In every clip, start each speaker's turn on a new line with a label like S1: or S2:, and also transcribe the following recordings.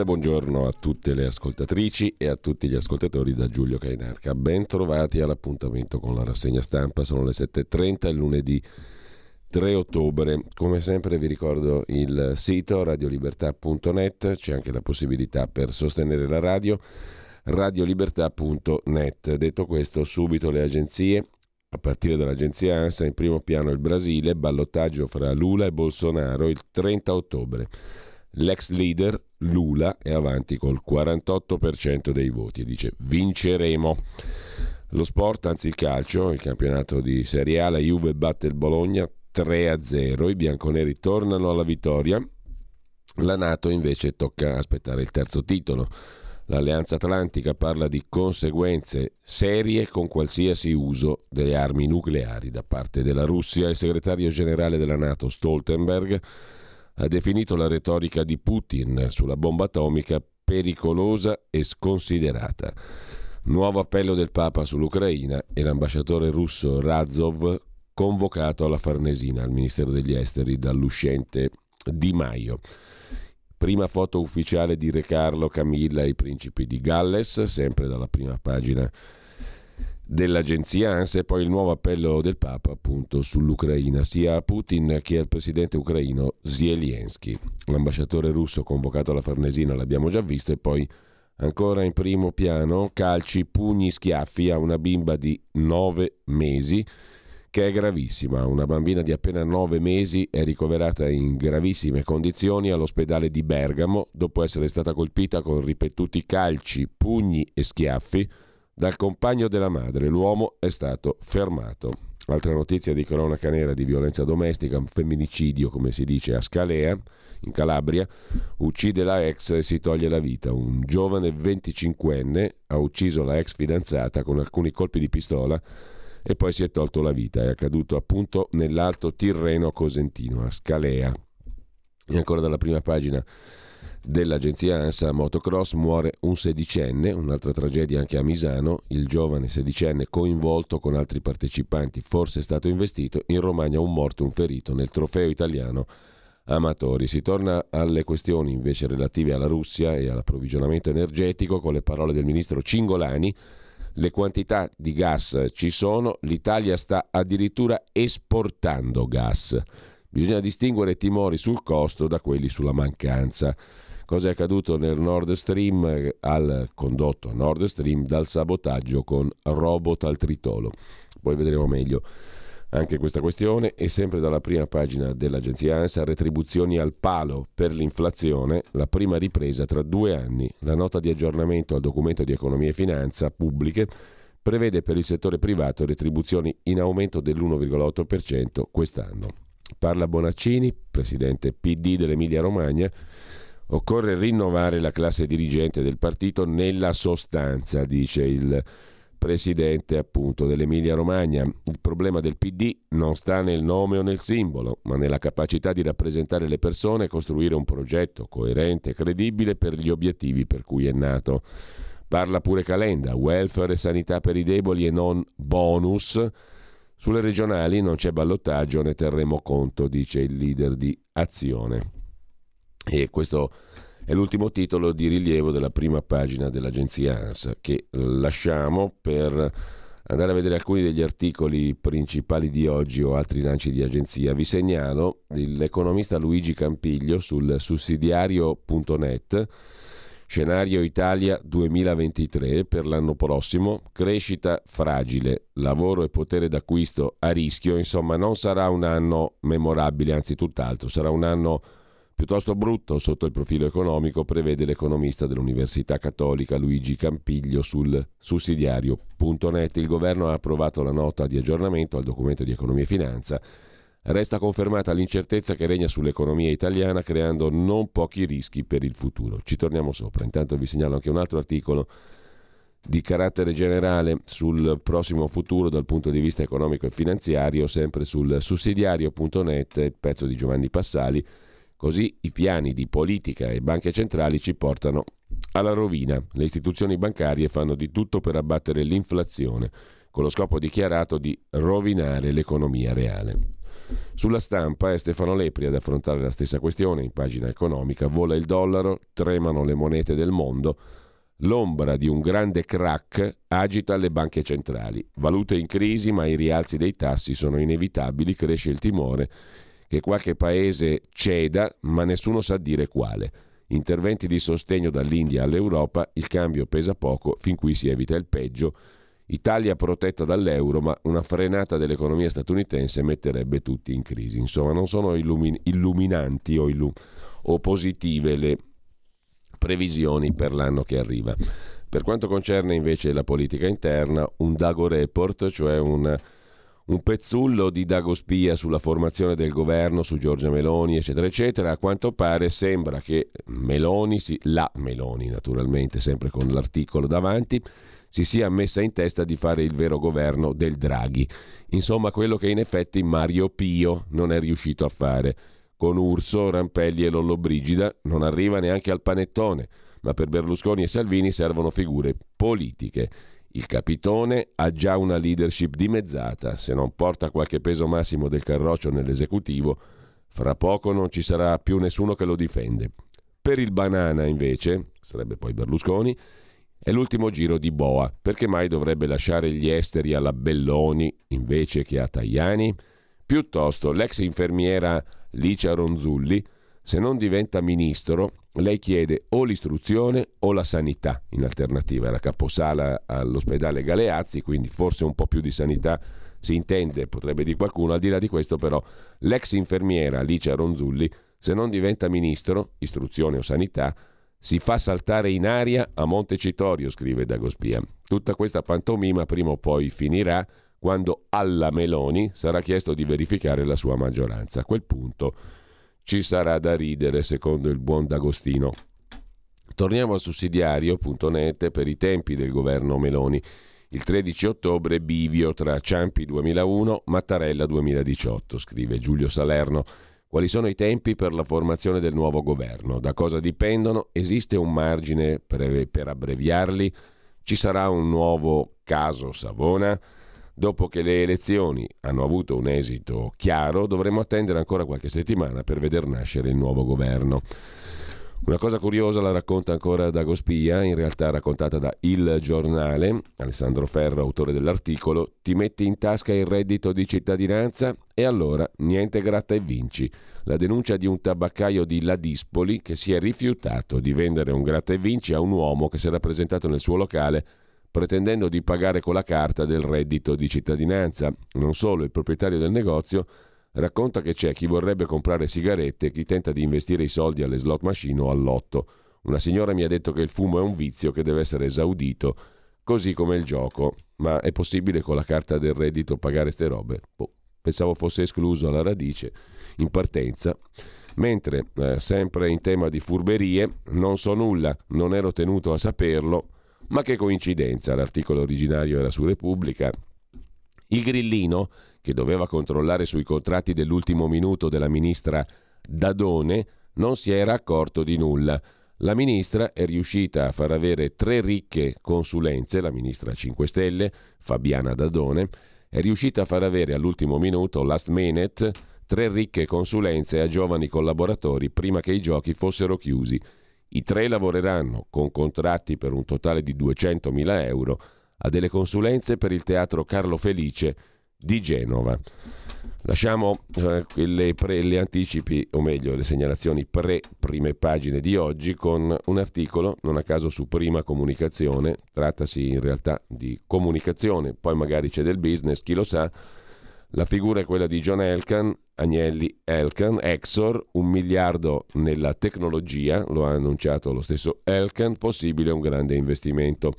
S1: Cordiale buongiorno a tutte le ascoltatrici e a tutti gli ascoltatori da Giulio Cainarca. Ben trovati all'appuntamento con la rassegna stampa, sono le 7.30, il lunedì 3 ottobre. Come sempre vi ricordo il sito radiolibertà.net, c'è anche la possibilità per sostenere la radio, radiolibertà.net. Detto questo, subito le agenzie, a partire dall'agenzia ANSA, in primo piano il Brasile, ballottaggio fra Lula e Bolsonaro il 30 ottobre. L'ex leader Lula è avanti col 48% dei voti e dice vinceremo. Lo sport, anzi il calcio, il campionato di Serie A, la Juve batte il Bologna 3-0, i bianconeri tornano alla vittoria, la Nato invece tocca aspettare il terzo titolo. L'Alleanza Atlantica parla di conseguenze serie con qualsiasi uso delle armi nucleari da parte della Russia. Il segretario generale della Nato Stoltenberg ha definito la retorica di Putin sulla bomba atomica pericolosa e sconsiderata. Nuovo appello del Papa sull'Ucraina e l'ambasciatore russo Razov convocato alla Farnesina, al Ministero degli Esteri, dall'uscente Di Maio. Prima foto ufficiale di Re Carlo, Camilla e i principi di Galles, sempre dalla prima pagina dell'agenzia ANSA e poi il nuovo appello del Papa appunto sull'Ucraina sia a Putin che al presidente ucraino Zelensky. L'ambasciatore russo convocato alla Farnesina l'abbiamo già visto e poi ancora in primo piano calci, pugni, schiaffi a una bimba di nove mesi che è gravissima. Una bambina di appena nove mesi è ricoverata in gravissime condizioni all'ospedale di Bergamo dopo essere stata colpita con ripetuti calci, pugni e schiaffi dal compagno della madre. L'uomo è stato fermato. Altra notizia di cronaca nera di violenza domestica, un femminicidio come si dice a Scalea, in Calabria, uccide la ex e si toglie la vita. Un giovane 25enne ha ucciso la ex fidanzata con alcuni colpi di pistola e poi si è tolto la vita. È accaduto appunto nell'Alto Tirreno Cosentino, a Scalea. E ancora dalla prima pagina dell'agenzia ANSA Motocross muore un sedicenne, un'altra tragedia anche a Misano, il giovane sedicenne coinvolto con altri partecipanti, forse è stato investito, in Romagna un morto, un ferito nel trofeo italiano amatori. Si torna alle questioni invece relative alla Russia e all'approvvigionamento energetico con le parole del ministro Cingolani. Le quantità di gas ci sono, l'Italia sta addirittura esportando gas. Bisogna distinguere timori sul costo da quelli sulla mancanza cosa è accaduto nel Nord Stream eh, al condotto Nord Stream dal sabotaggio con robot al tritolo. Poi vedremo meglio anche questa questione e sempre dalla prima pagina dell'agenzia ANSA retribuzioni al palo per l'inflazione, la prima ripresa tra due anni. La nota di aggiornamento al documento di economia e finanza pubbliche prevede per il settore privato retribuzioni in aumento dell'1,8% quest'anno. Parla Bonaccini, presidente PD dell'Emilia Romagna, Occorre rinnovare la classe dirigente del partito nella sostanza, dice il presidente appunto dell'Emilia Romagna. Il problema del PD non sta nel nome o nel simbolo, ma nella capacità di rappresentare le persone e costruire un progetto coerente e credibile per gli obiettivi per cui è nato. Parla pure Calenda, welfare e sanità per i deboli e non bonus. Sulle regionali non c'è ballottaggio, ne terremo conto, dice il leader di Azione. E questo è l'ultimo titolo di rilievo della prima pagina dell'agenzia ANSA che lasciamo per andare a vedere alcuni degli articoli principali di oggi o altri lanci di agenzia. Vi segnalo l'economista Luigi Campiglio sul sussidiario.net Scenario Italia 2023 per l'anno prossimo, crescita fragile, lavoro e potere d'acquisto a rischio, insomma non sarà un anno memorabile, anzi tutt'altro, sarà un anno piuttosto brutto sotto il profilo economico, prevede l'economista dell'Università Cattolica Luigi Campiglio sul sussidiario.net. Il governo ha approvato la nota di aggiornamento al documento di economia e finanza Resta confermata l'incertezza che regna sull'economia italiana creando non pochi rischi per il futuro. Ci torniamo sopra. Intanto vi segnalo anche un altro articolo di carattere generale sul prossimo futuro dal punto di vista economico e finanziario, sempre sul sussidiario.net, pezzo di Giovanni Passali. Così i piani di politica e banche centrali ci portano alla rovina. Le istituzioni bancarie fanno di tutto per abbattere l'inflazione, con lo scopo dichiarato di rovinare l'economia reale. Sulla stampa è Stefano Lepri ad affrontare la stessa questione in pagina economica. Vola il dollaro, tremano le monete del mondo. L'ombra di un grande crack agita le banche centrali. Valute in crisi, ma i rialzi dei tassi sono inevitabili. Cresce il timore che qualche paese ceda, ma nessuno sa dire quale. Interventi di sostegno dall'India all'Europa, il cambio pesa poco fin qui si evita il peggio Italia protetta dall'euro, ma una frenata dell'economia statunitense metterebbe tutti in crisi. Insomma, non sono illumin- illuminanti o, illu- o positive le previsioni per l'anno che arriva. Per quanto concerne invece la politica interna, un Dago Report, cioè un, un pezzullo di Dago Spia sulla formazione del governo, su Giorgia Meloni, eccetera, eccetera, a quanto pare sembra che Meloni, si, la Meloni naturalmente, sempre con l'articolo davanti, si sia messa in testa di fare il vero governo del Draghi. Insomma, quello che in effetti Mario Pio non è riuscito a fare. Con Urso, Rampelli e Lollobrigida non arriva neanche al panettone, ma per Berlusconi e Salvini servono figure politiche. Il capitone ha già una leadership dimezzata, se non porta qualche peso massimo del carroccio nell'esecutivo, fra poco non ci sarà più nessuno che lo difende. Per il banana, invece, sarebbe poi Berlusconi, è l'ultimo giro di Boa. Perché mai dovrebbe lasciare gli esteri alla Belloni invece che a Tajani? Piuttosto, l'ex infermiera Licia Ronzulli, se non diventa ministro, lei chiede o l'istruzione o la sanità. In alternativa era caposala all'ospedale Galeazzi, quindi forse un po' più di sanità si intende, potrebbe dire qualcuno. Al di là di questo, però, l'ex infermiera Licia Ronzulli, se non diventa ministro, istruzione o sanità, si fa saltare in aria a Montecitorio, scrive Dagospia. Tutta questa pantomima prima o poi finirà quando alla Meloni sarà chiesto di verificare la sua maggioranza. A quel punto ci sarà da ridere, secondo il buon D'Agostino. Torniamo al sussidiario.net per i tempi del governo Meloni. Il 13 ottobre bivio tra Ciampi 2001, Mattarella 2018, scrive Giulio Salerno. Quali sono i tempi per la formazione del nuovo governo? Da cosa dipendono? Esiste un margine per, per abbreviarli? Ci sarà un nuovo caso Savona? Dopo che le elezioni hanno avuto un esito chiaro, dovremo attendere ancora qualche settimana per veder nascere il nuovo governo. Una cosa curiosa la racconta ancora Dagospia, in realtà raccontata da Il Giornale, Alessandro Ferro, autore dell'articolo, ti metti in tasca il reddito di cittadinanza e allora niente gratta e vinci. La denuncia di un tabaccaio di Ladispoli che si è rifiutato di vendere un gratta e vinci a un uomo che si era presentato nel suo locale pretendendo di pagare con la carta del reddito di cittadinanza. Non solo, il proprietario del negozio Racconta che c'è chi vorrebbe comprare sigarette e chi tenta di investire i soldi alle slot machine o all'otto. Una signora mi ha detto che il fumo è un vizio che deve essere esaudito, così come il gioco. Ma è possibile con la carta del reddito pagare ste robe? Boh, pensavo fosse escluso alla radice, in partenza. Mentre, eh, sempre in tema di furberie, non so nulla, non ero tenuto a saperlo, ma che coincidenza, l'articolo originario era su Repubblica. Il grillino che doveva controllare sui contratti dell'ultimo minuto della ministra Dadone, non si era accorto di nulla. La ministra è riuscita a far avere tre ricche consulenze, la ministra 5 Stelle, Fabiana Dadone, è riuscita a far avere all'ultimo minuto, last minute, tre ricche consulenze a giovani collaboratori prima che i giochi fossero chiusi. I tre lavoreranno con contratti per un totale di 200.000 euro a delle consulenze per il teatro Carlo Felice di Genova. Lasciamo eh, le, pre, le anticipi, o meglio le segnalazioni pre-prime pagine di oggi con un articolo, non a caso su Prima Comunicazione, trattasi in realtà di comunicazione, poi magari c'è del business, chi lo sa. La figura è quella di John Elkan, Agnelli Elkan, Exor, un miliardo nella tecnologia, lo ha annunciato lo stesso Elkan, possibile un grande investimento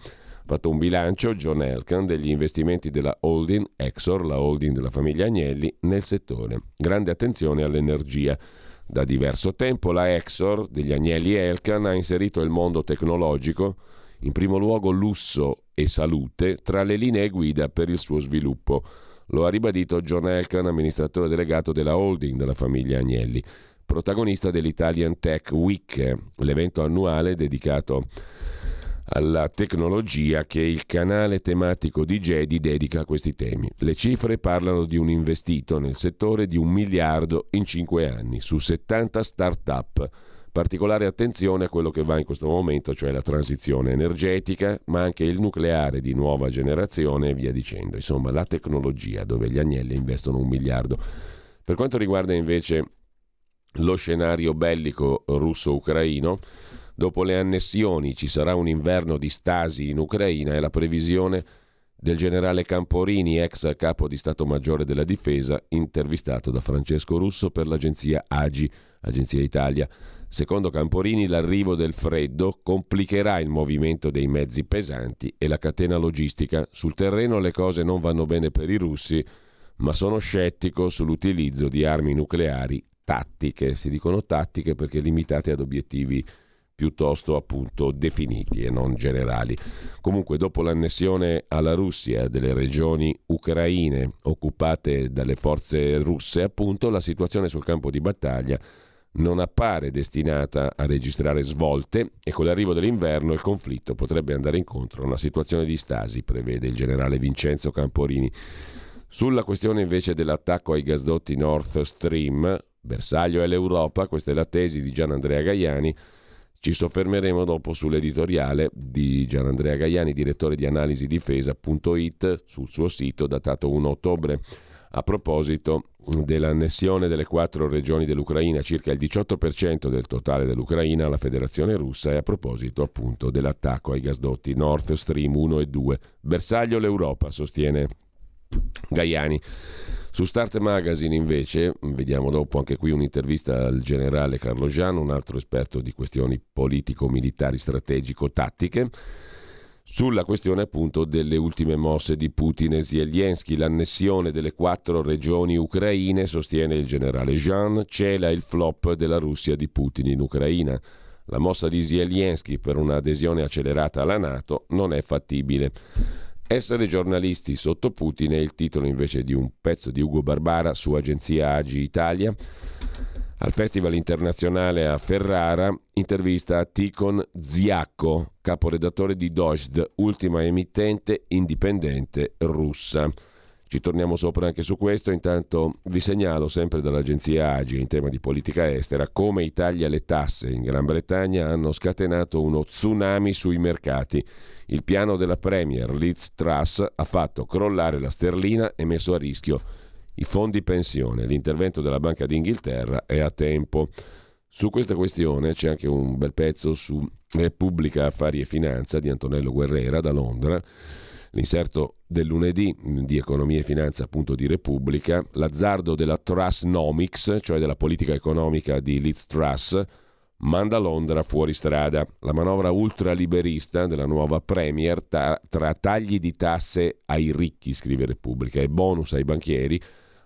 S1: fatto un bilancio, John Elkan, degli investimenti della holding Exor, la holding della famiglia Agnelli, nel settore. Grande attenzione all'energia. Da diverso tempo la Exor degli Agnelli Elkan ha inserito il mondo tecnologico, in primo luogo lusso e salute, tra le linee guida per il suo sviluppo. Lo ha ribadito John Elkan, amministratore delegato della holding della famiglia Agnelli, protagonista dell'Italian Tech Week, l'evento annuale dedicato alla tecnologia che il canale tematico di Jedi dedica a questi temi. Le cifre parlano di un investito nel settore di un miliardo in cinque anni su 70 start-up. Particolare attenzione a quello che va in questo momento, cioè la transizione energetica, ma anche il nucleare di nuova generazione e via dicendo. Insomma, la tecnologia dove gli agnelli investono un miliardo. Per quanto riguarda invece lo scenario bellico russo-ucraino, Dopo le annessioni ci sarà un inverno di stasi in Ucraina e la previsione del generale Camporini, ex capo di Stato Maggiore della Difesa, intervistato da Francesco Russo per l'agenzia AGI, Agenzia Italia. Secondo Camporini l'arrivo del freddo complicherà il movimento dei mezzi pesanti e la catena logistica. Sul terreno le cose non vanno bene per i russi, ma sono scettico sull'utilizzo di armi nucleari tattiche. Si dicono tattiche perché limitate ad obiettivi piuttosto appunto definiti e non generali. Comunque dopo l'annessione alla Russia delle regioni ucraine occupate dalle forze russe, appunto la situazione sul campo di battaglia non appare destinata a registrare svolte e con l'arrivo dell'inverno il conflitto potrebbe andare incontro a una situazione di stasi, prevede il generale Vincenzo Camporini. Sulla questione invece dell'attacco ai gasdotti Nord Stream, bersaglio è l'Europa, questa è la tesi di Gian Andrea Gaiani, ci soffermeremo dopo sull'editoriale di Gianandrea Gaiani, direttore di analisi difesa.it, sul suo sito datato 1 ottobre. A proposito dell'annessione delle quattro regioni dell'Ucraina, circa il 18% del totale dell'Ucraina alla Federazione russa, e a proposito appunto dell'attacco ai gasdotti Nord Stream 1 e 2. Bersaglio l'Europa, sostiene Gaiani. Su Start Magazine invece, vediamo dopo anche qui un'intervista al generale Carlo Giano, un altro esperto di questioni politico-militari strategico-tattiche, sulla questione appunto delle ultime mosse di Putin e Zelensky, l'annessione delle quattro regioni ucraine, sostiene il generale Jean, cela il flop della Russia di Putin in Ucraina. La mossa di Zelensky per un'adesione accelerata alla Nato non è fattibile. Essere giornalisti sotto Putin è il titolo invece di un pezzo di Ugo Barbara su agenzia Agi Italia. Al Festival internazionale a Ferrara, intervista a Ticon Ziacco, caporedattore di Dojd, ultima emittente indipendente russa. Ci torniamo sopra anche su questo, intanto vi segnalo sempre dall'agenzia Agi in tema di politica estera come i tagli alle tasse in Gran Bretagna hanno scatenato uno tsunami sui mercati. Il piano della Premier Liz Truss ha fatto crollare la sterlina e messo a rischio i fondi pensione. L'intervento della Banca d'Inghilterra è a tempo. Su questa questione c'è anche un bel pezzo su Repubblica Affari e Finanza di Antonello Guerrera da Londra L'inserto del lunedì di Economia e Finanza appunto di Repubblica, l'azzardo della Trussnomics, cioè della politica economica di Liz Truss, manda Londra fuori strada. La manovra ultraliberista della nuova Premier ta- tra tagli di tasse ai ricchi, scrive Repubblica, e bonus ai banchieri,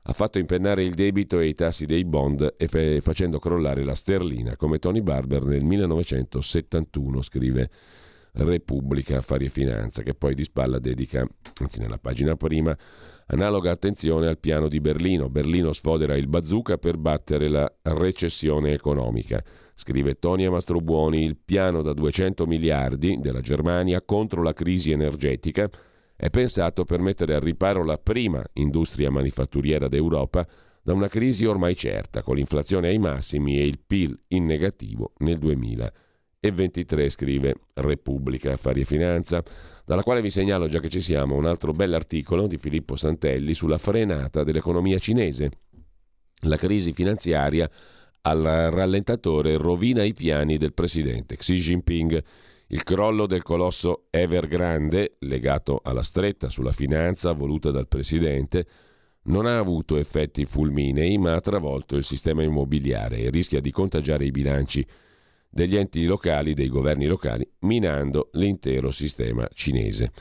S1: ha fatto impennare il debito e i tassi dei bond e fe- facendo crollare la sterlina, come Tony Barber nel 1971, scrive Repubblica. Affari e Finanza, che poi di spalla dedica, anzi nella pagina prima, analoga attenzione al piano di Berlino. Berlino sfodera il bazooka per battere la recessione economica. Scrive Tonia Mastrobuoni, il piano da 200 miliardi della Germania contro la crisi energetica è pensato per mettere al riparo la prima industria manifatturiera d'Europa da una crisi ormai certa, con l'inflazione ai massimi e il PIL in negativo nel 2020 e 23 scrive Repubblica Affari e Finanza. dalla quale vi segnalo, già che ci siamo, un altro bell'articolo di Filippo Santelli sulla frenata dell'economia cinese. La crisi finanziaria al rallentatore rovina i piani del presidente Xi Jinping. Il crollo del colosso Evergrande, legato alla stretta sulla finanza voluta dal presidente, non ha avuto effetti fulminei, ma ha travolto il sistema immobiliare e rischia di contagiare i bilanci degli enti locali, dei governi locali, minando l'intero sistema cinese.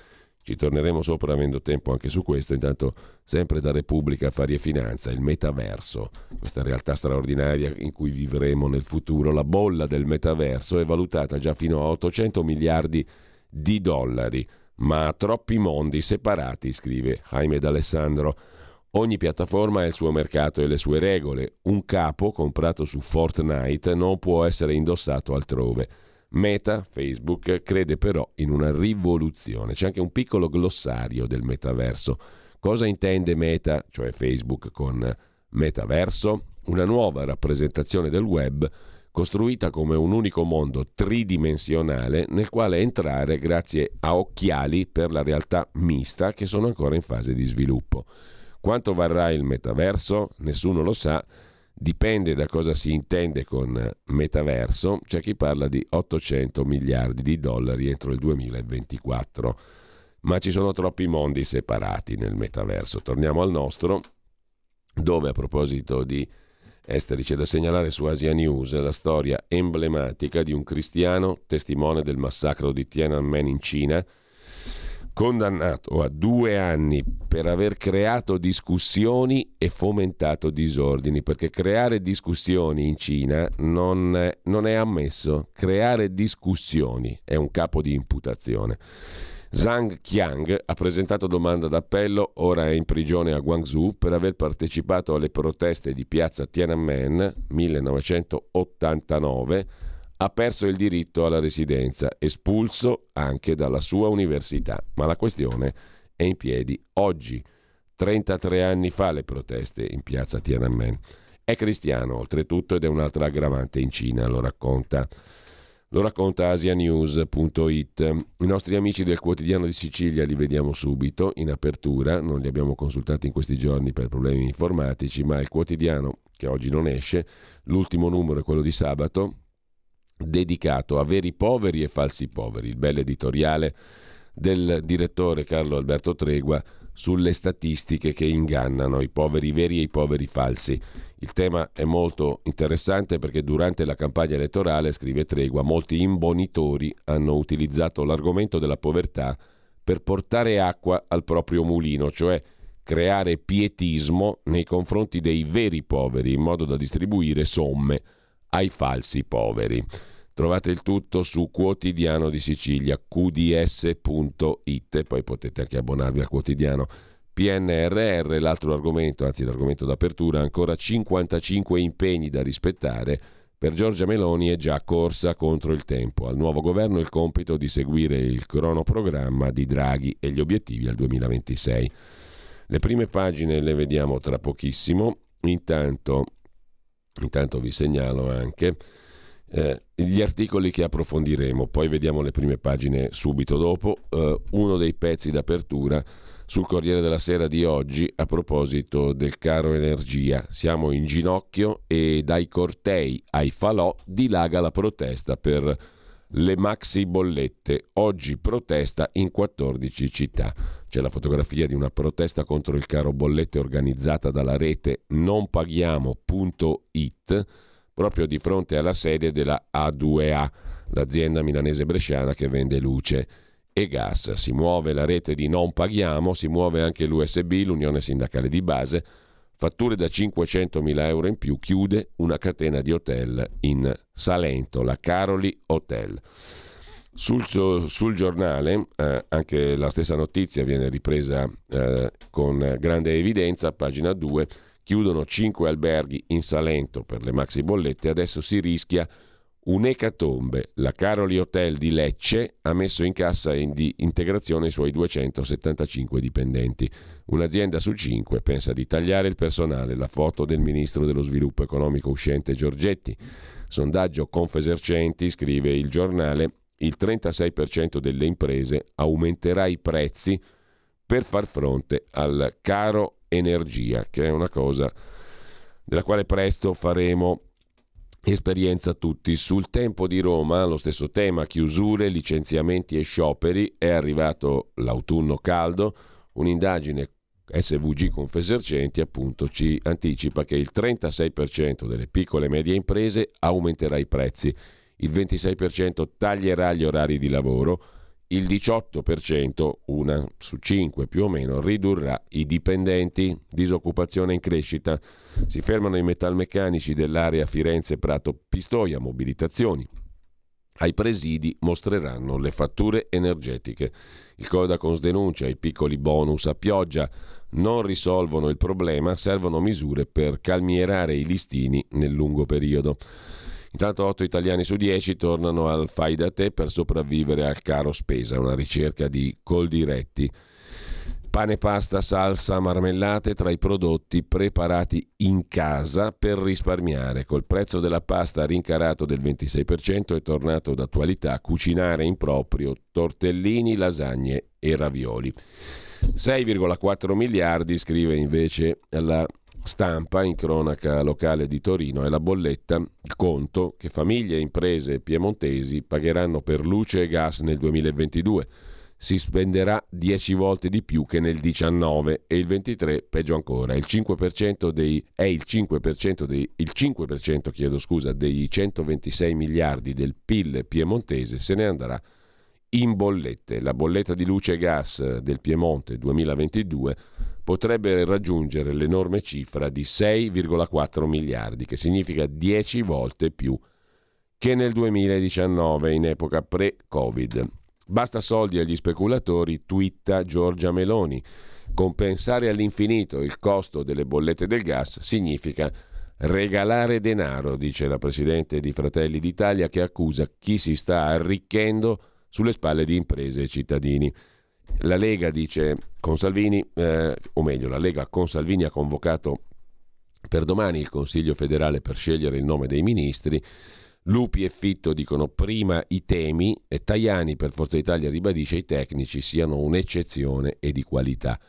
S1: Ci torneremo sopra avendo tempo anche su questo, intanto sempre da Repubblica Affari e Finanza, il metaverso, questa realtà straordinaria in cui vivremo nel futuro, la bolla del metaverso è valutata già fino a 800 miliardi di dollari, ma a troppi mondi separati, scrive Jaime D'Alessandro. Ogni piattaforma ha il suo mercato e le sue regole. Un capo comprato su Fortnite non può essere indossato altrove. Meta, Facebook, crede però in una rivoluzione. C'è anche un piccolo glossario del metaverso. Cosa intende Meta, cioè Facebook, con metaverso? Una nuova rappresentazione del web costruita come un unico mondo tridimensionale nel quale entrare grazie a occhiali per la realtà mista che sono ancora in fase di sviluppo. Quanto varrà il metaverso? Nessuno lo sa Dipende da cosa si intende con metaverso, c'è chi parla di 800 miliardi di dollari entro il 2024, ma ci sono troppi mondi separati nel metaverso. Torniamo al nostro, dove a proposito di esteri c'è da segnalare su Asia News la storia emblematica di un cristiano testimone del massacro di Tiananmen in Cina, condannato a due anni per aver creato discussioni e fomentato disordini, perché creare discussioni in Cina non non è ammesso. Creare discussioni è un capo di imputazione. Zhang Qiang ha presentato domanda d'appello, ora è in prigione a Guangzhou per aver partecipato alle proteste di piazza Tiananmen 1989 ha perso il diritto alla residenza, espulso anche dalla sua università. Ma la questione è in piedi oggi. 33 anni fa le proteste in piazza Tiananmen. È cristiano oltretutto ed è un'altra aggravante in Cina, lo racconta. Lo racconta asianews.it. I nostri amici del quotidiano di Sicilia li vediamo subito in apertura, non li abbiamo consultati in questi giorni per problemi informatici, ma il quotidiano che oggi non esce, l'ultimo numero è quello di sabato, dedicato a veri poveri e falsi poveri, il bel editoriale del direttore Carlo Alberto Tregua sulle statistiche che ingannano i poveri veri e i poveri falsi. Il tema è molto interessante perché durante la campagna elettorale, scrive Tregua, molti imbonitori hanno utilizzato l'argomento della povertà per portare acqua al proprio mulino, cioè creare pietismo nei confronti dei veri poveri in modo da distribuire somme ai falsi poveri. Trovate il tutto su quotidiano di Sicilia, qds.it, poi potete anche abbonarvi al quotidiano PNRR, l'altro argomento, anzi l'argomento d'apertura, ancora 55 impegni da rispettare. Per Giorgia Meloni è già corsa contro il tempo. Al nuovo governo il compito di seguire il cronoprogramma di Draghi e gli obiettivi al 2026. Le prime pagine le vediamo tra pochissimo. Intanto Intanto vi segnalo anche eh, gli articoli che approfondiremo, poi vediamo le prime pagine subito dopo. Eh, uno dei pezzi d'apertura sul Corriere della Sera di oggi a proposito del caro energia. Siamo in ginocchio e dai cortei ai falò dilaga la protesta per le maxi bollette. Oggi protesta in 14 città. C'è la fotografia di una protesta contro il caro bollette organizzata dalla rete nonpaghiamo.it proprio di fronte alla sede della A2A, l'azienda milanese bresciana che vende luce e gas. Si muove la rete di Non Paghiamo, si muove anche l'USB, l'Unione Sindacale di Base, fatture da 500.000 euro in più, chiude una catena di hotel in Salento, la Caroli Hotel. Sul, sul giornale eh, anche la stessa notizia viene ripresa eh, con grande evidenza, pagina 2, chiudono 5 alberghi in Salento per le maxi bollette, adesso si rischia un'ecatombe. La Caroli Hotel di Lecce ha messo in cassa in di integrazione i suoi 275 dipendenti. Un'azienda su 5 pensa di tagliare il personale, la foto del ministro dello sviluppo economico uscente Giorgetti. Sondaggio Confesercenti, scrive il giornale, il 36% delle imprese aumenterà i prezzi per far fronte al caro energia, che è una cosa della quale presto faremo esperienza tutti. Sul tempo di Roma, lo stesso tema, chiusure, licenziamenti e scioperi, è arrivato l'autunno caldo, un'indagine SVG Confesercenti appunto ci anticipa che il 36% delle piccole e medie imprese aumenterà i prezzi, il 26% taglierà gli orari di lavoro, il 18%, una su cinque più o meno, ridurrà i dipendenti, disoccupazione in crescita, si fermano i metalmeccanici dell'area Firenze-Prato-Pistoia, mobilitazioni. Ai presidi mostreranno le fatture energetiche. Il Codacons denuncia i piccoli bonus a pioggia non risolvono il problema, servono misure per calmierare i listini nel lungo periodo. Intanto 8 italiani su 10 tornano al fai da te per sopravvivere al caro spesa, una ricerca di Coldiretti. Pane, pasta, salsa, marmellate tra i prodotti preparati in casa per risparmiare. Col prezzo della pasta rincarato del 26% è tornato d'attualità cucinare in proprio tortellini, lasagne e ravioli. 6,4 miliardi, scrive invece la stampa in cronaca locale di Torino, è la bolletta, il conto che famiglie e imprese piemontesi pagheranno per luce e gas nel 2022. Si spenderà 10 volte di più che nel 19 e il 23 peggio ancora. Il 5% dei, è il 5%, dei, il 5% chiedo scusa, dei 126 miliardi del PIL piemontese se ne andrà in bollette. La bolletta di luce e gas del Piemonte 2022 potrebbe raggiungere l'enorme cifra di 6,4 miliardi, che significa 10 volte più che nel 2019 in epoca pre-Covid. Basta soldi agli speculatori, twitta Giorgia Meloni. Compensare all'infinito il costo delle bollette del gas significa regalare denaro, dice la Presidente di Fratelli d'Italia che accusa chi si sta arricchendo sulle spalle di imprese e cittadini. La Lega dice con Salvini, eh, o meglio, la Lega con Salvini ha convocato per domani il Consiglio federale per scegliere il nome dei ministri. Lupi e Fitto dicono prima i temi e Tajani per Forza Italia ribadisce i tecnici siano un'eccezione e di qualità.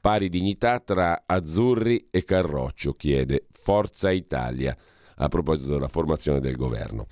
S1: Pari dignità tra Azzurri e Carroccio, chiede Forza Italia a proposito della formazione del governo.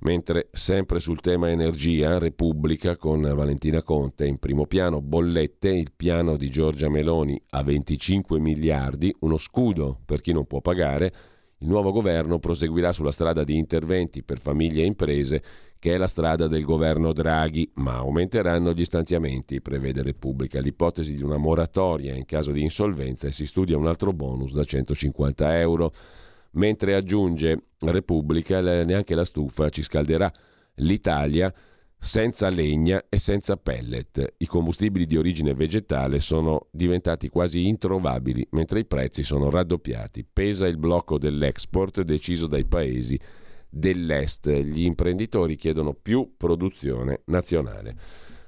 S1: Mentre sempre sul tema energia, Repubblica con Valentina Conte in primo piano, bollette, il piano di Giorgia Meloni a 25 miliardi, uno scudo per chi non può pagare, il nuovo governo proseguirà sulla strada di interventi per famiglie e imprese che è la strada del governo Draghi, ma aumenteranno gli stanziamenti, prevede Repubblica, l'ipotesi di una moratoria in caso di insolvenza e si studia un altro bonus da 150 euro mentre aggiunge Repubblica neanche la stufa ci scalderà. L'Italia senza legna e senza pellet. I combustibili di origine vegetale sono diventati quasi introvabili, mentre i prezzi sono raddoppiati. Pesa il blocco dell'export deciso dai paesi dell'Est. Gli imprenditori chiedono più produzione nazionale.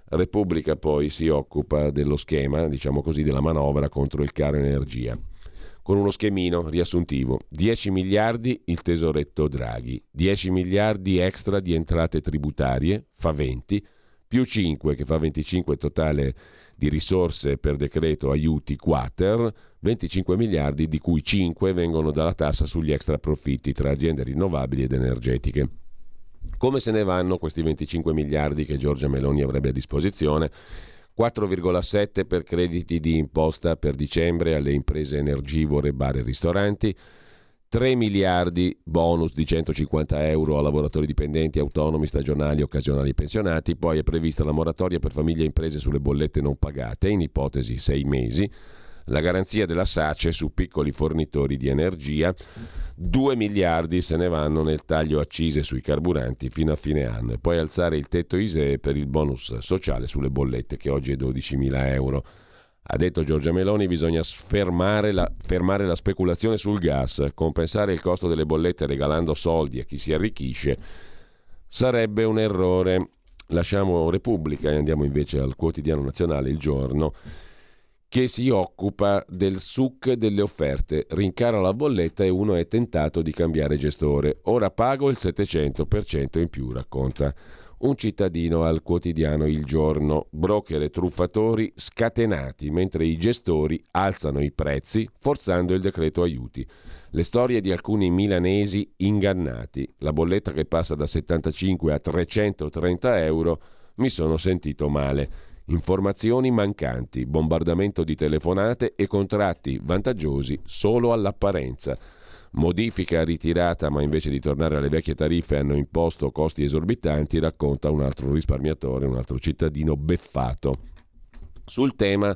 S1: Repubblica poi si occupa dello schema, diciamo così, della manovra contro il caro energia con uno schemino riassuntivo. 10 miliardi il tesoretto Draghi, 10 miliardi extra di entrate tributarie, fa 20, più 5 che fa 25 totale di risorse per decreto aiuti quater, 25 miliardi di cui 5 vengono dalla tassa sugli extra profitti tra aziende rinnovabili ed energetiche. Come se ne vanno questi 25 miliardi che Giorgia Meloni avrebbe a disposizione? 4,7 per crediti di imposta per dicembre alle imprese energivore, bar e ristoranti, 3 miliardi bonus di 150 euro a lavoratori dipendenti, autonomi, stagionali, occasionali pensionati, poi è prevista la moratoria per famiglie e imprese sulle bollette non pagate, in ipotesi 6 mesi, la garanzia della SACE su piccoli fornitori di energia, 2 miliardi se ne vanno nel taglio accise sui carburanti fino a fine anno e poi alzare il tetto ISEE per il bonus sociale sulle bollette che oggi è 12 mila euro. Ha detto Giorgia Meloni bisogna fermare la, fermare la speculazione sul gas, compensare il costo delle bollette regalando soldi a chi si arricchisce sarebbe un errore. Lasciamo Repubblica e andiamo invece al quotidiano nazionale Il Giorno che si occupa del suc delle offerte. Rincara la bolletta e uno è tentato di cambiare gestore. Ora pago il 700% in più, racconta un cittadino al quotidiano Il Giorno. Broker e truffatori scatenati mentre i gestori alzano i prezzi forzando il decreto aiuti. Le storie di alcuni milanesi ingannati, la bolletta che passa da 75 a 330 euro, mi sono sentito male. Informazioni mancanti, bombardamento di telefonate e contratti vantaggiosi solo all'apparenza. Modifica ritirata, ma invece di tornare alle vecchie tariffe hanno imposto costi esorbitanti, racconta un altro risparmiatore, un altro cittadino beffato. Sul tema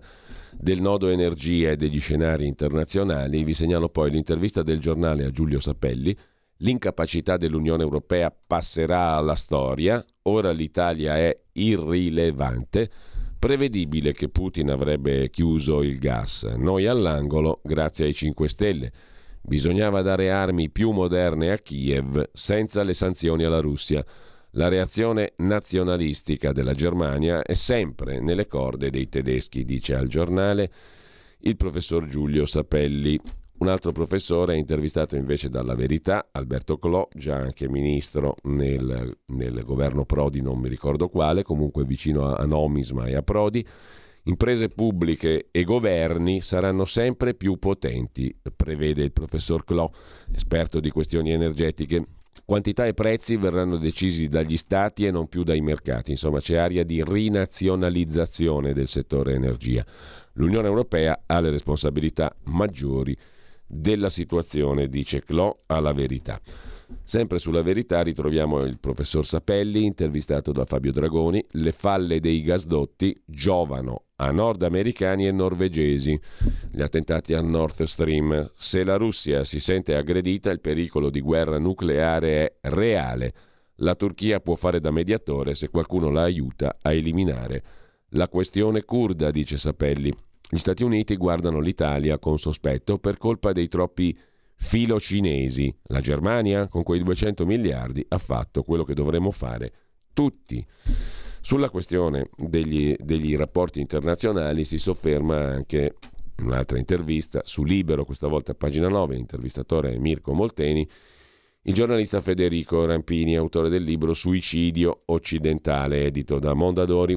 S1: del nodo energia e degli scenari internazionali vi segnalo poi l'intervista del giornale a Giulio Sapelli, l'incapacità dell'Unione Europea passerà alla storia, ora l'Italia è irrilevante, prevedibile che Putin avrebbe chiuso il gas, noi all'angolo grazie ai 5 Stelle. Bisognava dare armi più moderne a Kiev senza le sanzioni alla Russia. La reazione nazionalistica della Germania è sempre nelle corde dei tedeschi, dice al giornale il professor Giulio Sapelli. Un altro professore intervistato invece dalla Verità, Alberto Clò, già anche ministro nel, nel governo Prodi, non mi ricordo quale, comunque vicino a, a Nomisma e a Prodi. Imprese pubbliche e governi saranno sempre più potenti, prevede il professor Clò, esperto di questioni energetiche. Quantità e prezzi verranno decisi dagli stati e non più dai mercati. Insomma, c'è aria di rinazionalizzazione del settore energia. L'Unione Europea ha le responsabilità maggiori della situazione, dice Clò alla verità. Sempre sulla verità ritroviamo il professor Sapelli, intervistato da Fabio Dragoni. Le falle dei gasdotti giovano a nordamericani e norvegesi. Gli attentati al Nord Stream. Se la Russia si sente aggredita, il pericolo di guerra nucleare è reale. La Turchia può fare da mediatore se qualcuno la aiuta a eliminare la questione kurda, dice Sapelli. Gli Stati Uniti guardano l'Italia con sospetto per colpa dei troppi filo cinesi. La Germania, con quei 200 miliardi, ha fatto quello che dovremmo fare tutti. Sulla questione degli, degli rapporti internazionali si sofferma anche un'altra intervista su Libero, questa volta a pagina 9, intervistatore Mirko Molteni, il giornalista Federico Rampini, autore del libro Suicidio occidentale, edito da Mondadori.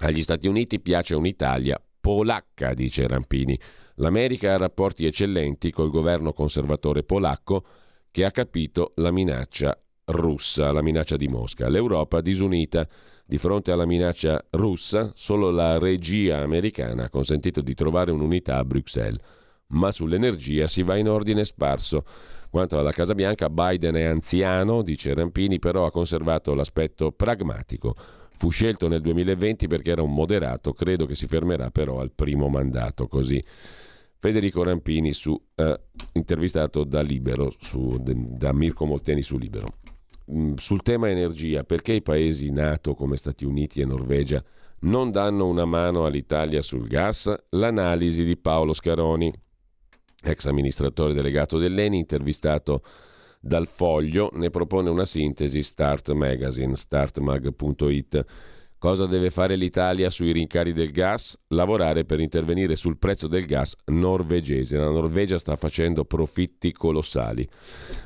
S1: Agli Stati Uniti piace un'Italia polacca, dice Rampini. L'America ha rapporti eccellenti col governo conservatore polacco che ha capito la minaccia russa, la minaccia di Mosca. L'Europa disunita di fronte alla minaccia russa, solo la regia americana ha consentito di trovare un'unità a Bruxelles. Ma sull'energia si va in ordine sparso. Quanto alla Casa Bianca, Biden è anziano, dice Rampini, però ha conservato l'aspetto pragmatico. Fu scelto nel 2020 perché era un moderato, credo che si fermerà però al primo mandato, così Federico Rampini, su, eh, intervistato da Libero, su, da Mirko Molteni su Libero. Mm, sul tema energia, perché i paesi NATO come Stati Uniti e Norvegia non danno una mano all'Italia sul gas? L'analisi di Paolo Scaroni, ex amministratore delegato dell'ENI, intervistato dal Foglio, ne propone una sintesi Start Magazine, startmag.it. Cosa deve fare l'Italia sui rincari del gas? Lavorare per intervenire sul prezzo del gas norvegese. La Norvegia sta facendo profitti colossali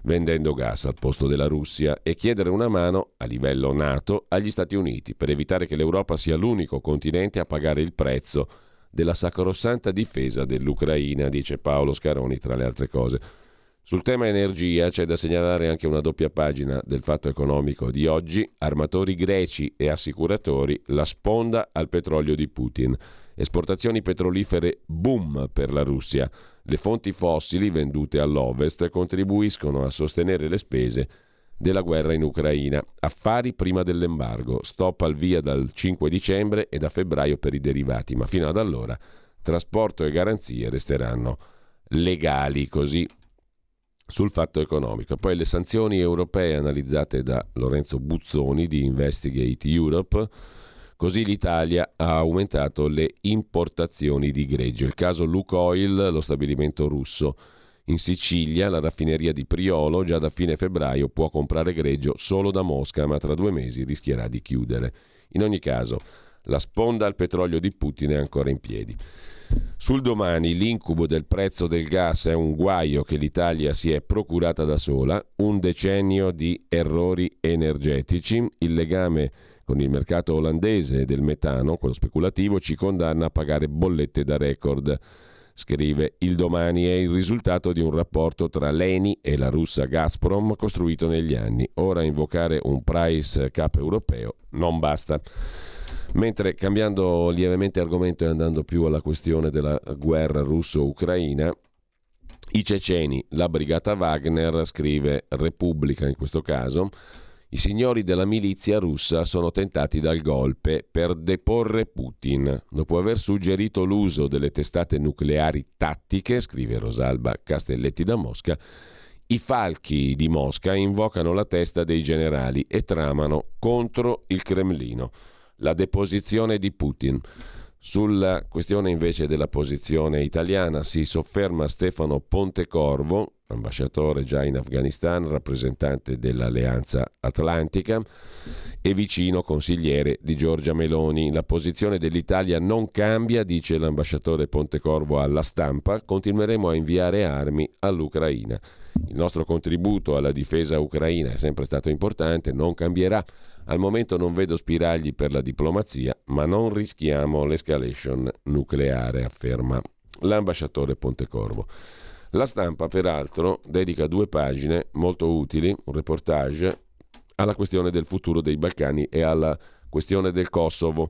S1: vendendo gas al posto della Russia e chiedere una mano a livello NATO agli Stati Uniti per evitare che l'Europa sia l'unico continente a pagare il prezzo della sacrosanta difesa dell'Ucraina, dice Paolo Scaroni tra le altre cose. Sul tema energia c'è da segnalare anche una doppia pagina del fatto economico di oggi, armatori greci e assicuratori, la sponda al petrolio di Putin. Esportazioni petrolifere boom per la Russia. Le fonti fossili vendute all'ovest contribuiscono a sostenere le spese della guerra in Ucraina. Affari prima dell'embargo, stop al via dal 5 dicembre e da febbraio per i derivati, ma fino ad allora trasporto e garanzie resteranno legali, così sul fatto economico. Poi le sanzioni europee analizzate da Lorenzo Buzzoni di Investigate Europe. Così l'Italia ha aumentato le importazioni di greggio. Il caso Lukoil, lo stabilimento russo in Sicilia, la raffineria di Priolo, già da fine febbraio può comprare greggio solo da Mosca, ma tra due mesi rischierà di chiudere. In ogni caso, La sponda al petrolio di Putin è ancora in piedi. Sul domani l'incubo del prezzo del gas è un guaio che l'Italia si è procurata da sola, un decennio di errori energetici, il legame con il mercato olandese del metano, quello speculativo, ci condanna a pagare bollette da record. Scrive Il domani è il risultato di un rapporto tra l'ENI e la russa Gazprom costruito negli anni. Ora invocare un price cap europeo non basta. Mentre cambiando lievemente argomento e andando più alla questione della guerra russo-ucraina, i ceceni, la brigata Wagner, scrive Repubblica in questo caso, i signori della milizia russa sono tentati dal golpe per deporre Putin. Dopo aver suggerito l'uso delle testate nucleari tattiche, scrive Rosalba Castelletti da Mosca, i falchi di Mosca invocano la testa dei generali e tramano contro il Cremlino la deposizione di Putin. Sulla questione invece della posizione italiana si sofferma Stefano Pontecorvo, ambasciatore già in Afghanistan, rappresentante dell'Alleanza Atlantica e vicino consigliere di Giorgia Meloni. La posizione dell'Italia non cambia, dice l'ambasciatore Pontecorvo alla stampa, continueremo a inviare armi all'Ucraina. Il nostro contributo alla difesa ucraina è sempre stato importante, non cambierà. Al momento non vedo spiragli per la diplomazia, ma non rischiamo l'escalation nucleare, afferma l'ambasciatore Pontecorvo. La stampa, peraltro, dedica due pagine molto utili, un reportage, alla questione del futuro dei Balcani e alla questione del Kosovo,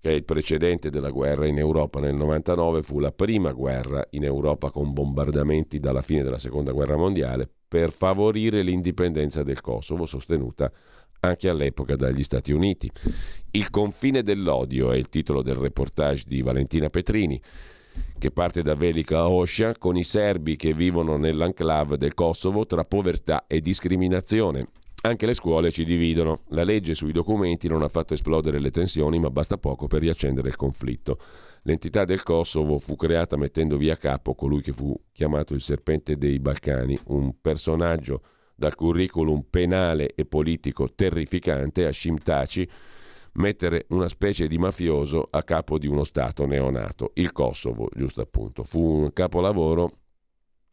S1: che è il precedente della guerra in Europa. Nel 99 fu la prima guerra in Europa con bombardamenti dalla fine della Seconda Guerra Mondiale per favorire l'indipendenza del Kosovo, sostenuta anche all'epoca dagli Stati Uniti. Il confine dell'odio è il titolo del reportage di Valentina Petrini che parte da Velika Oscia con i serbi che vivono nell'enclave del Kosovo tra povertà e discriminazione. Anche le scuole ci dividono. La legge sui documenti non ha fatto esplodere le tensioni, ma basta poco per riaccendere il conflitto. L'entità del Kosovo fu creata mettendo via capo colui che fu chiamato il serpente dei Balcani, un personaggio dal curriculum penale e politico terrificante, Hashim Taci, mettere una specie di mafioso a capo di uno Stato neonato, il Kosovo, giusto appunto. Fu un capolavoro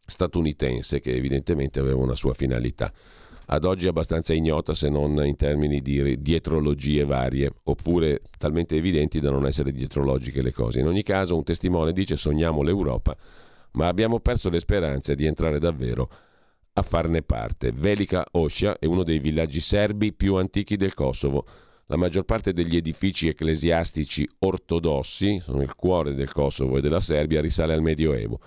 S1: statunitense che evidentemente aveva una sua finalità. Ad oggi abbastanza ignota se non in termini di dietrologie varie, oppure talmente evidenti da non essere dietrologiche le cose. In ogni caso un testimone dice sogniamo l'Europa, ma abbiamo perso le speranze di entrare davvero a farne parte. Velika Oscia è uno dei villaggi serbi più antichi del Kosovo. La maggior parte degli edifici ecclesiastici ortodossi, sono il cuore del Kosovo e della Serbia, risale al Medioevo.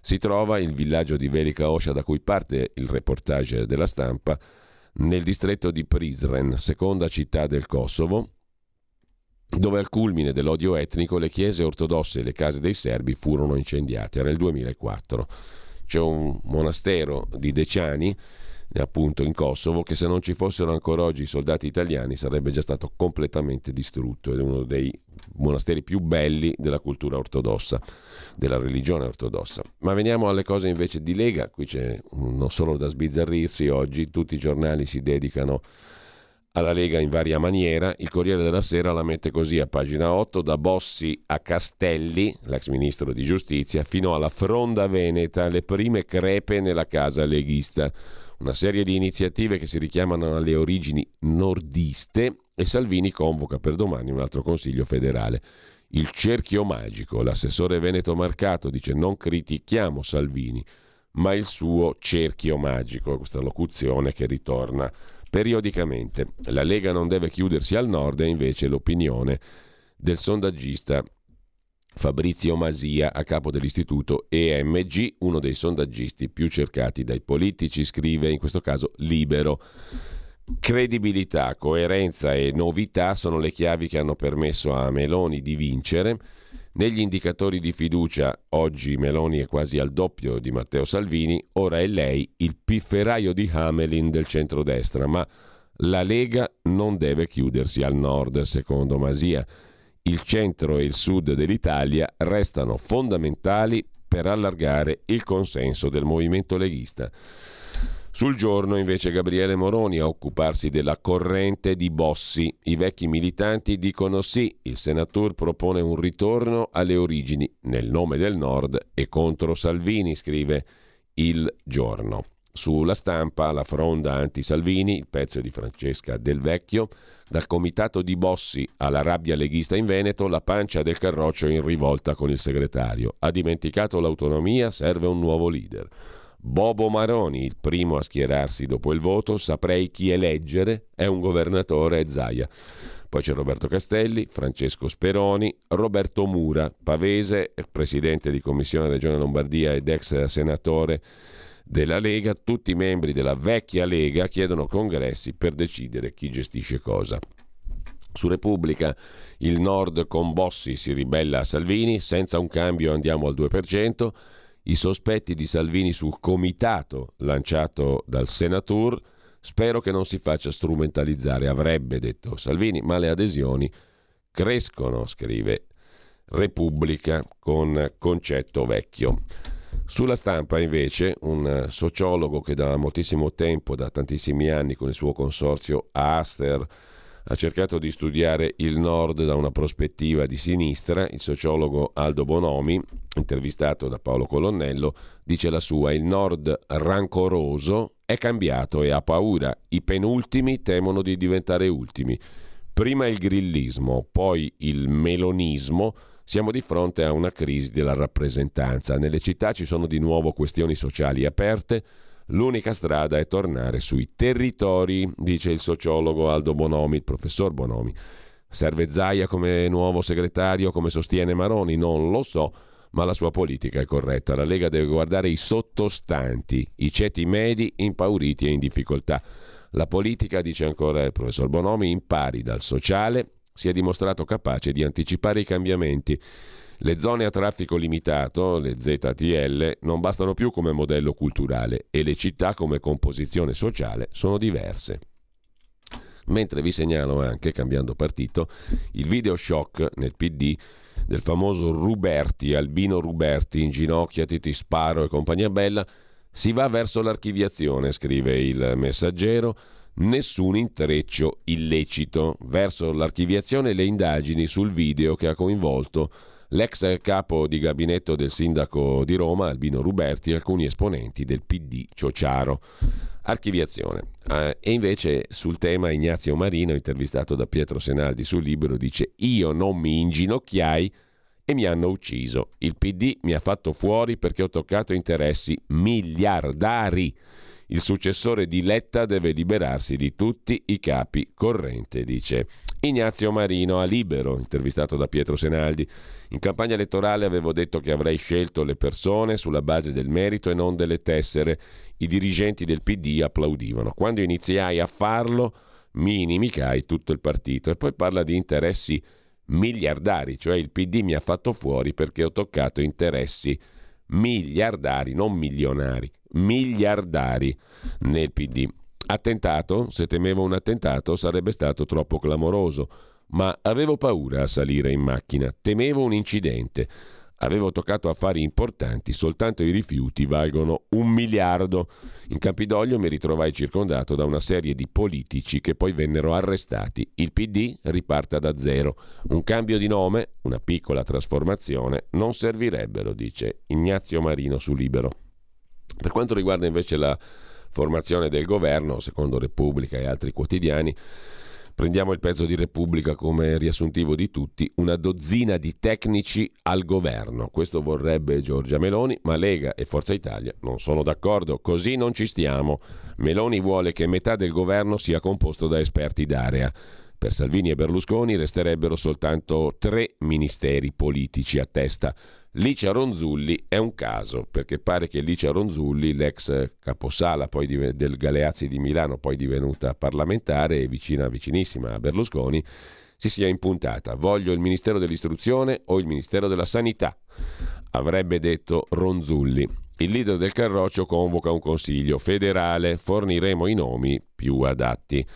S1: Si trova il villaggio di Velika Oscia da cui parte il reportage della stampa nel distretto di Prizren, seconda città del Kosovo, dove al culmine dell'odio etnico le chiese ortodosse e le case dei serbi furono incendiate. Il 2004 c'è un monastero di Deciani appunto in Kosovo che se non ci fossero ancora oggi i soldati italiani sarebbe già stato completamente distrutto è uno dei monasteri più belli della cultura ortodossa, della religione ortodossa. Ma veniamo alle cose invece di Lega, qui c'è non solo da sbizzarrirsi, oggi tutti i giornali si dedicano alla Lega in varia maniera. Il Corriere della Sera la mette così a pagina 8, da Bossi a Castelli, l'ex ministro di giustizia, fino alla fronda veneta, le prime crepe nella casa leghista. Una serie di iniziative che si richiamano alle origini nordiste e Salvini convoca per domani un altro consiglio federale. Il cerchio magico, l'assessore Veneto Marcato dice non critichiamo Salvini, ma il suo cerchio magico, questa locuzione che ritorna periodicamente. La Lega non deve chiudersi al nord è invece l'opinione del sondaggista Fabrizio Masia a capo dell'istituto EMG, uno dei sondaggisti più cercati dai politici, scrive in questo caso libero. Credibilità, coerenza e novità sono le chiavi che hanno permesso a Meloni di vincere negli indicatori di fiducia, oggi Meloni è quasi al doppio di Matteo Salvini, ora è lei il pifferaio di Hamelin del centrodestra, ma la Lega non deve chiudersi al nord, secondo Masia. Il centro e il sud dell'Italia restano fondamentali per allargare il consenso del movimento leghista. Sul giorno invece Gabriele Moroni a occuparsi della corrente di Bossi. I vecchi militanti dicono sì, il senatore propone un ritorno alle origini nel nome del Nord e contro Salvini, scrive il giorno. Sulla stampa la fronda anti-Salvini, il pezzo di Francesca Del Vecchio, dal comitato di Bossi alla rabbia leghista in Veneto, la pancia del Carroccio in rivolta con il segretario. Ha dimenticato l'autonomia, serve un nuovo leader. Bobo Maroni, il primo a schierarsi dopo il voto, saprei chi eleggere, è un governatore e Zaia. Poi c'è Roberto Castelli, Francesco Speroni, Roberto Mura, pavese, presidente di Commissione Regione Lombardia ed ex senatore della Lega, tutti i membri della vecchia Lega chiedono congressi per decidere chi gestisce cosa. Su Repubblica il Nord con Bossi si ribella a Salvini, senza un cambio andiamo al 2% i sospetti di Salvini sul comitato lanciato dal Senatur. Spero che non si faccia strumentalizzare, avrebbe detto Salvini, ma le adesioni crescono, scrive Repubblica con concetto vecchio. Sulla stampa invece un sociologo che da moltissimo tempo, da tantissimi anni con il suo consorzio Aster, ha cercato di studiare il Nord da una prospettiva di sinistra. Il sociologo Aldo Bonomi, intervistato da Paolo Colonnello, dice la sua: Il Nord rancoroso è cambiato e ha paura. I penultimi temono di diventare ultimi. Prima il grillismo, poi il melonismo. Siamo di fronte a una crisi della rappresentanza. Nelle città ci sono di nuovo questioni sociali aperte L'unica strada è tornare sui territori, dice il sociologo Aldo Bonomi, il professor Bonomi. Serve Zaia come nuovo segretario, come sostiene Maroni? Non lo so, ma la sua politica è corretta. La Lega deve guardare i sottostanti, i ceti medi impauriti e in difficoltà. La politica, dice ancora il professor Bonomi, impari dal sociale, si è dimostrato capace di anticipare i cambiamenti. Le zone a traffico limitato, le ZTL, non bastano più come modello culturale e le città come composizione sociale sono diverse. Mentre vi segnalo anche, cambiando partito, il video shock nel PD del famoso Ruberti, Albino Ruberti, in ginocchia, ti sparo e compagnia bella, si va verso l'archiviazione, scrive il messaggero, nessun intreccio illecito. Verso l'archiviazione le indagini sul video che ha coinvolto l'ex capo di gabinetto del sindaco di Roma, Albino Ruberti, e alcuni esponenti del PD Ciociaro. Archiviazione. Eh, e invece sul tema Ignazio Marino, intervistato da Pietro Senaldi sul libro, dice io non mi inginocchiai e mi hanno ucciso. Il PD mi ha fatto fuori perché ho toccato interessi miliardari. Il successore di Letta deve liberarsi di tutti i capi corrente, dice Ignazio Marino a Libero, intervistato da Pietro Senaldi. In campagna elettorale avevo detto che avrei scelto le persone sulla base del merito e non delle tessere. I dirigenti del PD applaudivano. Quando iniziai a farlo, mi inimicai tutto il partito. E poi parla di interessi miliardari, cioè il PD mi ha fatto fuori perché ho toccato interessi miliardari, non milionari, miliardari nel PD. Attentato? Se temevo un attentato sarebbe stato troppo clamoroso ma avevo paura a salire in macchina, temevo un incidente. Avevo toccato affari importanti, soltanto i rifiuti valgono un miliardo. In Campidoglio mi ritrovai circondato da una serie di politici che poi vennero arrestati. Il PD riparta da zero. Un cambio di nome, una piccola trasformazione, non servirebbero, dice Ignazio Marino su Libero. Per quanto riguarda invece la formazione del governo, secondo Repubblica e altri quotidiani, Prendiamo il pezzo di Repubblica come riassuntivo di tutti, una dozzina di tecnici al governo. Questo vorrebbe Giorgia Meloni, ma Lega e Forza Italia non sono d'accordo, così non ci stiamo. Meloni vuole che metà del governo sia composto da esperti d'area. Per Salvini e Berlusconi resterebbero soltanto tre ministeri politici a testa. Licia Ronzulli è un caso, perché pare che Licia Ronzulli, l'ex caposala di, del Galeazzi di Milano, poi divenuta parlamentare e vicina, vicinissima a Berlusconi, si sia impuntata. Voglio il Ministero dell'Istruzione o il Ministero della Sanità, avrebbe detto Ronzulli. Il leader del Carroccio convoca un consiglio federale, forniremo i nomi più adatti.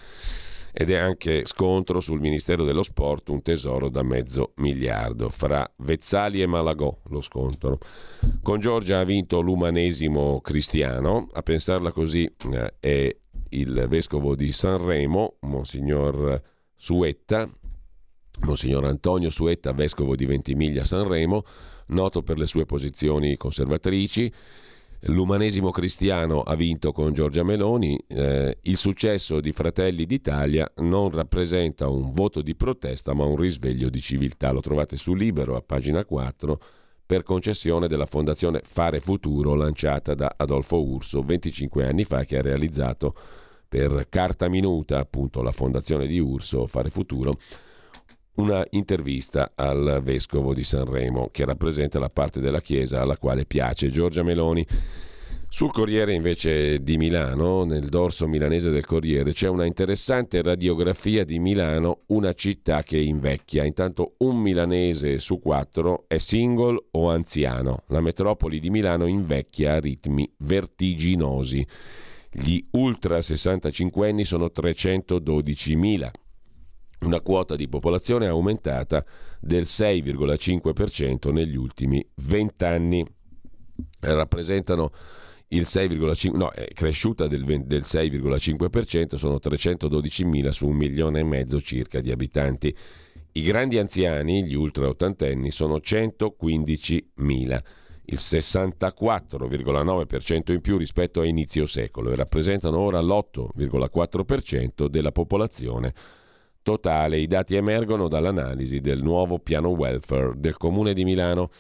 S1: Ed è anche scontro sul Ministero dello Sport, un tesoro da mezzo miliardo. Fra Vezzali e Malagò lo scontro. Con Giorgia ha vinto l'umanesimo cristiano, a pensarla così eh, è il vescovo di Sanremo, Monsignor Suetta, Monsignor Antonio Suetta, vescovo di Ventimiglia Sanremo, noto per le sue posizioni conservatrici, L'umanesimo cristiano ha vinto con Giorgia Meloni, eh, il successo di Fratelli d'Italia non rappresenta un voto di protesta ma un risveglio di civiltà. Lo trovate su Libero a pagina 4 per concessione della fondazione Fare Futuro lanciata da Adolfo Urso 25 anni fa che ha realizzato per Carta Minuta, appunto la fondazione di Urso Fare Futuro, una intervista al vescovo di Sanremo che rappresenta la parte della Chiesa alla quale piace Giorgia Meloni. Sul Corriere invece di Milano, nel dorso milanese del Corriere, c'è una interessante radiografia di Milano, una città che invecchia. Intanto un milanese su quattro è single o anziano. La metropoli di Milano invecchia a ritmi vertiginosi. Gli ultra 65 anni sono 312.000 una quota di popolazione aumentata del 6,5% negli ultimi 20 anni. Rappresentano il 6,5%, no, è cresciuta del, 20, del 6,5%, sono 312.000 su un milione e mezzo circa di abitanti. I grandi anziani, gli ultra ottantenni, sono 115.000, il 64,9% in più rispetto a inizio secolo e rappresentano ora l'8,4% della popolazione totale. I dati emergono dall'analisi del nuovo piano welfare del Comune di Milano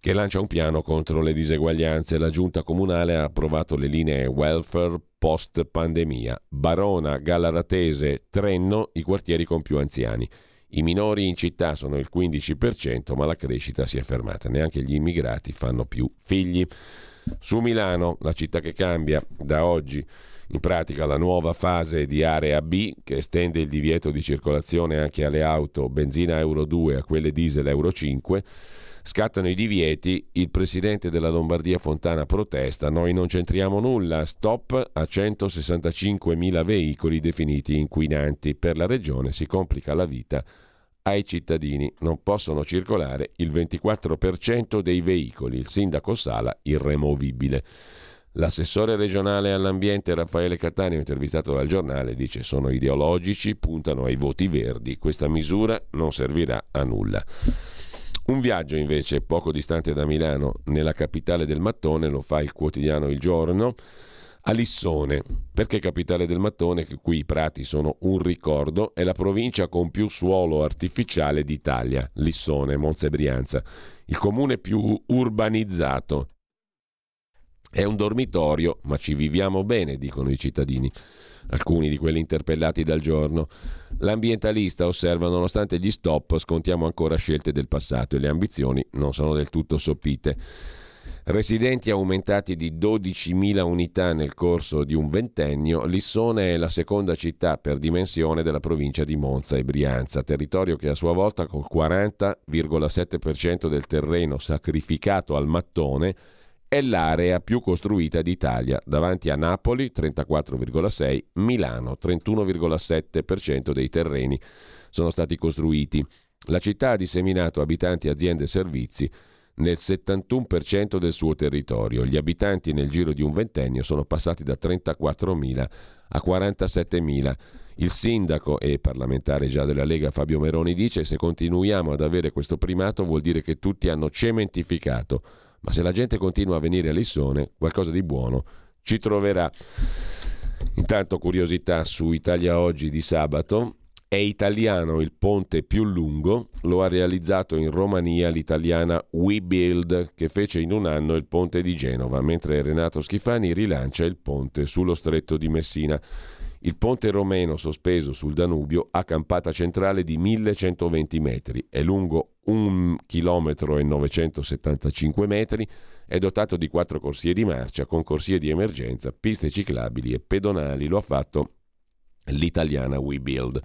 S1: che lancia un piano contro le diseguaglianze. La giunta comunale ha approvato le linee welfare post pandemia. Barona, Gallaratese, Trenno, i quartieri con più anziani. I minori in città sono il 15%, ma la crescita si è fermata. Neanche gli immigrati fanno più figli. Su Milano, la città che cambia da oggi in pratica la nuova fase di area B che estende il divieto di circolazione anche alle auto benzina Euro 2 e a quelle diesel Euro 5. Scattano i divieti, il presidente della Lombardia Fontana protesta, noi non c'entriamo nulla, stop a 165.000 veicoli definiti inquinanti. Per la regione si complica la vita ai cittadini, non possono circolare il 24% dei veicoli, il sindaco Sala irremovibile. L'assessore regionale all'ambiente Raffaele Cattaneo, intervistato dal giornale, dice sono ideologici, puntano ai voti verdi, questa misura non servirà a nulla. Un viaggio invece poco distante da Milano, nella capitale del mattone, lo fa il quotidiano Il Giorno, a Lissone. Perché capitale del mattone? Che qui i prati sono un ricordo, è la provincia con più suolo artificiale d'Italia, Lissone, Monza e Brianza, il comune più urbanizzato è un dormitorio, ma ci viviamo bene, dicono i cittadini, alcuni di quelli interpellati dal giorno. L'ambientalista osserva, nonostante gli stop, scontiamo ancora scelte del passato e le ambizioni non sono del tutto soppite. Residenti aumentati di 12.000 unità nel corso di un ventennio, Lissone è la seconda città per dimensione della provincia di Monza e Brianza, territorio che a sua volta col 40,7% del terreno sacrificato al mattone è l'area più costruita d'Italia, davanti a Napoli 34,6, Milano 31,7% dei terreni sono stati costruiti. La città ha disseminato abitanti, aziende e servizi nel 71% del suo territorio. Gli abitanti nel giro di un ventennio sono passati da 34.000 a 47.000. Il sindaco e parlamentare già della Lega Fabio Meroni dice se continuiamo ad avere questo primato vuol dire che tutti hanno cementificato ma se la gente continua a venire a Lissone, qualcosa di buono ci troverà. Intanto curiosità su Italia Oggi di sabato. È italiano il ponte più lungo, lo ha realizzato in Romania l'italiana WeBuild che fece in un anno il ponte di Genova, mentre Renato Schifani rilancia il ponte sullo stretto di Messina. Il ponte romeno sospeso sul Danubio ha campata centrale di 1120 metri, è lungo 1 km e 975 metri, è dotato di quattro corsie di marcia con corsie di emergenza, piste ciclabili e pedonali. Lo ha fatto l'italiana WeBuild.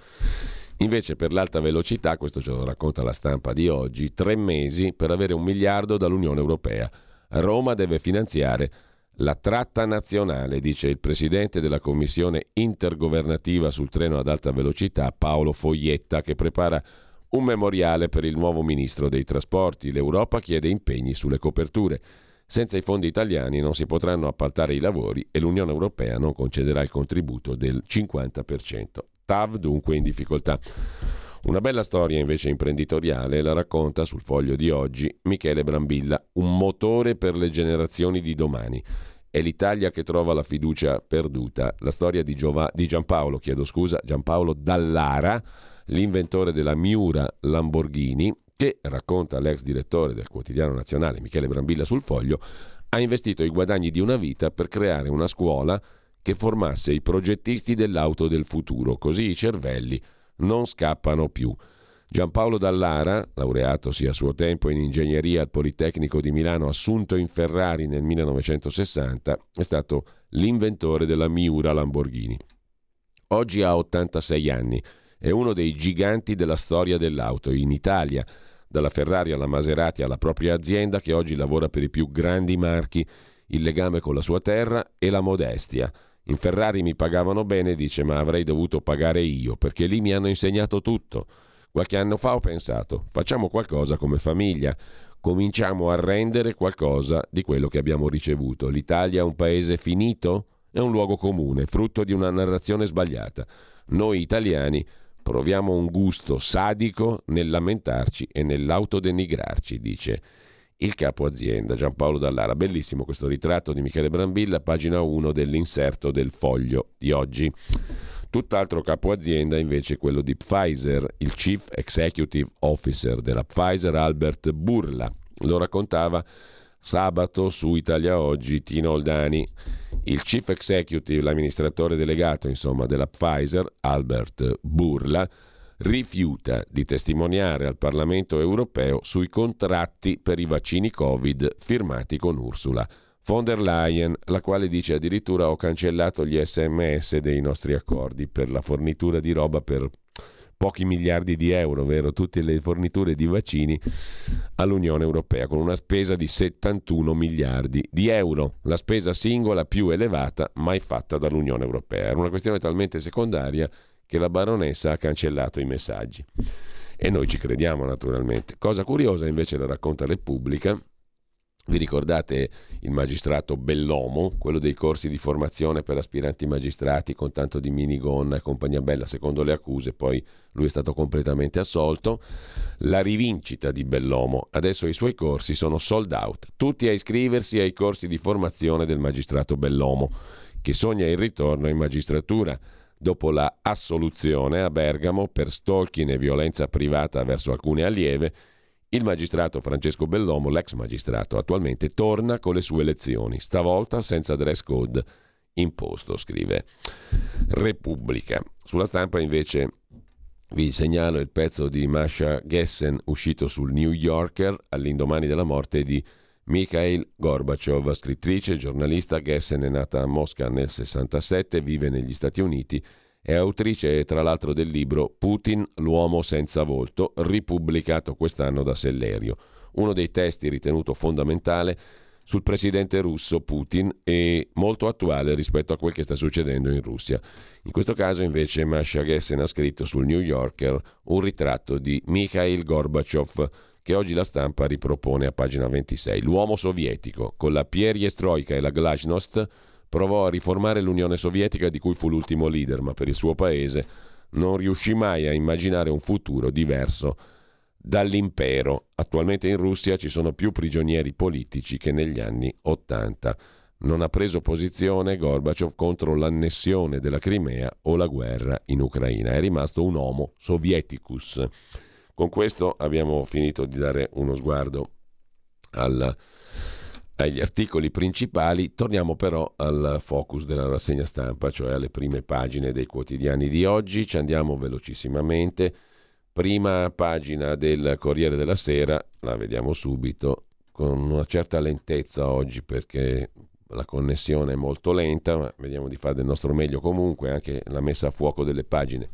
S1: Invece per l'alta velocità, questo ce lo racconta la stampa di oggi, tre mesi per avere un miliardo dall'Unione Europea. Roma deve finanziare La tratta nazionale, dice il presidente della commissione intergovernativa sul treno ad alta velocità, Paolo Foglietta, che prepara un memoriale per il nuovo ministro dei trasporti. L'Europa chiede impegni sulle coperture. Senza i fondi italiani non si potranno appaltare i lavori e l'Unione Europea non concederà il contributo del 50%. TAV dunque in difficoltà. Una bella storia invece imprenditoriale la racconta sul foglio di oggi Michele Brambilla, un motore per le generazioni di domani. È l'Italia che trova la fiducia perduta. La storia di, Giova- di Giampaolo, chiedo scusa, Giampaolo Dallara, l'inventore della Miura Lamborghini, che, racconta l'ex direttore del quotidiano nazionale Michele Brambilla sul foglio, ha investito i guadagni di una vita per creare una scuola che formasse i progettisti dell'auto del futuro, così i cervelli non scappano più. Giampaolo Dallara, laureatosi a suo tempo in ingegneria al Politecnico di Milano, assunto in Ferrari nel 1960, è stato l'inventore della Miura Lamborghini. Oggi ha 86 anni, è uno dei giganti della storia dell'auto in Italia, dalla Ferrari alla Maserati alla propria azienda che oggi lavora per i più grandi marchi, il legame con la sua terra e la modestia. In Ferrari mi pagavano bene, dice, ma avrei dovuto pagare io, perché lì mi hanno insegnato tutto. Qualche anno fa ho pensato, facciamo qualcosa come famiglia, cominciamo a rendere qualcosa di quello che abbiamo ricevuto. L'Italia è un paese finito? È un luogo comune, frutto di una narrazione sbagliata. Noi italiani proviamo un gusto sadico nel lamentarci e nell'autodenigrarci, dice il capo azienda Giampaolo Dallara. Bellissimo questo ritratto di Michele Brambilla, pagina 1 dell'inserto del foglio di oggi. Tutt'altro capo azienda invece quello di Pfizer, il Chief Executive Officer della Pfizer Albert Burla. Lo raccontava sabato su Italia Oggi Tino Oldani. Il Chief Executive, l'amministratore delegato insomma della Pfizer, Albert Burla, rifiuta di testimoniare al Parlamento europeo sui contratti per i vaccini Covid firmati con Ursula von der Leyen, la quale dice addirittura ho cancellato gli sms dei nostri accordi per la fornitura di roba per pochi miliardi di euro, vero? Tutte le forniture di vaccini all'Unione Europea con una spesa di 71 miliardi di euro, la spesa singola più elevata mai fatta dall'Unione Europea. Era una questione talmente secondaria che la baronessa ha cancellato i messaggi. E noi ci crediamo naturalmente. Cosa curiosa invece la racconta Repubblica. Vi ricordate il magistrato Bellomo, quello dei corsi di formazione per aspiranti magistrati con tanto di minigonna e compagnia bella secondo le accuse, poi lui è stato completamente assolto. La rivincita di Bellomo, adesso i suoi corsi sono sold out, tutti a iscriversi ai corsi di formazione del magistrato Bellomo, che sogna il ritorno in magistratura. Dopo la assoluzione a Bergamo per stalking e violenza privata verso alcune allieve, il magistrato Francesco Bellomo, l'ex magistrato attualmente, torna con le sue lezioni, stavolta senza dress code imposto, scrive Repubblica. Sulla stampa invece vi segnalo il pezzo di Masha Gessen uscito sul New Yorker all'indomani della morte di Mikhail Gorbachev, scrittrice, giornalista, Gessen è nata a Mosca nel 67, vive negli Stati Uniti, è autrice tra l'altro del libro Putin, l'uomo senza volto, ripubblicato quest'anno da Sellerio, uno dei testi ritenuto fondamentale sul presidente russo Putin e molto attuale rispetto a quel che sta succedendo in Russia. In questo caso invece Masha Gessen ha scritto sul New Yorker un ritratto di Mikhail Gorbachev, che oggi la stampa ripropone a pagina 26. L'uomo sovietico, con la Pierjestroika e la Glasnost, provò a riformare l'Unione Sovietica di cui fu l'ultimo leader, ma per il suo paese non riuscì mai a immaginare un futuro diverso dall'impero. Attualmente in Russia ci sono più prigionieri politici che negli anni Ottanta. Non ha preso posizione Gorbaciov contro l'annessione della Crimea o la guerra in Ucraina. È rimasto un homo sovieticus. Con questo abbiamo finito di dare uno sguardo al, agli articoli principali, torniamo però al focus della rassegna stampa, cioè alle prime pagine dei quotidiani di oggi, ci andiamo velocissimamente. Prima pagina del Corriere della Sera, la vediamo subito, con una certa lentezza oggi perché la connessione è molto lenta, ma vediamo di fare del nostro meglio comunque, anche la messa a fuoco delle pagine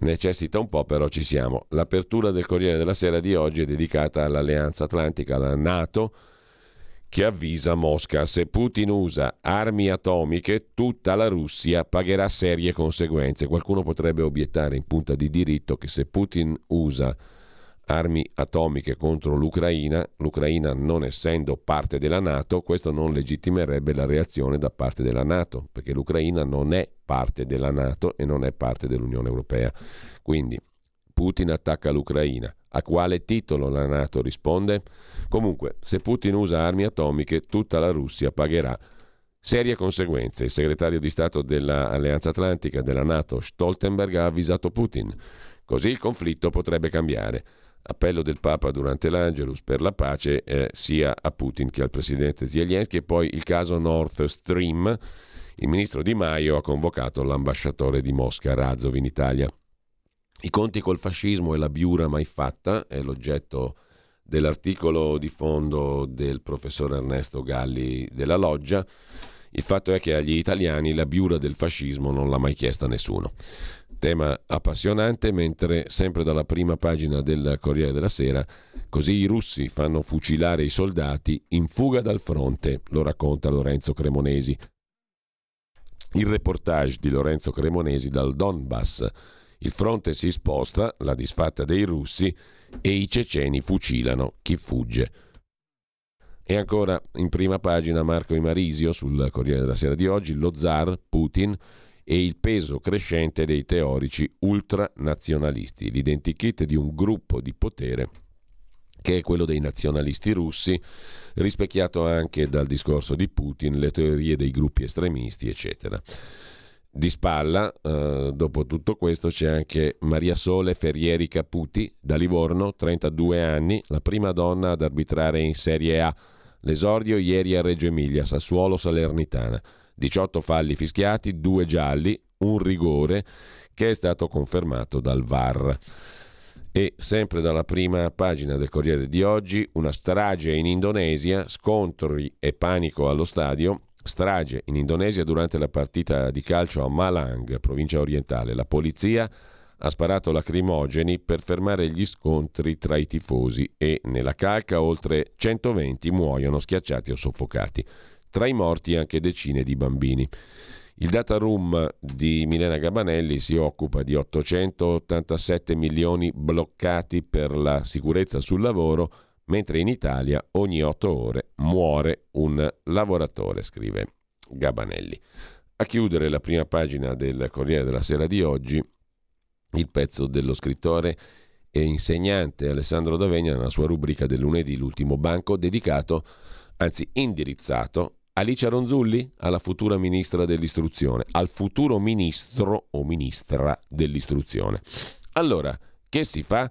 S1: necessita un po', però ci siamo. L'apertura del Corriere della Sera di oggi è dedicata all'Alleanza Atlantica, alla Nato, che avvisa Mosca se Putin usa armi atomiche tutta la Russia pagherà serie conseguenze. Qualcuno potrebbe obiettare in punta di diritto che se Putin usa armi atomiche contro l'Ucraina, l'Ucraina non essendo parte della Nato, questo non legittimerebbe la reazione da parte della Nato, perché l'Ucraina non è parte della Nato e non è parte dell'Unione Europea. Quindi Putin attacca l'Ucraina. A quale titolo la Nato risponde? Comunque, se Putin usa armi atomiche, tutta la Russia pagherà serie conseguenze. Il segretario di Stato dell'Alleanza Atlantica della Nato, Stoltenberg, ha avvisato Putin. Così il conflitto potrebbe cambiare. Appello del Papa durante l'Angelus per la pace eh, sia a Putin che al presidente Zelensky e poi il caso Nord Stream. Il ministro Di Maio ha convocato l'ambasciatore di Mosca, Razov, in Italia. I conti col fascismo e la biura mai fatta è l'oggetto dell'articolo di fondo del professor Ernesto Galli della Loggia. Il fatto è che agli italiani la biura del fascismo non l'ha mai chiesta nessuno. Tema appassionante, mentre sempre dalla prima pagina del Corriere della Sera, così i russi fanno fucilare i soldati in fuga dal fronte, lo racconta Lorenzo Cremonesi. Il reportage di Lorenzo Cremonesi dal Donbass. Il fronte si sposta, la disfatta dei russi, e i ceceni fucilano chi fugge. E ancora in prima pagina Marco Imarisio sul Corriere della Sera di oggi, lo zar Putin e il peso crescente dei teorici ultranazionalisti, l'identikit di un gruppo di potere che è quello dei nazionalisti russi, rispecchiato anche dal discorso di Putin, le teorie dei gruppi estremisti, eccetera. Di spalla, eh, dopo tutto questo, c'è anche Maria Sole Ferrieri Caputi, da Livorno, 32 anni, la prima donna ad arbitrare in Serie A. L'esordio ieri a Reggio Emilia, Sassuolo Salernitana. 18 falli fischiati, 2 gialli, un rigore che è stato confermato dal VAR. E sempre dalla prima pagina del Corriere di oggi, una strage in Indonesia, scontri e panico allo stadio, strage in Indonesia durante la partita di calcio a Malang, provincia orientale. La polizia ha sparato lacrimogeni per fermare gli scontri tra i tifosi e nella calca oltre 120 muoiono schiacciati o soffocati. Tra i morti anche decine di bambini. Il data room di Milena Gabanelli si occupa di 887 milioni bloccati per la sicurezza sul lavoro, mentre in Italia ogni 8 ore muore un lavoratore, scrive Gabanelli. A chiudere la prima pagina del Corriere della Sera di oggi, il pezzo dello scrittore e insegnante Alessandro Davegna nella sua rubrica del lunedì L'ultimo banco, dedicato, anzi indirizzato, Alicia Ronzulli, alla futura ministra dell'istruzione, al futuro ministro o ministra dell'istruzione. Allora, che si fa?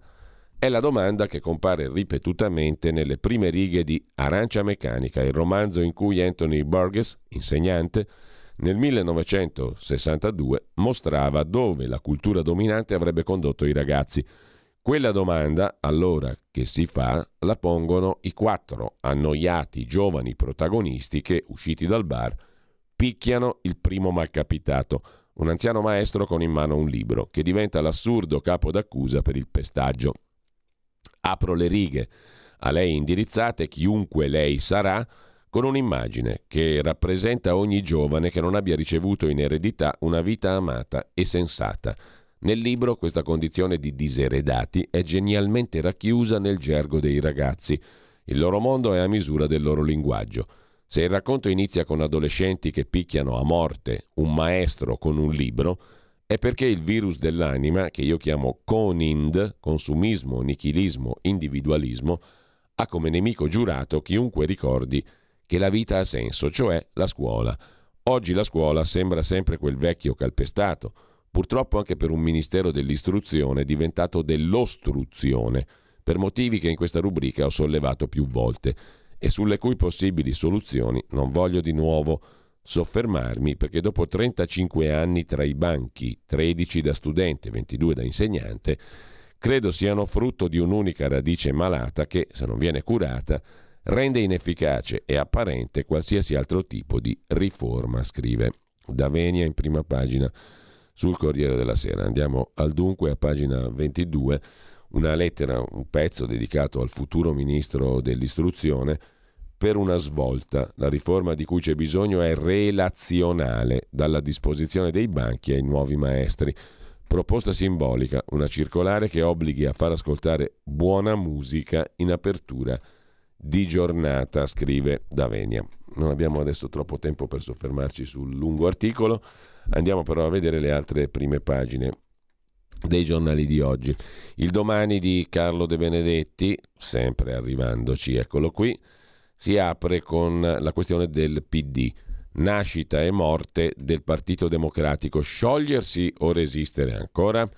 S1: È la domanda che compare ripetutamente nelle prime righe di Arancia Meccanica, il romanzo in cui Anthony Burgess, insegnante, nel 1962 mostrava dove la cultura dominante avrebbe condotto i ragazzi quella domanda, allora, che si fa, la pongono i quattro annoiati giovani protagonisti che, usciti dal bar, picchiano il primo malcapitato, un anziano maestro con in mano un libro, che diventa l'assurdo capo d'accusa per il pestaggio. Apro le righe a lei indirizzate, chiunque lei sarà, con un'immagine che rappresenta ogni giovane che non abbia ricevuto in eredità una vita amata e sensata nel libro questa condizione di diseredati è genialmente racchiusa nel gergo dei ragazzi. Il loro mondo è a misura del loro linguaggio. Se il racconto inizia con adolescenti che picchiano a morte un maestro con un libro, è perché il virus dell'anima, che io chiamo CONIND, consumismo, nichilismo, individualismo, ha come nemico giurato chiunque ricordi che la vita ha senso, cioè la scuola. Oggi la scuola sembra sempre quel vecchio calpestato, purtroppo anche per un Ministero dell'Istruzione diventato dell'ostruzione, per motivi che in questa rubrica ho sollevato più volte e sulle cui possibili soluzioni non voglio di nuovo soffermarmi perché dopo 35 anni tra i banchi, 13 da studente, 22 da insegnante, credo siano frutto di un'unica radice malata che, se non viene curata, rende inefficace e apparente qualsiasi altro tipo di riforma, scrive Davenia in prima pagina sul Corriere della Sera. Andiamo al dunque a pagina 22, una lettera, un pezzo dedicato al futuro ministro dell'istruzione per una svolta. La riforma di cui c'è bisogno è relazionale, dalla disposizione dei banchi ai nuovi maestri. Proposta simbolica, una circolare che obblighi a far ascoltare buona musica in apertura di giornata, scrive Davenia. Non abbiamo adesso troppo tempo per soffermarci sul lungo articolo, andiamo però a vedere le altre prime pagine dei giornali di oggi. Il domani di Carlo De Benedetti, sempre arrivandoci, eccolo qui, si apre con la questione del PD. Nascita e morte del Partito Democratico. Sciogliersi o resistere ancora?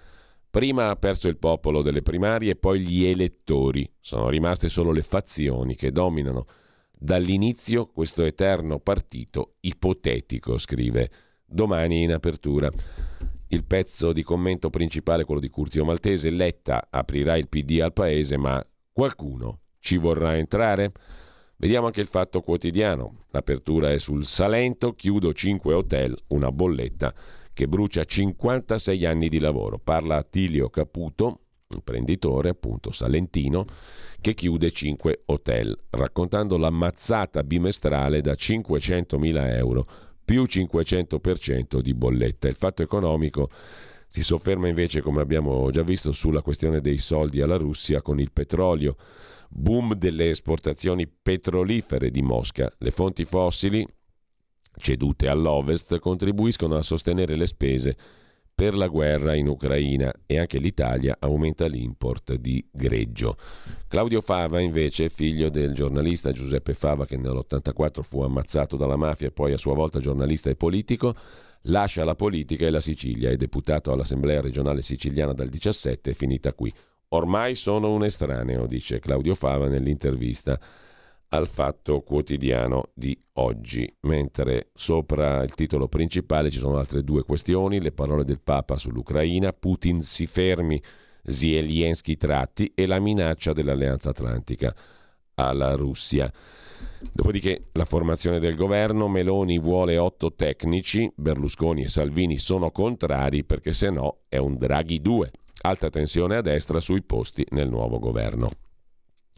S1: Prima ha perso il popolo delle primarie poi gli elettori. Sono rimaste solo le fazioni che dominano dall'inizio questo eterno partito ipotetico, scrive domani in apertura. Il pezzo di commento principale, quello di Curzio Maltese, Letta aprirà il PD al paese, ma qualcuno ci vorrà entrare? Vediamo anche il fatto quotidiano. L'apertura è sul Salento, chiudo 5 hotel, una bolletta che brucia 56 anni di lavoro. Parla Attilio Caputo, imprenditore appunto salentino, che chiude 5 hotel, raccontando la mazzata bimestrale da 500.000 euro più 500% di bolletta. Il fatto economico si sofferma invece, come abbiamo già visto, sulla questione dei soldi alla Russia con il petrolio. Boom delle esportazioni petrolifere di Mosca. Le fonti fossili, cedute all'Ovest, contribuiscono a sostenere le spese per la guerra in Ucraina e anche l'Italia aumenta l'import di greggio. Claudio Fava, invece, figlio del giornalista Giuseppe Fava che nell'84 fu ammazzato dalla mafia e poi a sua volta giornalista e politico, lascia la politica e la Sicilia, è deputato all'Assemblea regionale siciliana dal 17 e finita qui. Ormai sono un estraneo, dice Claudio Fava nell'intervista al Fatto Quotidiano di oggi, mentre sopra il titolo principale ci sono altre due questioni, le parole del Papa sull'Ucraina, Putin si fermi, Zelensky tratti e la minaccia dell'Alleanza Atlantica alla Russia. Dopodiché la formazione del governo, Meloni vuole otto tecnici, Berlusconi e Salvini sono contrari perché se no è un Draghi 2. Alta tensione a destra sui posti nel nuovo governo.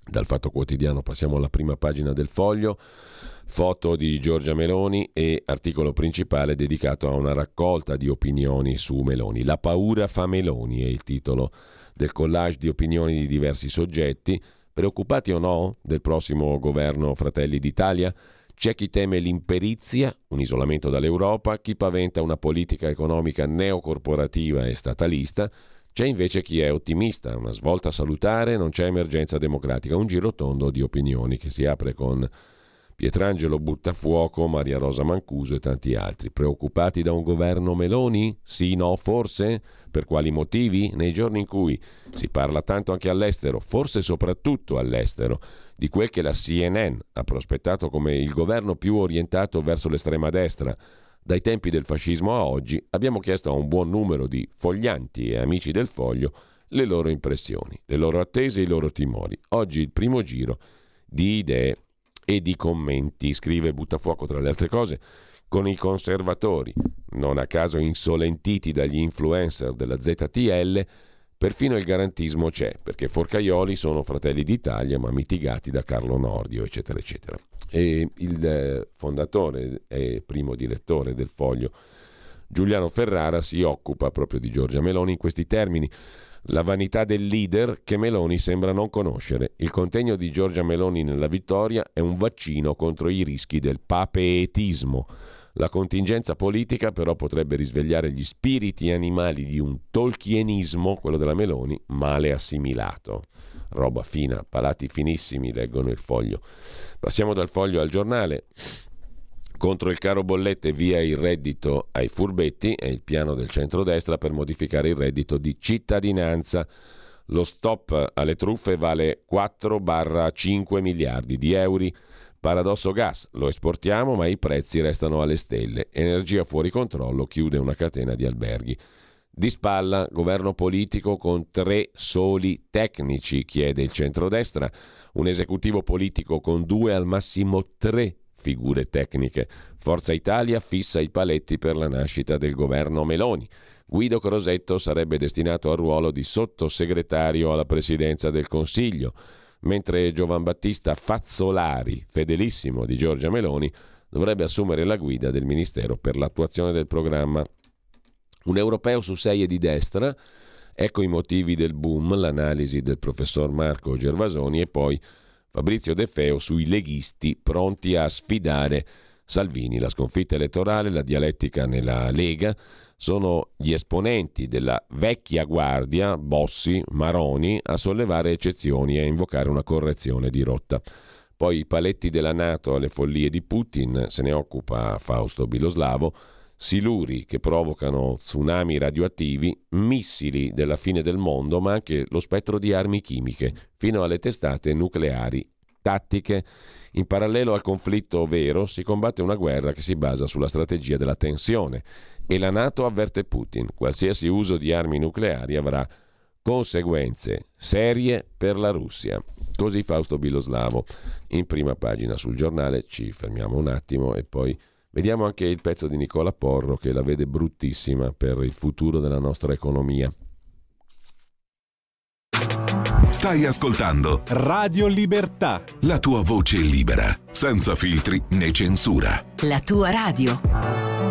S1: Dal Fatto Quotidiano passiamo alla prima pagina del foglio, foto di Giorgia Meloni e articolo principale dedicato a una raccolta di opinioni su Meloni. La paura fa Meloni è il titolo del collage di opinioni di diversi soggetti, preoccupati o no del prossimo governo Fratelli d'Italia. C'è chi teme l'imperizia, un isolamento dall'Europa, chi paventa una politica economica neocorporativa e statalista, c'è invece chi è ottimista, una svolta salutare, non c'è emergenza democratica, un giro tondo di opinioni che si apre con Pietrangelo Buttafuoco, Maria Rosa Mancuso e tanti altri. Preoccupati da un governo Meloni? Sì, no, forse? Per quali motivi? Nei giorni in cui si parla tanto anche all'estero, forse soprattutto all'estero, di quel che la CNN ha prospettato come il governo più orientato verso l'estrema destra, dai tempi del fascismo a oggi, abbiamo chiesto a un buon numero di foglianti e amici del foglio le loro impressioni, le loro attese e i loro timori. Oggi il primo giro di idee e di commenti, scrive Buttafuoco tra le altre cose, con i conservatori, non a caso insolentiti dagli influencer della ZTL, perfino il garantismo c'è, perché Forcaioli sono fratelli d'Italia ma mitigati da Carlo Nordio, eccetera, eccetera. E il eh, fondatore e primo direttore del foglio, Giuliano Ferrara, si occupa proprio di Giorgia Meloni in questi termini. La vanità del leader che Meloni sembra non conoscere. Il contegno di Giorgia Meloni nella vittoria è un vaccino contro i rischi del papeetismo. La contingenza politica però potrebbe risvegliare gli spiriti animali di un tolkienismo, quello della Meloni, male assimilato roba fina, palati finissimi, leggono il foglio. Passiamo dal foglio al giornale. Contro il caro bollette via il reddito ai furbetti è il piano del centrodestra per modificare il reddito di cittadinanza. Lo stop alle truffe vale 4-5 miliardi di euro. Paradosso gas, lo esportiamo ma i prezzi restano alle stelle. Energia fuori controllo chiude una catena di alberghi. Di spalla, governo politico con tre soli tecnici, chiede il centrodestra, un esecutivo politico con due al massimo tre figure tecniche. Forza Italia fissa i paletti per la nascita del governo Meloni. Guido Crosetto sarebbe destinato al ruolo di sottosegretario alla presidenza del Consiglio. Mentre Giovan Battista Fazzolari, fedelissimo di Giorgia Meloni, dovrebbe assumere la guida del Ministero per l'attuazione del programma. Un europeo su sei è di destra, ecco i motivi del boom, l'analisi del professor Marco Gervasoni e poi Fabrizio De Feo sui leghisti pronti a sfidare Salvini. La sconfitta elettorale, la dialettica nella Lega sono gli esponenti della vecchia guardia, Bossi, Maroni, a sollevare eccezioni e a invocare una correzione di rotta. Poi i paletti della Nato alle follie di Putin, se ne occupa Fausto Biloslavo, siluri che provocano tsunami radioattivi, missili della fine del mondo, ma anche lo spettro di armi chimiche, fino alle testate nucleari tattiche. In parallelo al conflitto vero si combatte una guerra che si basa sulla strategia della tensione e la Nato avverte Putin, qualsiasi uso di armi nucleari avrà conseguenze serie per la Russia. Così Fausto Biloslavo in prima pagina sul giornale, ci fermiamo un attimo e poi Vediamo anche il pezzo di Nicola Porro che la vede bruttissima per il futuro della nostra economia.
S2: Stai ascoltando
S3: Radio Libertà.
S2: La tua voce libera, senza filtri né censura.
S4: La tua radio.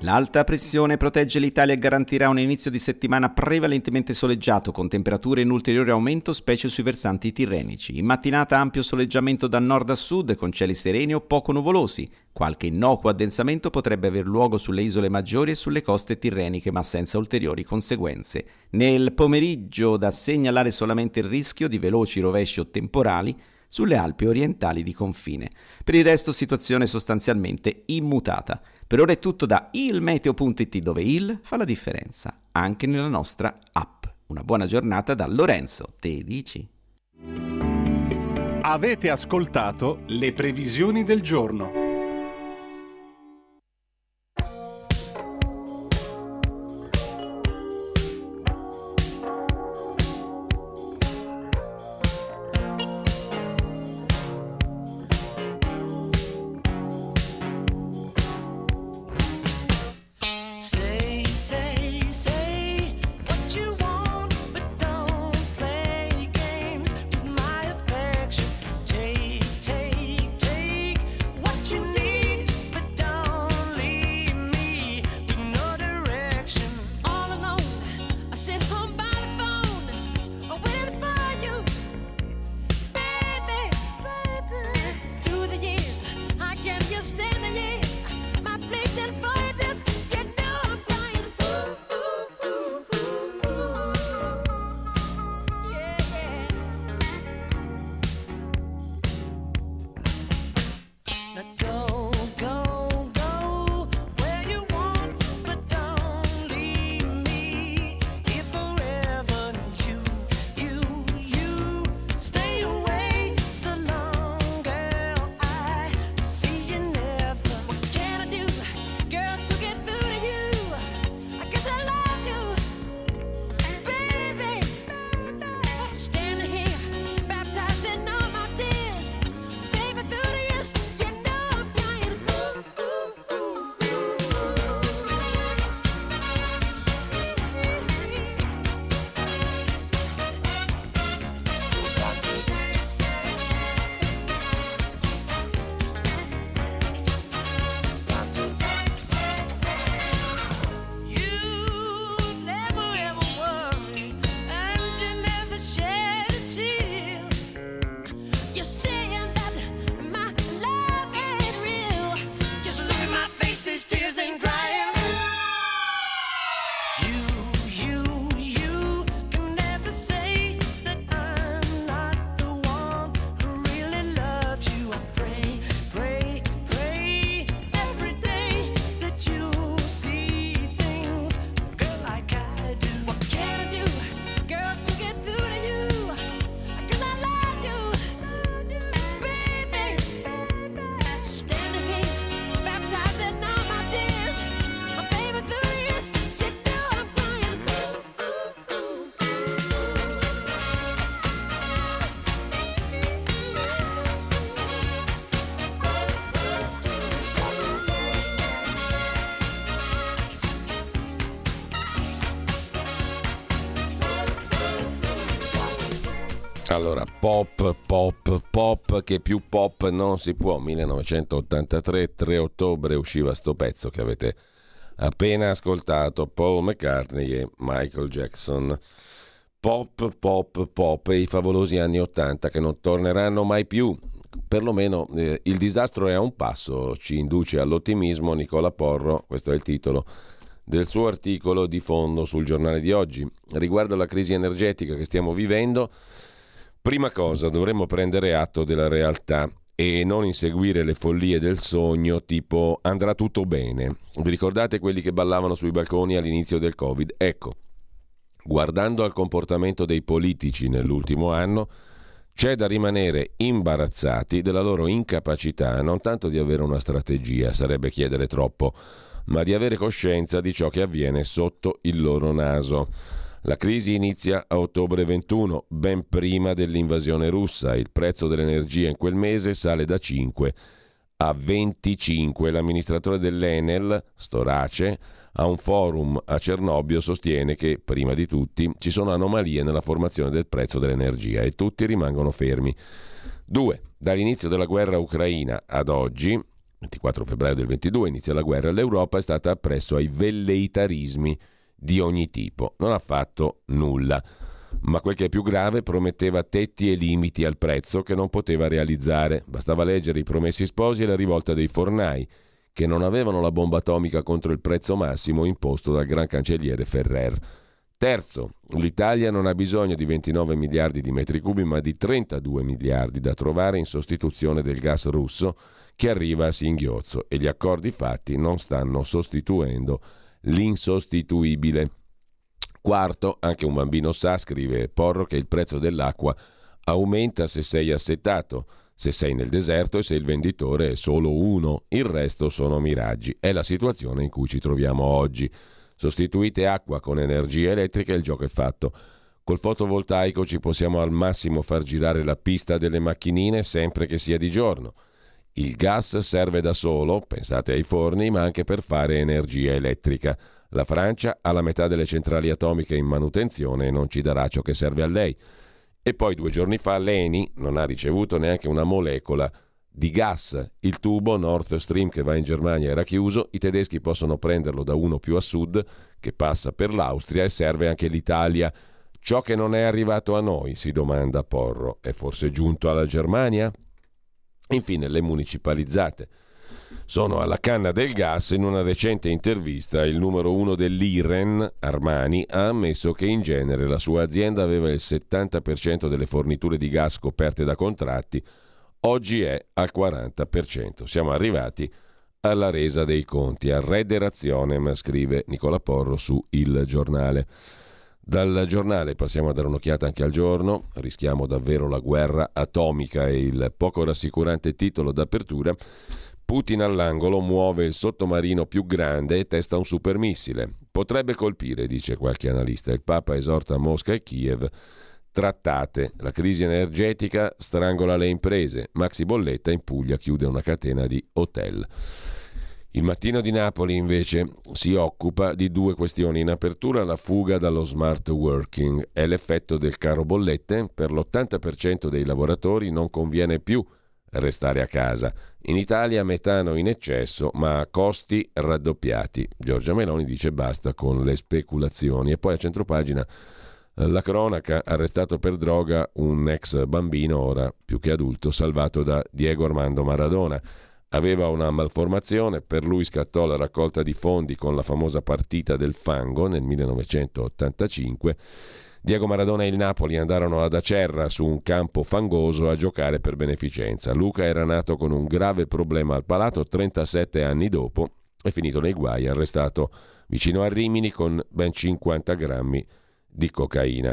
S5: L'alta pressione protegge l'Italia e garantirà un inizio di settimana prevalentemente soleggiato, con temperature in ulteriore aumento, specie sui versanti tirrenici. In mattinata ampio soleggiamento da nord a sud, con cieli sereni o poco nuvolosi. Qualche innocuo addensamento potrebbe aver luogo sulle isole maggiori e sulle coste tirreniche, ma senza ulteriori conseguenze. Nel pomeriggio da segnalare solamente il rischio di veloci rovesci o temporali sulle Alpi orientali di confine. Per il resto situazione sostanzialmente immutata. Per ora è tutto da ilmeteo.it dove il fa la differenza, anche nella nostra app. Una buona giornata da Lorenzo, te dici?
S3: Avete ascoltato le previsioni del giorno.
S1: Pop, che più pop non si può. 1983, 3 ottobre usciva sto pezzo che avete appena ascoltato, Paul McCartney e Michael Jackson. Pop, pop, pop e i favolosi anni 80 che non torneranno mai più. Perlomeno eh, il disastro è a un passo, ci induce all'ottimismo Nicola Porro, questo è il titolo del suo articolo di fondo sul giornale di oggi. Riguardo alla crisi energetica che stiamo vivendo, Prima cosa, dovremmo prendere atto della realtà e non inseguire le follie del sogno tipo andrà tutto bene. Vi ricordate quelli che ballavano sui balconi all'inizio del Covid? Ecco, guardando al comportamento dei politici nell'ultimo anno, c'è da rimanere imbarazzati della loro incapacità non tanto di avere una strategia, sarebbe chiedere troppo, ma di avere coscienza di ciò che avviene sotto il loro naso. La crisi inizia a ottobre 21, ben prima dell'invasione russa. Il prezzo dell'energia in quel mese sale da 5 a 25. L'amministratore dell'Enel, Storace, a un forum a Cernobbio sostiene che, prima di tutti, ci sono anomalie nella formazione del prezzo dell'energia e tutti rimangono fermi. 2. Dall'inizio della guerra ucraina ad oggi, 24 febbraio del 22, inizia la guerra, l'Europa è stata appresso ai velleitarismi di ogni tipo. Non ha fatto nulla. Ma quel che è più grave prometteva tetti e limiti al prezzo che non poteva realizzare. Bastava leggere i promessi sposi e la rivolta dei fornai, che non avevano la bomba atomica contro il prezzo massimo imposto dal gran cancelliere Ferrer. Terzo, l'Italia non ha bisogno di 29 miliardi di metri cubi, ma di 32 miliardi da trovare in sostituzione del gas russo che arriva a singhiozzo e gli accordi fatti non stanno sostituendo l'insostituibile. Quarto, anche un bambino sa, scrive Porro, che il prezzo dell'acqua aumenta se sei assetato, se sei nel deserto e se il venditore è solo uno, il resto sono miraggi. È la situazione in cui ci troviamo oggi. Sostituite acqua con energia elettrica e il gioco è fatto. Col fotovoltaico ci possiamo al massimo far girare la pista delle macchinine sempre che sia di giorno. Il gas serve da solo, pensate ai forni, ma anche per fare energia elettrica. La Francia ha la metà delle centrali atomiche in manutenzione e non ci darà ciò che serve a lei. E poi due giorni fa l'ENI non ha ricevuto neanche una molecola di gas. Il tubo Nord Stream che va in Germania era chiuso, i tedeschi possono prenderlo da uno più a sud che passa per l'Austria e serve anche l'Italia. Ciò che non è arrivato a noi, si domanda Porro, è forse giunto alla Germania? Infine, le municipalizzate sono alla canna del gas. In una recente intervista, il numero uno dell'IREN, Armani, ha ammesso che in genere la sua azienda aveva il 70% delle forniture di gas coperte da contratti, oggi è al 40%. Siamo arrivati alla resa dei conti, a rederazione, scrive Nicola Porro su Il Giornale. Dal giornale passiamo a dare un'occhiata anche al giorno, rischiamo davvero la guerra atomica e il poco rassicurante titolo d'apertura. Putin all'angolo muove il sottomarino più grande e testa un supermissile. Potrebbe colpire, dice qualche analista. Il Papa esorta Mosca e Kiev. Trattate. La crisi energetica strangola le imprese. Maxi Bolletta in Puglia chiude una catena di hotel. Il mattino di Napoli invece si occupa di due questioni. In apertura la fuga dallo smart working è l'effetto del caro bollette. Per l'80% dei lavoratori non conviene più restare a casa. In Italia metano in eccesso ma a costi raddoppiati. Giorgia Meloni dice basta con le speculazioni. E poi a centropagina eh, la cronaca, arrestato per droga un ex bambino, ora più che adulto, salvato da Diego Armando Maradona. Aveva una malformazione, per lui scattò la raccolta di fondi con la famosa partita del fango nel 1985. Diego Maradona e il Napoli andarono ad Acerra su un campo fangoso a giocare per beneficenza. Luca era nato con un grave problema al palato 37 anni dopo, è finito nei guai, arrestato vicino a Rimini con ben 50 grammi di cocaina.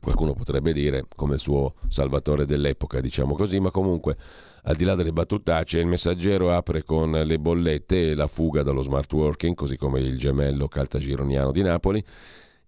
S1: Qualcuno potrebbe dire come il suo salvatore dell'epoca, diciamo così, ma comunque al di là delle battutacce, il messaggero apre con le bollette e la fuga dallo smart working, così come il gemello caltagironiano di Napoli.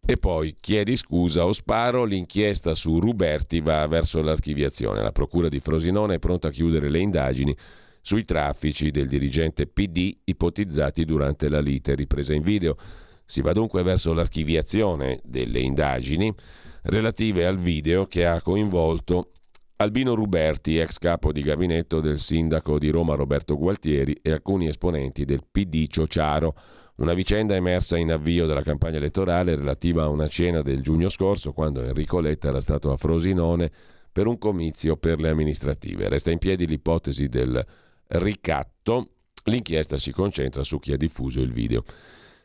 S1: E poi chiedi scusa o sparo, l'inchiesta su Ruberti va verso l'archiviazione. La procura di Frosinone è pronta a chiudere le indagini sui traffici del dirigente PD ipotizzati durante la lite ripresa in video. Si va dunque verso l'archiviazione delle indagini relative al video che ha coinvolto Albino Ruberti, ex capo di gabinetto del sindaco di Roma Roberto Gualtieri e alcuni esponenti del PD Ciociaro. Una vicenda emersa in avvio della campagna elettorale relativa a una cena del giugno scorso quando Enrico Letta era stato a Frosinone per un comizio per le amministrative. Resta in piedi l'ipotesi del ricatto. L'inchiesta si concentra su chi ha diffuso il video.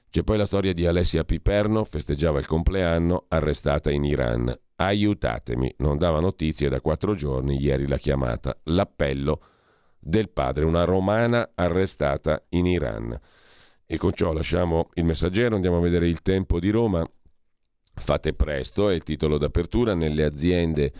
S1: C'è poi la storia di Alessia Piperno, festeggiava il compleanno, arrestata in Iran. Aiutatemi, non dava notizie da quattro giorni, ieri l'ha chiamata. L'appello del padre, una romana arrestata in Iran. E con ciò lasciamo il messaggero, andiamo a vedere il tempo di Roma. Fate presto, è il titolo d'apertura, nelle aziende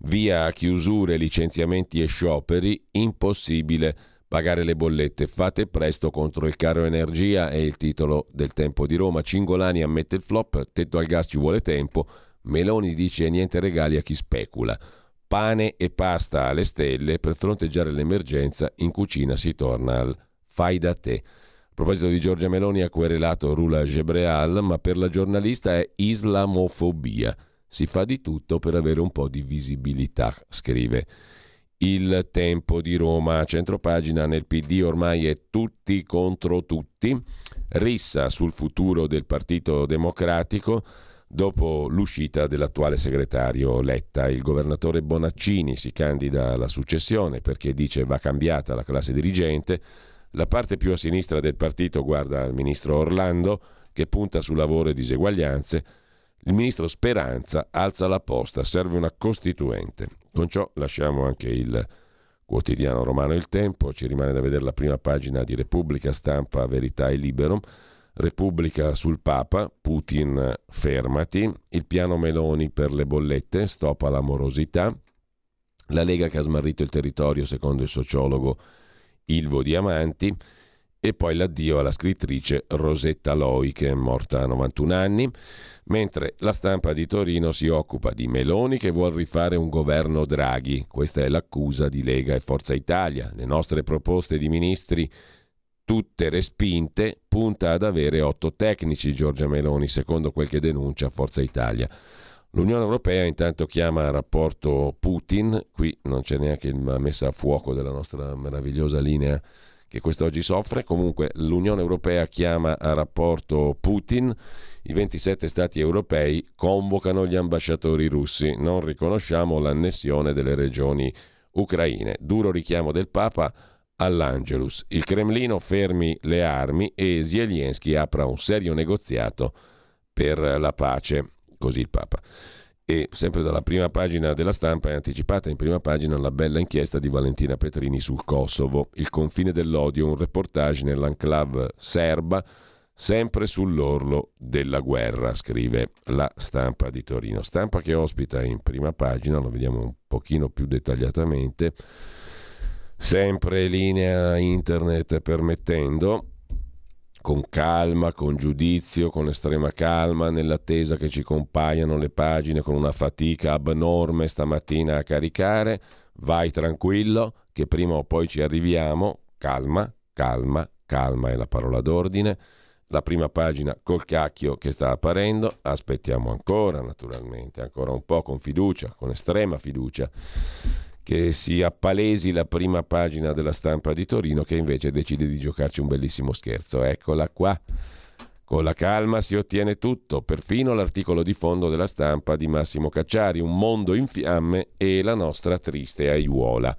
S1: via chiusure, licenziamenti e scioperi, impossibile pagare le bollette. Fate presto contro il caro energia è il titolo del tempo di Roma. Cingolani ammette il flop, tetto al gas ci vuole tempo, Meloni dice niente regali a chi specula. Pane e pasta alle stelle per fronteggiare l'emergenza, in cucina si torna al fai da te. A proposito di Giorgia Meloni ha querelato Rula Gebreal, ma per la giornalista è islamofobia. Si fa di tutto per avere un po' di visibilità, scrive il tempo di Roma. Centropagina nel PD ormai è tutti contro tutti. Rissa sul futuro del Partito Democratico dopo l'uscita dell'attuale segretario Letta. Il governatore Bonaccini si candida alla successione perché dice va cambiata la classe dirigente. La parte più a sinistra del partito guarda al ministro Orlando che punta su lavoro e diseguaglianze. Il ministro Speranza alza la posta, serve una costituente. Con ciò lasciamo anche il quotidiano romano Il Tempo, ci rimane da vedere la prima pagina di Repubblica, Stampa, Verità e Libero. Repubblica sul Papa, Putin fermati, il piano Meloni per le bollette, stop alla morosità, la Lega che ha smarrito il territorio secondo il sociologo Ilvo Diamanti, e poi l'addio alla scrittrice Rosetta Loi che è morta a 91 anni, mentre la stampa di Torino si occupa di Meloni che vuole rifare un governo Draghi. Questa è l'accusa di Lega e Forza Italia. Le nostre proposte di ministri tutte respinte, punta ad avere otto tecnici Giorgia Meloni, secondo quel che denuncia Forza Italia. L'Unione Europea intanto chiama a rapporto Putin, qui non c'è neanche la messa a fuoco della nostra meravigliosa linea che quest'oggi soffre. Comunque l'Unione Europea chiama a rapporto Putin, i 27 Stati europei convocano gli ambasciatori russi, non riconosciamo l'annessione delle regioni ucraine. Duro richiamo del Papa all'Angelus. Il Cremlino fermi le armi e Zelensky apra un serio negoziato per la pace, così il Papa. E sempre dalla prima pagina della stampa è anticipata in prima pagina la bella inchiesta di Valentina Petrini sul Kosovo, il confine dell'odio, un reportage nell'enclave serba, sempre sull'orlo della guerra, scrive la stampa di Torino. Stampa che ospita in prima pagina, lo vediamo un pochino più dettagliatamente, sempre linea internet permettendo, con calma, con giudizio, con estrema calma, nell'attesa che ci compaiano le pagine con una fatica abnorme stamattina a caricare. Vai tranquillo, che prima o poi ci arriviamo. Calma, calma, calma è la parola d'ordine. La prima pagina col cacchio che sta apparendo, aspettiamo ancora naturalmente, ancora un po' con fiducia, con estrema fiducia che si appalesi la prima pagina della stampa di Torino che invece decide di giocarci un bellissimo scherzo. Eccola qua. Con la calma si ottiene tutto, perfino l'articolo di fondo della stampa di Massimo Cacciari, Un mondo in fiamme e la nostra triste aiuola.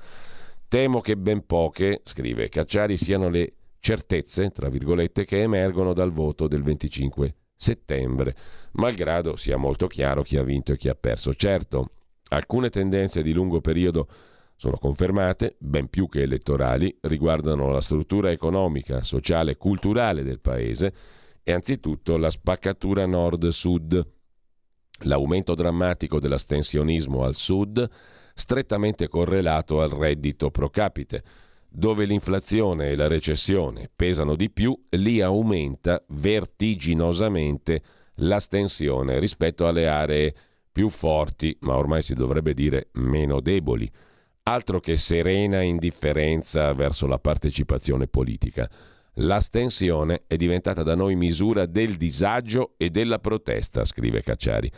S1: Temo che ben poche, scrive Cacciari, siano le certezze, tra virgolette, che emergono dal voto del 25 settembre, malgrado sia molto chiaro chi ha vinto e chi ha perso. Certo, Alcune tendenze di lungo periodo sono confermate, ben più che elettorali, riguardano la struttura economica, sociale e culturale del Paese e anzitutto la spaccatura nord-sud. L'aumento drammatico dell'astensionismo al sud, strettamente correlato al reddito pro capite. Dove l'inflazione e la recessione pesano di più, lì aumenta vertiginosamente l'astensione rispetto alle aree più forti, ma ormai si dovrebbe dire meno deboli. Altro che serena indifferenza verso la partecipazione politica. L'astensione è diventata da noi misura del disagio e della protesta, scrive Cacciari.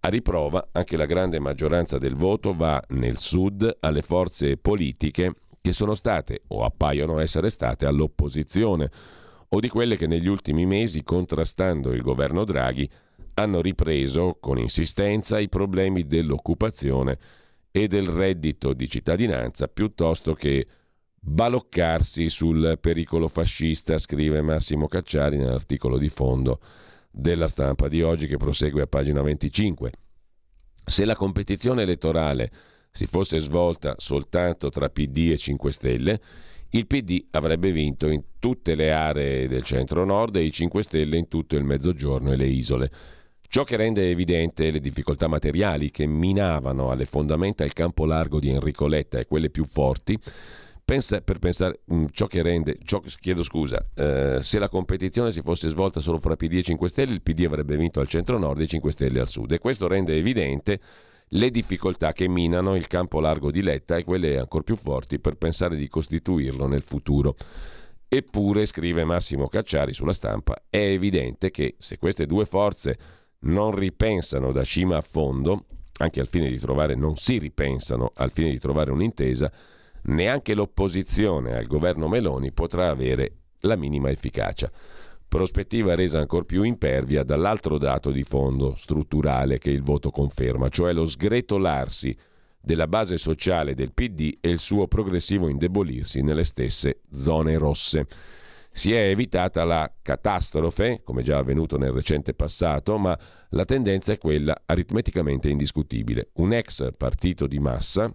S1: A riprova, anche la grande maggioranza del voto va nel sud alle forze politiche che sono state o appaiono essere state all'opposizione o di quelle che negli ultimi mesi, contrastando il governo Draghi, hanno ripreso con insistenza i problemi dell'occupazione e del reddito di cittadinanza piuttosto che baloccarsi sul pericolo fascista, scrive Massimo Cacciari nell'articolo di fondo della stampa di oggi che prosegue a pagina 25. Se la competizione elettorale si fosse svolta soltanto tra PD e 5 Stelle, il PD avrebbe vinto in tutte le aree del centro-nord e i 5 Stelle in tutto il mezzogiorno e le isole. Ciò che rende evidente le difficoltà materiali che minavano alle fondamenta il campo largo di Enrico Letta e quelle più forti Pensa, per pensare um, ciò che rende, ciò, chiedo scusa, eh, se la competizione si fosse svolta solo fra PD e 5 Stelle, il PD avrebbe vinto al centro-nord e 5 Stelle al sud. E questo rende evidente le difficoltà che minano il campo largo di Letta e quelle ancora più forti per pensare di costituirlo nel futuro. Eppure, scrive Massimo Cacciari sulla stampa, è evidente che se queste due forze non ripensano da cima a fondo, anche al fine di trovare, non si ripensano al fine di trovare un'intesa, neanche l'opposizione al governo Meloni potrà avere la minima efficacia. Prospettiva resa ancora più impervia dall'altro dato di fondo strutturale che il voto conferma, cioè lo sgretolarsi della base sociale del PD e il suo progressivo indebolirsi nelle stesse zone rosse. Si è evitata la catastrofe, come già avvenuto nel recente passato, ma la tendenza è quella aritmeticamente indiscutibile. Un ex partito di massa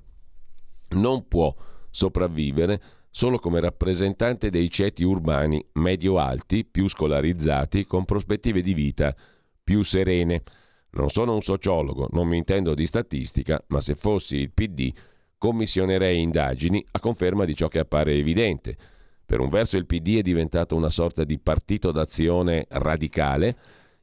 S1: non può sopravvivere solo come rappresentante dei ceti urbani medio-alti, più scolarizzati, con prospettive di vita più serene. Non sono un sociologo, non mi intendo di statistica, ma se fossi il PD commissionerei indagini a conferma di ciò che appare evidente. Per un verso il PD è diventato una sorta di partito d'azione radicale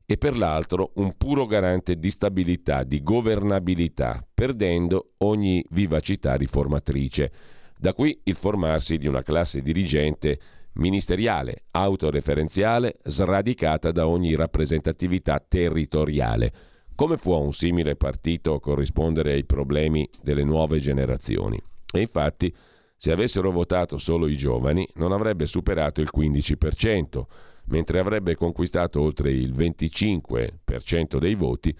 S1: e per l'altro un puro garante di stabilità, di governabilità, perdendo ogni vivacità riformatrice. Da qui il formarsi di una classe dirigente ministeriale, autoreferenziale, sradicata da ogni rappresentatività territoriale. Come può un simile partito corrispondere ai problemi delle nuove generazioni? E infatti, se avessero votato solo i giovani, non avrebbe superato il 15%, mentre avrebbe conquistato oltre il 25% dei voti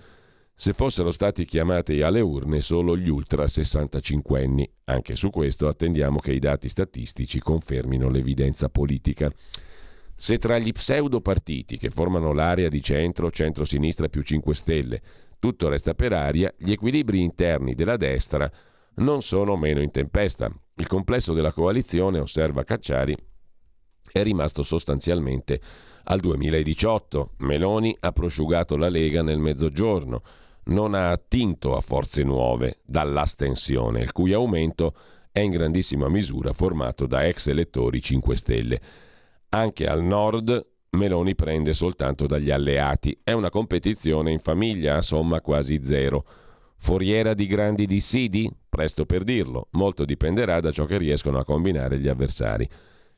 S1: se fossero stati chiamati alle urne solo gli ultra 65 anni. Anche su questo attendiamo che i dati statistici confermino l'evidenza politica. Se tra gli pseudo partiti che formano l'area di centro, centro-sinistra più 5 Stelle, tutto resta per aria, gli equilibri interni della destra non sono meno in tempesta. Il complesso della coalizione, osserva Cacciari, è rimasto sostanzialmente al 2018. Meloni ha prosciugato la Lega nel mezzogiorno non ha attinto a forze nuove dall'astensione, il cui aumento è in grandissima misura formato da ex elettori 5 Stelle. Anche al nord Meloni prende soltanto dagli alleati. È una competizione in famiglia a somma quasi zero. Foriera di grandi dissidi? Presto per dirlo. Molto dipenderà da ciò che riescono a combinare gli avversari.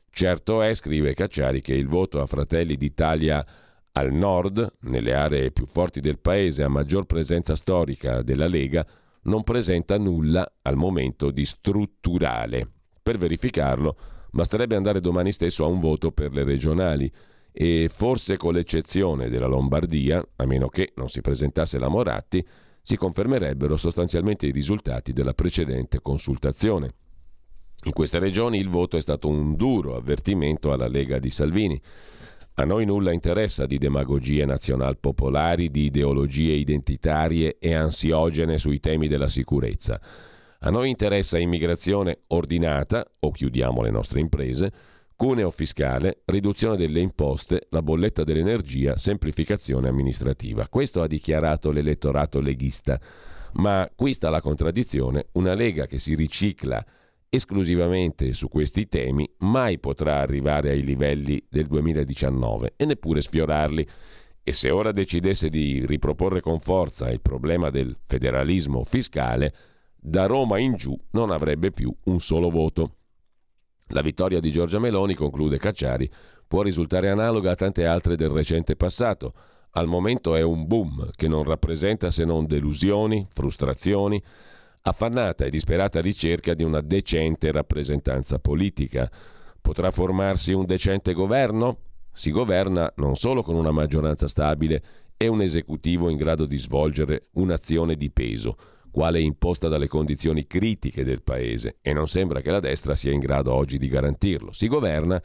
S1: Certo è, scrive Cacciari, che il voto a Fratelli d'Italia al nord, nelle aree più forti del paese a maggior presenza storica della Lega, non presenta nulla al momento di strutturale. Per verificarlo basterebbe andare domani stesso a un voto per le regionali e forse con l'eccezione della Lombardia, a meno che non si presentasse la Moratti, si confermerebbero sostanzialmente i risultati della precedente consultazione. In queste regioni il voto è stato un duro avvertimento alla Lega di Salvini a noi nulla interessa di demagogie nazional-popolari, di ideologie identitarie e ansiogene sui temi della sicurezza. A noi interessa immigrazione ordinata, o chiudiamo le nostre imprese, cuneo fiscale, riduzione delle imposte, la bolletta dell'energia, semplificazione amministrativa. Questo ha dichiarato l'elettorato leghista. Ma qui sta la contraddizione, una Lega che si ricicla esclusivamente su questi temi mai potrà arrivare ai livelli del 2019 e neppure sfiorarli. E se ora decidesse di riproporre con forza il problema del federalismo fiscale, da Roma in giù non avrebbe più un solo voto. La vittoria di Giorgia Meloni, conclude Cacciari, può risultare analoga a tante altre del recente passato, al momento è un boom che non rappresenta se non delusioni, frustrazioni, affannata e disperata ricerca di una decente rappresentanza politica. Potrà formarsi un decente governo? Si governa non solo con una maggioranza stabile e un esecutivo in grado di svolgere un'azione di peso, quale imposta dalle condizioni critiche del Paese, e non sembra che la destra sia in grado oggi di garantirlo. Si governa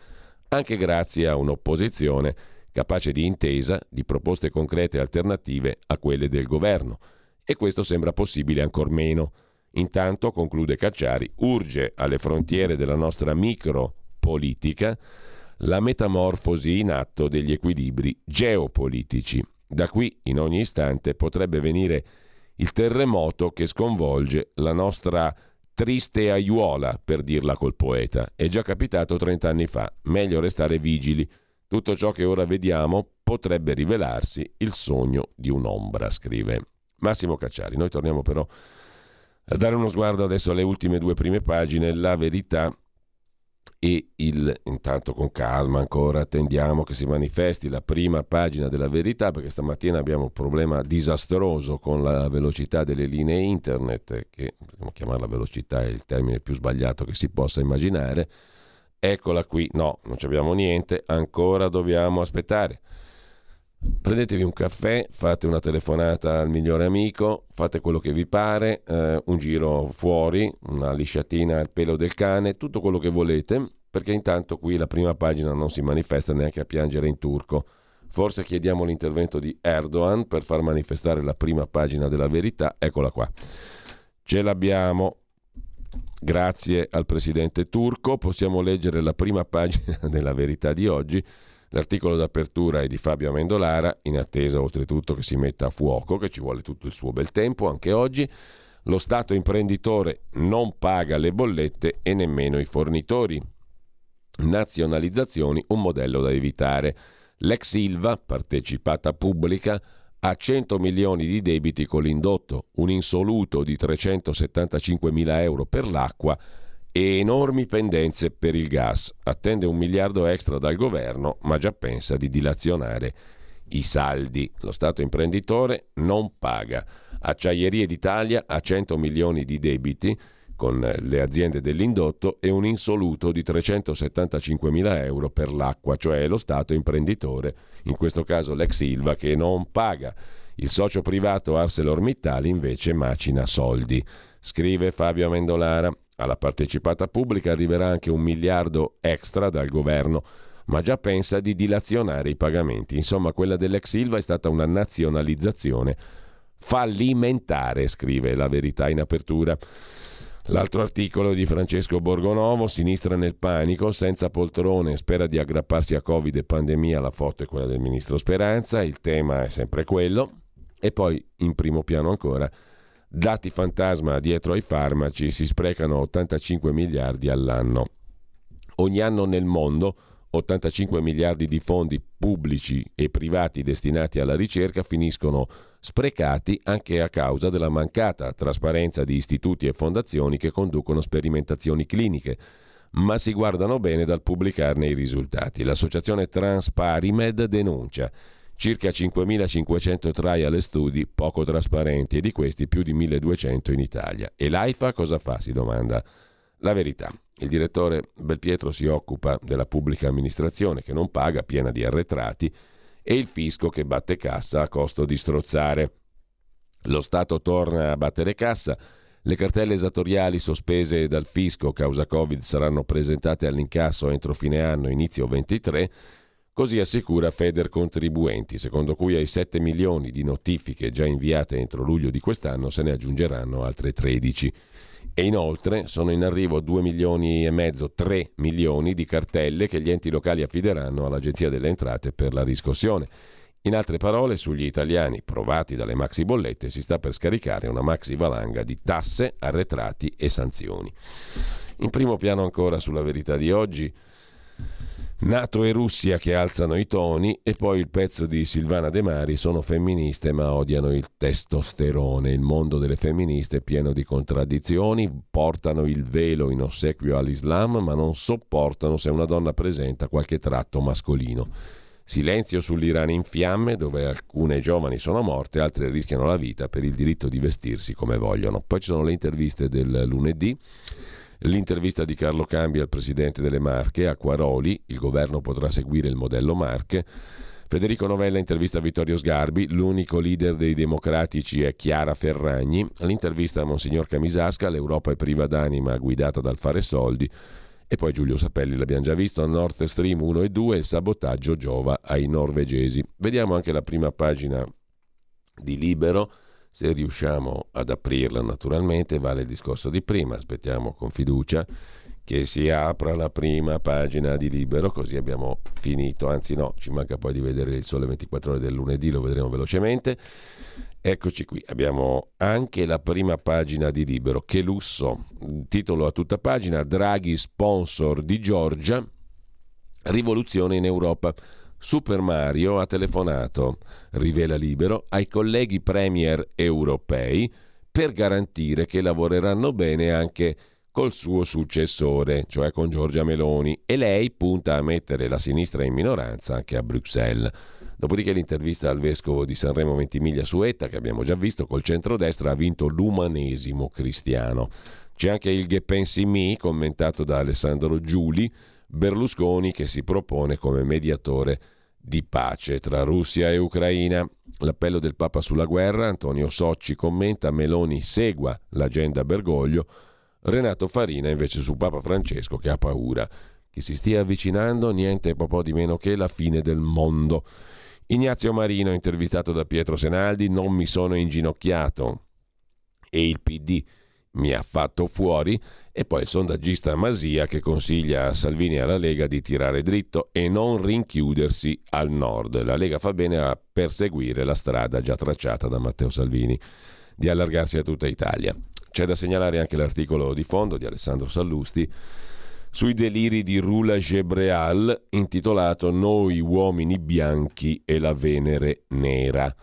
S1: anche grazie a un'opposizione capace di intesa, di proposte concrete alternative a quelle del governo. E questo sembra possibile ancor meno. Intanto, conclude Cacciari, urge alle frontiere della nostra micropolitica la metamorfosi in atto degli equilibri geopolitici. Da qui, in ogni istante, potrebbe venire il terremoto che sconvolge la nostra triste aiuola, per dirla col poeta. È già capitato 30 anni fa. Meglio restare vigili tutto ciò che ora vediamo potrebbe rivelarsi il sogno di un'ombra, scrive Massimo Cacciari. Noi torniamo però a dare uno sguardo adesso alle ultime due prime pagine, la verità e il, intanto con calma ancora attendiamo che si manifesti la prima pagina della verità perché stamattina abbiamo un problema disastroso con la velocità delle linee internet che possiamo chiamarla velocità è il termine più sbagliato che si possa immaginare. Eccola qui, no, non abbiamo niente, ancora dobbiamo aspettare. Prendetevi un caffè, fate una telefonata al migliore amico, fate quello che vi pare, eh, un giro fuori, una lisciatina al pelo del cane, tutto quello che volete, perché intanto qui la prima pagina non si manifesta neanche a piangere in turco. Forse chiediamo l'intervento di Erdogan per far manifestare la prima pagina della verità, eccola qua. Ce l'abbiamo, Grazie al presidente turco possiamo leggere la prima pagina della verità di oggi. L'articolo d'apertura è di Fabio Amendolara, in attesa oltretutto che si metta a fuoco, che ci vuole tutto il suo bel tempo anche oggi. Lo Stato imprenditore non paga le bollette e nemmeno i fornitori. Nazionalizzazioni, un modello da evitare. L'ex Silva, partecipata pubblica, ha 100 milioni di debiti con l'indotto, un insoluto di 375 mila euro per l'acqua e enormi pendenze per il gas. Attende un miliardo extra dal governo, ma già pensa di dilazionare i saldi. Lo Stato imprenditore non paga. Acciaierie d'Italia ha 100 milioni di debiti con le aziende dell'indotto e un insoluto di 375 mila euro per l'acqua, cioè lo Stato imprenditore in questo caso l'ex Silva, che non paga. Il socio privato ArcelorMittal invece macina soldi. Scrive Fabio Amendolara. Alla partecipata pubblica arriverà anche un miliardo extra dal governo, ma già pensa di dilazionare i pagamenti. Insomma, quella dell'ex Silva è stata una nazionalizzazione fallimentare, scrive la verità in apertura. L'altro articolo di Francesco Borgonovo, Sinistra nel panico, senza poltrone, spera di aggrapparsi a Covid e pandemia, la foto è quella del ministro Speranza, il tema è sempre quello. E poi, in primo piano ancora, dati fantasma dietro ai farmaci, si sprecano 85 miliardi all'anno. Ogni anno nel mondo 85 miliardi di fondi pubblici e privati destinati alla ricerca finiscono sprecati anche a causa della mancata trasparenza di istituti e fondazioni che conducono sperimentazioni cliniche, ma si guardano bene dal pubblicarne i risultati. L'associazione Transparimed denuncia circa 5.500 trial e studi poco trasparenti e di questi più di 1.200 in Italia. E l'AIFA cosa fa? si domanda la verità. Il direttore Belpietro si occupa della pubblica amministrazione che non paga, piena di arretrati, e il fisco che batte cassa a costo di strozzare. Lo Stato torna a battere cassa. Le cartelle esattoriali sospese dal fisco causa Covid saranno presentate all'incasso entro fine anno, inizio 23, così assicura Feder Contribuenti, secondo cui ai 7 milioni di notifiche già inviate entro luglio di quest'anno se ne aggiungeranno altre 13 e inoltre sono in arrivo 2 milioni e mezzo, 3 milioni di cartelle che gli enti locali affideranno all'Agenzia delle Entrate per la riscossione. In altre parole, sugli italiani provati dalle maxi bollette si sta per scaricare una maxi valanga di tasse, arretrati e sanzioni. In primo piano ancora sulla verità di oggi Nato e Russia che alzano i toni e poi il pezzo di Silvana De Mari sono femministe ma odiano il testosterone. Il mondo delle femministe è pieno di contraddizioni, portano il velo in ossequio all'Islam ma non sopportano se una donna presenta qualche tratto mascolino. Silenzio sull'Iran in fiamme, dove alcune giovani sono morte, altre rischiano la vita per il diritto di vestirsi come vogliono. Poi ci sono le interviste del lunedì. L'intervista di Carlo Cambi al presidente delle Marche, a Quaroli, il governo potrà seguire il modello Marche. Federico Novella intervista Vittorio Sgarbi, l'unico leader dei democratici è Chiara Ferragni. L'intervista a Monsignor Camisasca, l'Europa è priva d'anima guidata dal fare soldi. E poi Giulio Sapelli, l'abbiamo già visto, a Nord Stream 1 e 2, il sabotaggio giova ai norvegesi. Vediamo anche la prima pagina di Libero, se riusciamo ad aprirla naturalmente, vale il discorso di prima, aspettiamo con fiducia che si apra la prima pagina di Libero, così abbiamo finito, anzi no, ci manca poi di vedere il sole 24 ore del lunedì, lo vedremo velocemente. Eccoci qui, abbiamo anche la prima pagina di Libero, che lusso, titolo a tutta pagina, Draghi sponsor di Giorgia, rivoluzione in Europa. Super Mario ha telefonato, rivela Libero, ai colleghi premier europei per garantire che lavoreranno bene anche col suo successore, cioè con Giorgia Meloni, e lei punta a mettere la sinistra in minoranza anche a Bruxelles. Dopodiché l'intervista al vescovo di Sanremo Ventimiglia Suetta, che abbiamo già visto, col centrodestra ha vinto l'umanesimo cristiano. C'è anche il Che pensi mi, commentato da Alessandro Giuli, Berlusconi che si propone come mediatore di pace tra Russia e Ucraina. L'appello del Papa sulla guerra, Antonio Socci commenta, Meloni segua l'agenda Bergoglio, Renato Farina invece su Papa Francesco che ha paura che si stia avvicinando niente po' di meno che la fine del mondo. Ignazio Marino, intervistato da Pietro Senaldi, non mi sono inginocchiato e il PD mi ha fatto fuori e poi il sondaggista Masia che consiglia a Salvini e alla Lega di tirare dritto e non rinchiudersi al nord. La Lega fa bene a perseguire la strada già tracciata da Matteo Salvini di allargarsi a tutta Italia. C'è da segnalare anche l'articolo di fondo di Alessandro Sallusti sui deliri di Rula Gebreal intitolato Noi uomini bianchi e la Venere nera.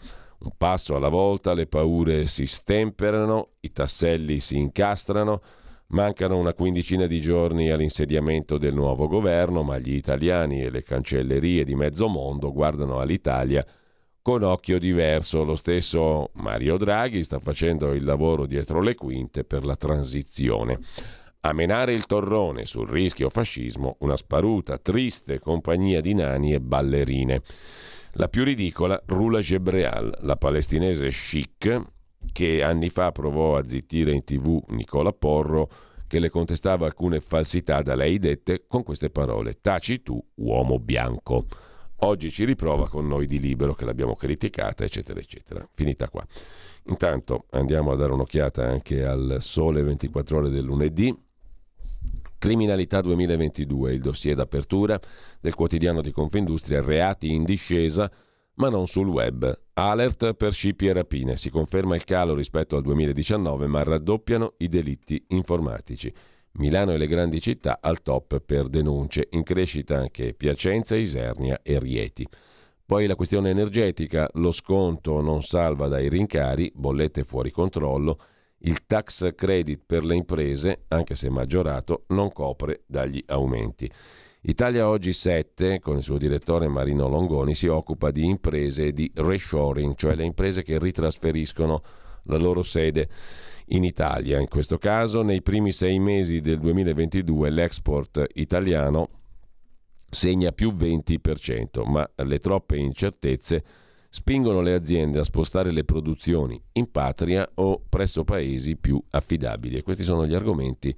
S1: Un passo alla volta le paure si stemperano, i tasselli si incastrano, mancano una quindicina di giorni all'insediamento del nuovo governo, ma gli italiani e le cancellerie di mezzo mondo guardano all'Italia con occhio diverso. Lo stesso Mario Draghi sta facendo il lavoro dietro le quinte per la transizione. A menare il torrone sul rischio fascismo una sparuta, triste compagnia di nani e ballerine. La più ridicola, Rula Gebreal, la palestinese chic, che anni fa provò a zittire in tv Nicola Porro, che le contestava alcune falsità da lei dette con queste parole: Taci tu, uomo bianco. Oggi ci riprova con noi di libero, che l'abbiamo criticata, eccetera, eccetera. Finita qua. Intanto andiamo a dare un'occhiata anche al sole 24 ore del lunedì. Criminalità 2022, il dossier d'apertura del quotidiano di Confindustria, reati in discesa, ma non sul web. Alert per scippi e rapine. Si conferma il calo rispetto al 2019, ma raddoppiano i delitti informatici. Milano e le grandi città al top per denunce, in crescita anche Piacenza, Isernia e Rieti. Poi la questione energetica, lo sconto non salva dai rincari, bollette fuori controllo, il tax credit per le imprese, anche se maggiorato, non copre dagli aumenti. Italia Oggi 7, con il suo direttore Marino Longoni, si occupa di imprese di reshoring, cioè le imprese che ritrasferiscono la loro sede in Italia. In questo caso, nei primi sei mesi del 2022 l'export italiano segna più 20%, ma le troppe incertezze spingono le aziende a spostare le produzioni in patria o presso paesi più affidabili. E questi sono gli argomenti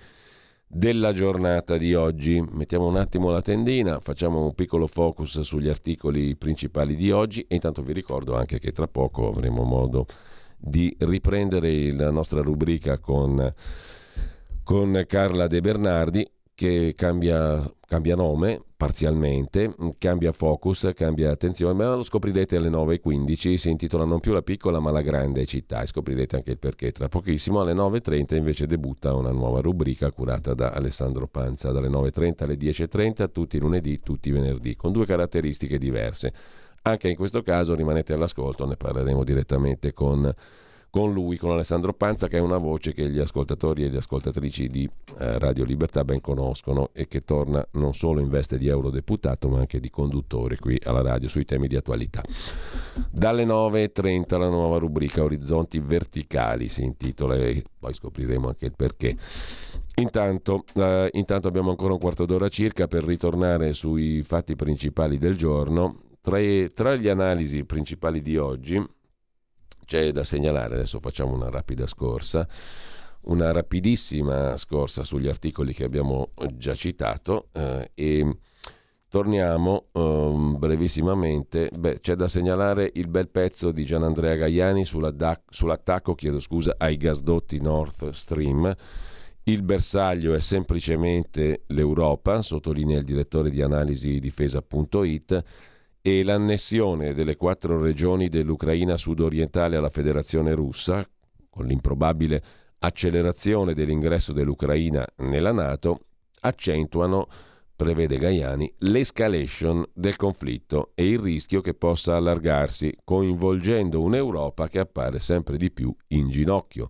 S1: della giornata di oggi. Mettiamo un attimo la tendina, facciamo un piccolo focus sugli articoli principali di oggi e intanto vi ricordo anche che tra poco avremo modo di riprendere la nostra rubrica con, con Carla De Bernardi che cambia, cambia nome parzialmente, cambia focus, cambia attenzione, ma lo scoprirete alle 9.15, si intitola non più la piccola ma la grande città e scoprirete anche il perché tra pochissimo. Alle 9.30 invece debutta una nuova rubrica curata da Alessandro Panza, dalle 9.30 alle 10.30, tutti lunedì, tutti venerdì, con due caratteristiche diverse. Anche in questo caso rimanete all'ascolto, ne parleremo direttamente con con lui, con Alessandro Panza, che è una voce che gli ascoltatori e le ascoltatrici di eh, Radio Libertà ben conoscono e che torna non solo in veste di eurodeputato, ma anche di conduttore qui alla radio sui temi di attualità. Dalle 9.30 la nuova rubrica Orizzonti Verticali si intitola e poi scopriremo anche il perché. Intanto, eh, intanto abbiamo ancora un quarto d'ora circa per ritornare sui fatti principali del giorno. Tra, tra le analisi principali di oggi c'è da segnalare, adesso facciamo una rapida scorsa, una rapidissima scorsa sugli articoli che abbiamo già citato eh, e torniamo um, brevissimamente. Beh, c'è da segnalare il bel pezzo di Gianandrea Gaiani sull'attacco scusa, ai gasdotti Nord Stream. Il bersaglio è semplicemente l'Europa, sottolinea il direttore di analisi difesa.it e l'annessione delle quattro regioni dell'Ucraina sudorientale alla Federazione russa, con l'improbabile accelerazione dell'ingresso dell'Ucraina nella Nato, accentuano, prevede Gaiani, l'escalation del conflitto e il rischio che possa allargarsi, coinvolgendo un'Europa che appare sempre di più in ginocchio.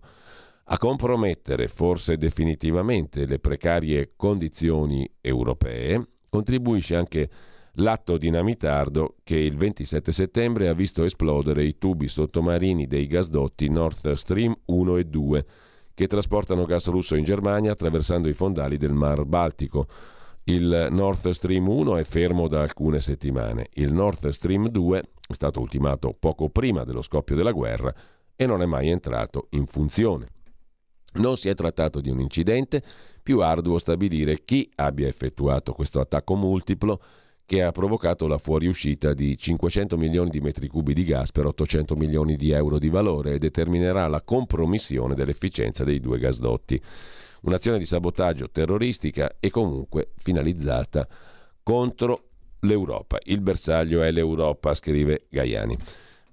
S1: A compromettere forse definitivamente le precarie condizioni europee contribuisce anche l'atto dinamitardo che il 27 settembre ha visto esplodere i tubi sottomarini dei gasdotti Nord Stream 1 e 2 che trasportano gas russo in Germania attraversando i fondali del Mar Baltico. Il Nord Stream 1 è fermo da alcune settimane, il Nord Stream 2 è stato ultimato poco prima dello scoppio della guerra e non è mai entrato in funzione. Non si è trattato di un incidente, più arduo stabilire chi abbia effettuato questo attacco multiplo che ha provocato la fuoriuscita di 500 milioni di metri cubi di gas per 800 milioni di euro di valore e determinerà la compromissione dell'efficienza dei due gasdotti. Un'azione di sabotaggio terroristica e comunque finalizzata contro l'Europa. Il bersaglio è l'Europa, scrive Gaiani.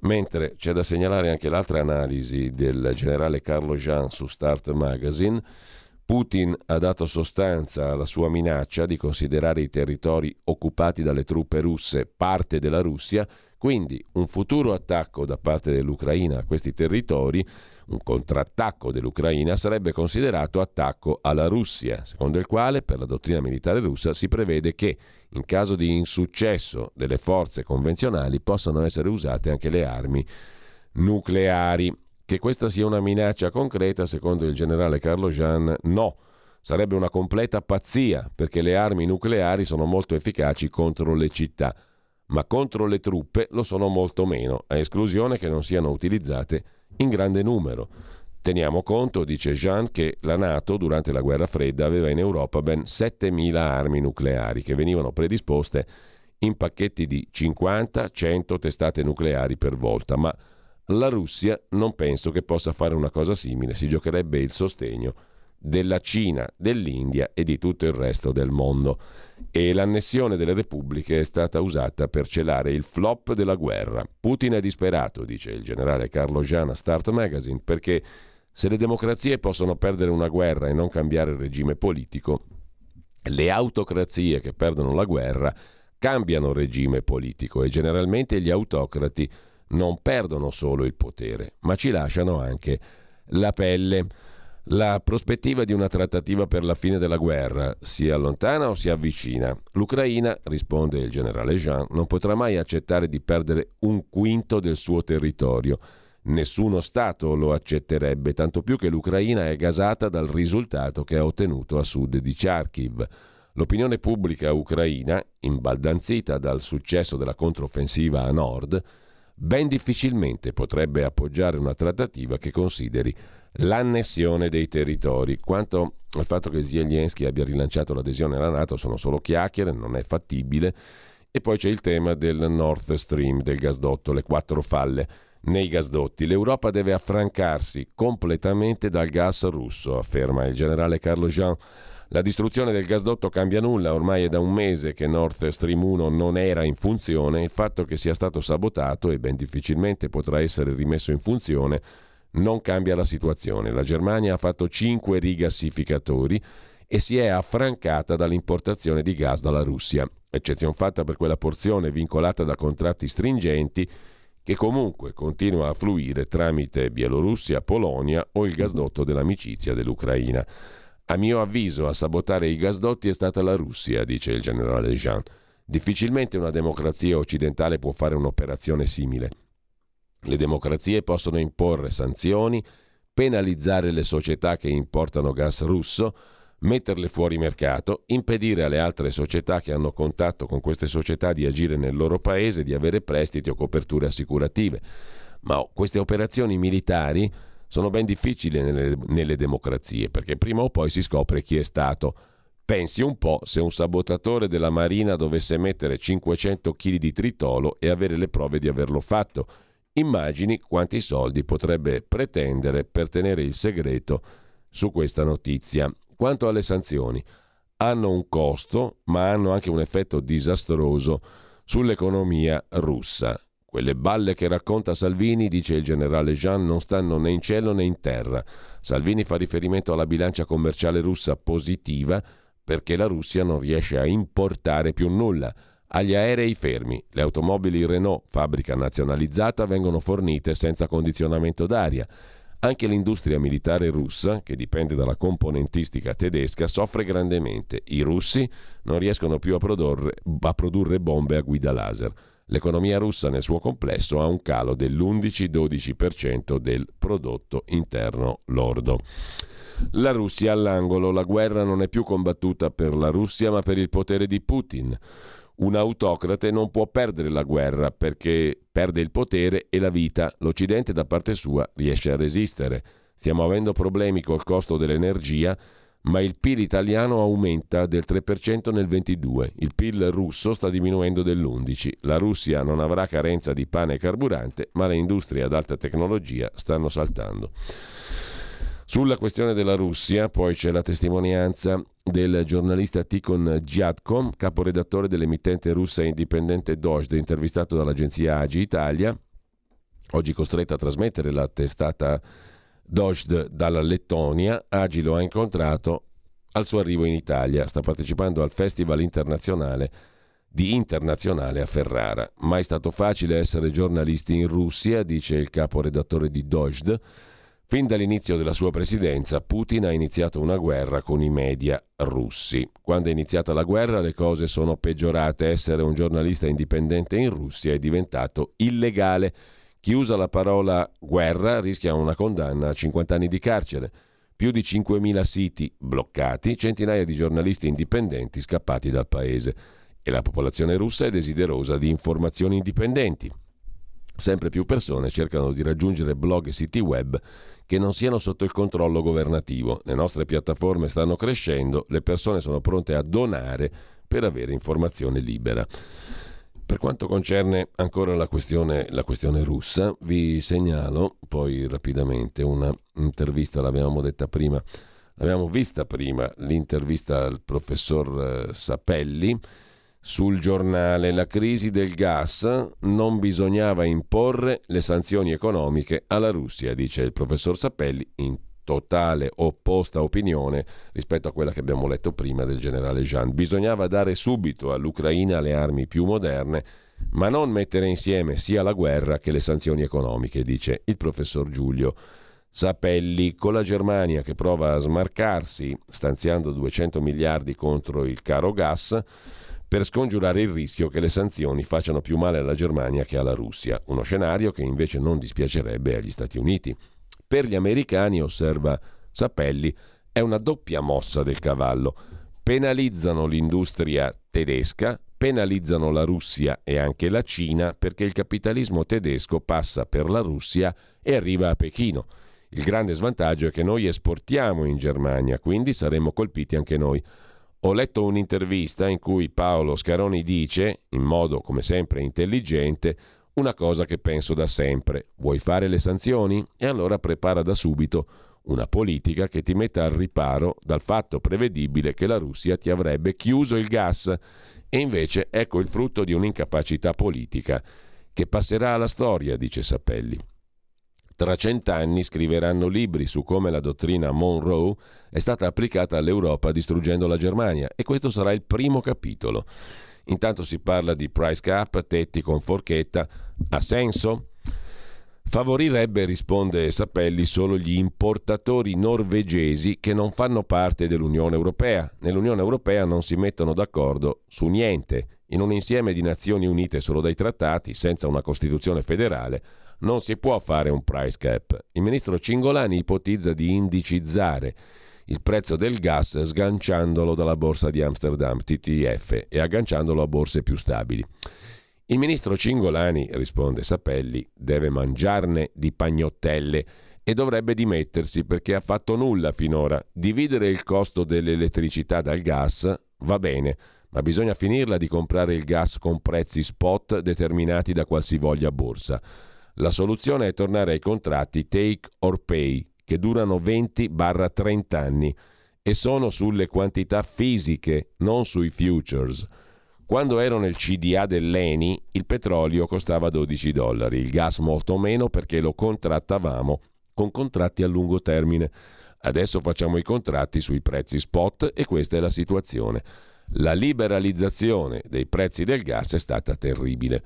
S1: Mentre c'è da segnalare anche l'altra analisi del generale Carlo Jean su Start Magazine Putin ha dato sostanza alla sua minaccia di considerare i territori occupati dalle truppe russe parte della Russia, quindi un futuro attacco da parte dell'Ucraina a questi territori, un contrattacco dell'Ucraina, sarebbe considerato attacco alla Russia, secondo il quale per la dottrina militare russa si prevede che in caso di insuccesso delle forze convenzionali possano essere usate anche le armi nucleari. Che questa sia una minaccia concreta, secondo il generale Carlo Jean, no. Sarebbe una completa pazzia, perché le armi nucleari sono molto efficaci contro le città, ma contro le truppe lo sono molto meno, a esclusione che non siano utilizzate in grande numero. Teniamo conto, dice Jean, che la Nato durante la guerra fredda aveva in Europa ben 7.000 armi nucleari che venivano predisposte in pacchetti di 50-100 testate nucleari per volta, ma la Russia non penso che possa fare una cosa simile, si giocherebbe il sostegno della Cina, dell'India e di tutto il resto del mondo. E l'annessione delle repubbliche è stata usata per celare il flop della guerra. Putin è disperato, dice il generale Carlo Giana Start Magazine, perché se le democrazie possono perdere una guerra e non cambiare il regime politico, le autocrazie che perdono la guerra cambiano regime politico e generalmente gli autocrati non perdono solo il potere, ma ci lasciano anche la pelle. La prospettiva di una trattativa per la fine della guerra si allontana o si avvicina? L'Ucraina, risponde il generale Jean, non potrà mai accettare di perdere un quinto del suo territorio. Nessuno Stato lo accetterebbe, tanto più che l'Ucraina è gasata dal risultato che ha ottenuto a sud di Kharkiv. L'opinione pubblica ucraina, imbaldanzita dal successo della controffensiva a nord, ben difficilmente potrebbe appoggiare una trattativa che consideri l'annessione dei territori. Quanto al fatto che Zelensky abbia rilanciato l'adesione alla Nato sono solo chiacchiere, non è fattibile. E poi c'è il tema del Nord Stream, del gasdotto, le quattro falle nei gasdotti. L'Europa deve affrancarsi completamente dal gas russo, afferma il generale Carlo Jean la distruzione del gasdotto cambia nulla, ormai è da un mese che Nord Stream 1 non era in funzione, il fatto che sia stato sabotato e ben difficilmente potrà essere rimesso in funzione non cambia la situazione. La Germania ha fatto 5 rigassificatori e si è affrancata dall'importazione di gas dalla Russia, eccezione fatta per quella porzione vincolata da contratti stringenti che comunque continua a fluire tramite Bielorussia, Polonia o il gasdotto dell'amicizia dell'Ucraina. A mio avviso a sabotare i gasdotti è stata la Russia, dice il generale Jean. Difficilmente una democrazia occidentale può fare un'operazione simile. Le democrazie possono imporre sanzioni, penalizzare le società che importano gas russo, metterle fuori mercato, impedire alle altre società che hanno contatto con queste società di agire nel loro paese, di avere prestiti o coperture assicurative. Ma queste operazioni militari sono ben difficili nelle, nelle democrazie, perché prima o poi si scopre chi è stato. Pensi un po' se un sabotatore della Marina dovesse mettere 500 kg di tritolo e avere le prove di averlo fatto. Immagini quanti soldi potrebbe pretendere per tenere il segreto su questa notizia. Quanto alle sanzioni, hanno un costo, ma hanno anche un effetto disastroso sull'economia russa. Quelle balle che racconta Salvini, dice il generale Jean, non stanno né in cielo né in terra. Salvini fa riferimento alla bilancia commerciale russa positiva perché la Russia non riesce a importare più nulla. Agli aerei fermi, le automobili Renault, fabbrica nazionalizzata, vengono fornite senza condizionamento d'aria. Anche l'industria militare russa, che dipende dalla componentistica tedesca, soffre grandemente. I russi non riescono più a produrre, a produrre bombe a guida laser. L'economia russa nel suo complesso ha un calo dell'11-12% del prodotto interno lordo. La Russia all'angolo, la guerra non è più combattuta per la Russia ma per il potere di Putin. Un autocrate non può perdere la guerra perché perde il potere e la vita. L'Occidente da parte sua riesce a resistere. Stiamo avendo problemi col costo dell'energia, ma il PIL italiano aumenta del 3% nel 22. Il PIL russo sta diminuendo dell'11. La Russia non avrà carenza di pane e carburante, ma le industrie ad alta tecnologia stanno saltando. Sulla questione della Russia, poi c'è la testimonianza del giornalista Tikhon Giatko, caporedattore dell'emittente russa indipendente Dozhd, intervistato dall'agenzia Agi Italia, oggi costretta a trasmettere la testata Dozhd dalla Lettonia. Agi lo ha incontrato al suo arrivo in Italia, sta partecipando al Festival internazionale di Internazionale a Ferrara. Mai stato facile essere giornalisti in Russia, dice il caporedattore di Dozhd Fin dall'inizio della sua presidenza, Putin ha iniziato una guerra con i media russi. Quando è iniziata la guerra le cose sono peggiorate. Essere un giornalista indipendente in Russia è diventato illegale. Chi usa la parola guerra rischia una condanna a 50 anni di carcere. Più di 5.000 siti bloccati, centinaia di giornalisti indipendenti scappati dal paese. E la popolazione russa è desiderosa di informazioni indipendenti. Sempre più persone cercano di raggiungere blog e siti web che non siano sotto il controllo governativo. Le nostre piattaforme stanno crescendo, le persone sono pronte a donare per avere informazione libera. Per quanto concerne ancora la questione, la questione russa, vi segnalo poi rapidamente un'intervista, detta prima, l'abbiamo vista prima, l'intervista al professor eh, Sapelli, sul giornale La crisi del gas non bisognava imporre le sanzioni economiche alla Russia, dice il professor Sappelli in totale opposta opinione rispetto a quella che abbiamo letto prima del generale Jean. Bisognava dare subito all'Ucraina le armi più moderne, ma non mettere insieme sia la guerra che le sanzioni economiche, dice il professor Giulio Sapelli, con la Germania che prova a smarcarsi stanziando 200 miliardi contro il caro gas per scongiurare il rischio che le sanzioni facciano più male alla Germania che alla Russia, uno scenario che invece non dispiacerebbe agli Stati Uniti. Per gli americani, osserva Sapelli, è una doppia mossa del cavallo. Penalizzano l'industria tedesca, penalizzano la Russia e anche la Cina perché il capitalismo tedesco passa per la Russia e arriva a Pechino. Il grande svantaggio è che noi esportiamo in Germania, quindi saremo colpiti anche noi. Ho letto un'intervista in cui Paolo Scaroni dice, in modo come sempre intelligente, una cosa che penso da sempre. Vuoi fare le sanzioni? E allora prepara da subito una politica che ti metta al riparo dal fatto prevedibile che la Russia ti avrebbe chiuso il gas. E invece ecco il frutto di un'incapacità politica che passerà alla storia, dice Sapelli. Tra cent'anni scriveranno libri su come la dottrina Monroe è stata applicata all'Europa distruggendo la Germania e questo sarà il primo capitolo. Intanto si parla di price cap, tetti con forchetta. Ha senso? Favorirebbe, risponde Sapelli, solo gli importatori norvegesi che non fanno parte dell'Unione Europea. Nell'Unione Europea non si mettono d'accordo su niente. In un insieme di Nazioni Unite solo dai trattati, senza una Costituzione federale, non si può fare un price cap. Il ministro Cingolani ipotizza di indicizzare il prezzo del gas sganciandolo dalla borsa di Amsterdam, TTF, e agganciandolo a borse più stabili. Il ministro Cingolani, risponde Sapelli, deve mangiarne di pagnottelle e dovrebbe dimettersi perché ha fatto nulla finora. Dividere il costo dell'elettricità dal gas va bene, ma bisogna finirla di comprare il gas con prezzi spot determinati da qualsivoglia borsa. La soluzione è tornare ai contratti take or pay, che durano 20-30 anni e sono sulle quantità fisiche, non sui futures. Quando ero nel CDA dell'ENI il petrolio costava 12 dollari, il gas molto meno perché lo contrattavamo con contratti a lungo termine. Adesso facciamo i contratti sui prezzi spot e questa è la situazione. La liberalizzazione dei prezzi del gas è stata terribile.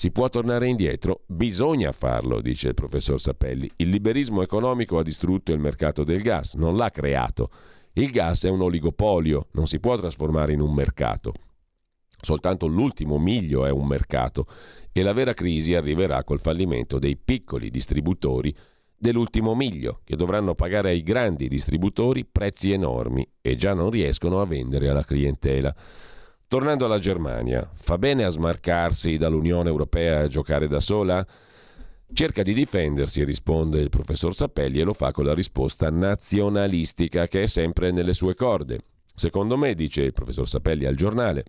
S1: Si può tornare indietro? Bisogna farlo, dice il professor Sapelli. Il liberismo economico ha distrutto il mercato del gas, non l'ha creato. Il gas è un oligopolio, non si può trasformare in un mercato. Soltanto l'ultimo miglio è un mercato e la vera crisi arriverà col fallimento dei piccoli distributori dell'ultimo miglio, che dovranno pagare ai grandi distributori prezzi enormi e già non riescono a vendere alla clientela. Tornando alla Germania, fa bene a smarcarsi dall'Unione Europea e a giocare da sola? Cerca di difendersi, risponde il professor Sappelli, e lo fa con la risposta nazionalistica che è sempre nelle sue corde. Secondo me, dice il professor Sappelli al giornale,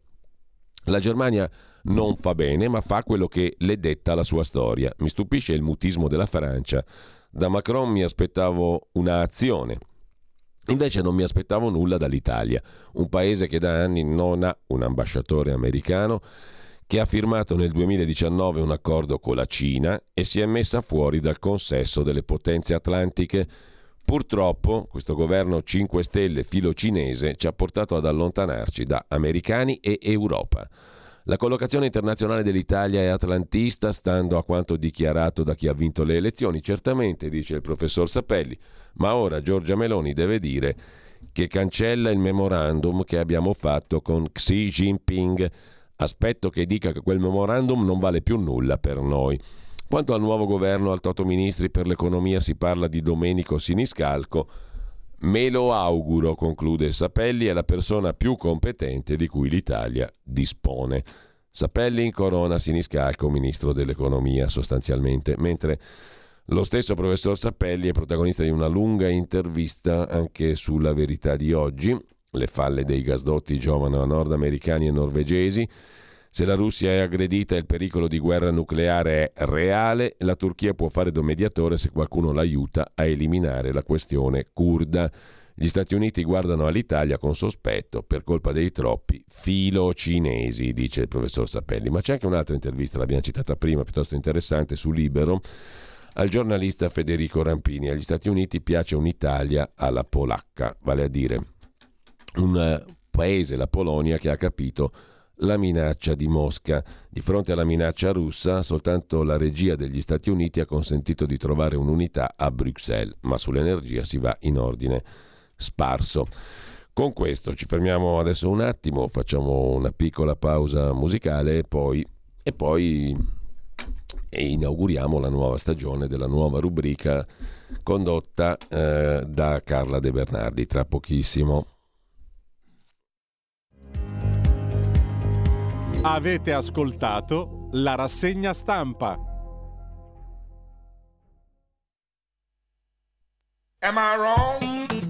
S1: la Germania non fa bene, ma fa quello che le detta la sua storia. Mi stupisce il mutismo della Francia. Da Macron mi aspettavo un'azione. Invece non mi aspettavo nulla dall'Italia, un paese che da anni non ha un ambasciatore americano, che ha firmato nel 2019 un accordo con la Cina e si è messa fuori dal consesso delle potenze atlantiche Purtroppo questo governo 5 Stelle filo cinese ci ha portato ad allontanarci da americani e Europa. La collocazione internazionale dell'Italia è atlantista, stando a quanto dichiarato da chi ha vinto le elezioni, certamente, dice il professor Sapelli, ma ora Giorgia Meloni deve dire che cancella il memorandum che abbiamo fatto con Xi Jinping. Aspetto che dica che quel memorandum non vale più nulla per noi. Quanto al nuovo governo al Toto Ministri per l'economia si parla di Domenico Siniscalco. Me lo auguro, conclude Sapelli, è la persona più competente di cui l'Italia dispone. Sapelli incorona Siniscalco, ministro dell'economia sostanzialmente, mentre lo stesso professor Sapelli è protagonista di una lunga intervista anche sulla verità di oggi, le falle dei gasdotti giovano nordamericani e norvegesi, se la Russia è aggredita e il pericolo di guerra nucleare è reale, la Turchia può fare da mediatore se qualcuno l'aiuta a eliminare la questione kurda. Gli Stati Uniti guardano all'Italia con sospetto per colpa dei troppi filo cinesi, dice il professor Sapelli. Ma c'è anche un'altra intervista, l'abbiamo citata prima, piuttosto interessante, su Libero, al giornalista Federico Rampini. Agli Stati Uniti piace un'Italia alla polacca, vale a dire un paese, la Polonia, che ha capito la minaccia di Mosca. Di fronte alla minaccia russa, soltanto la regia degli Stati Uniti ha consentito di trovare un'unità a Bruxelles, ma sull'energia si va in ordine sparso. Con questo ci fermiamo adesso un attimo, facciamo una piccola pausa musicale e poi, e poi e inauguriamo la nuova stagione della nuova rubrica condotta eh, da Carla De Bernardi tra pochissimo.
S3: Avete ascoltato la rassegna stampa. Am I wrong?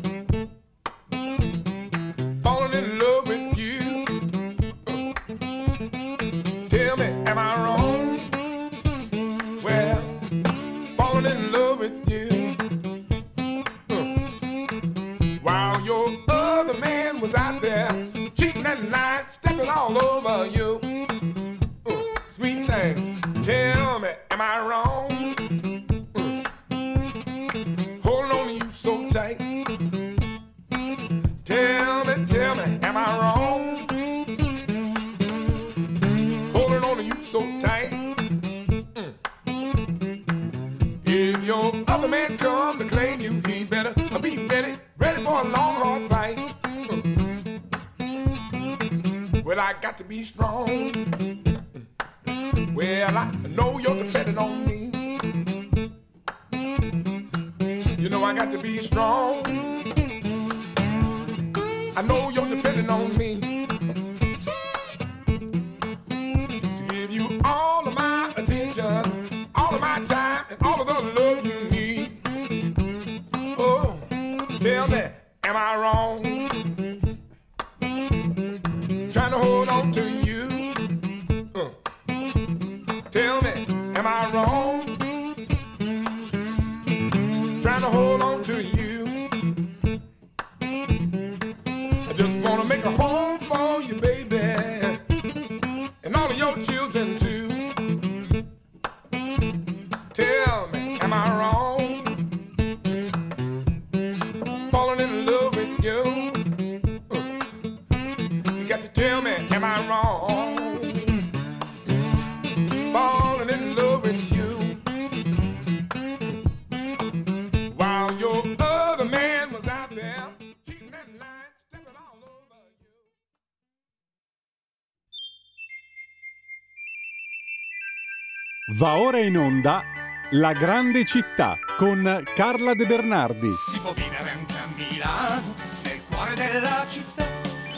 S3: In onda La grande città con Carla De Bernardi.
S6: Si può vivere anche a Milano, nel cuore della città.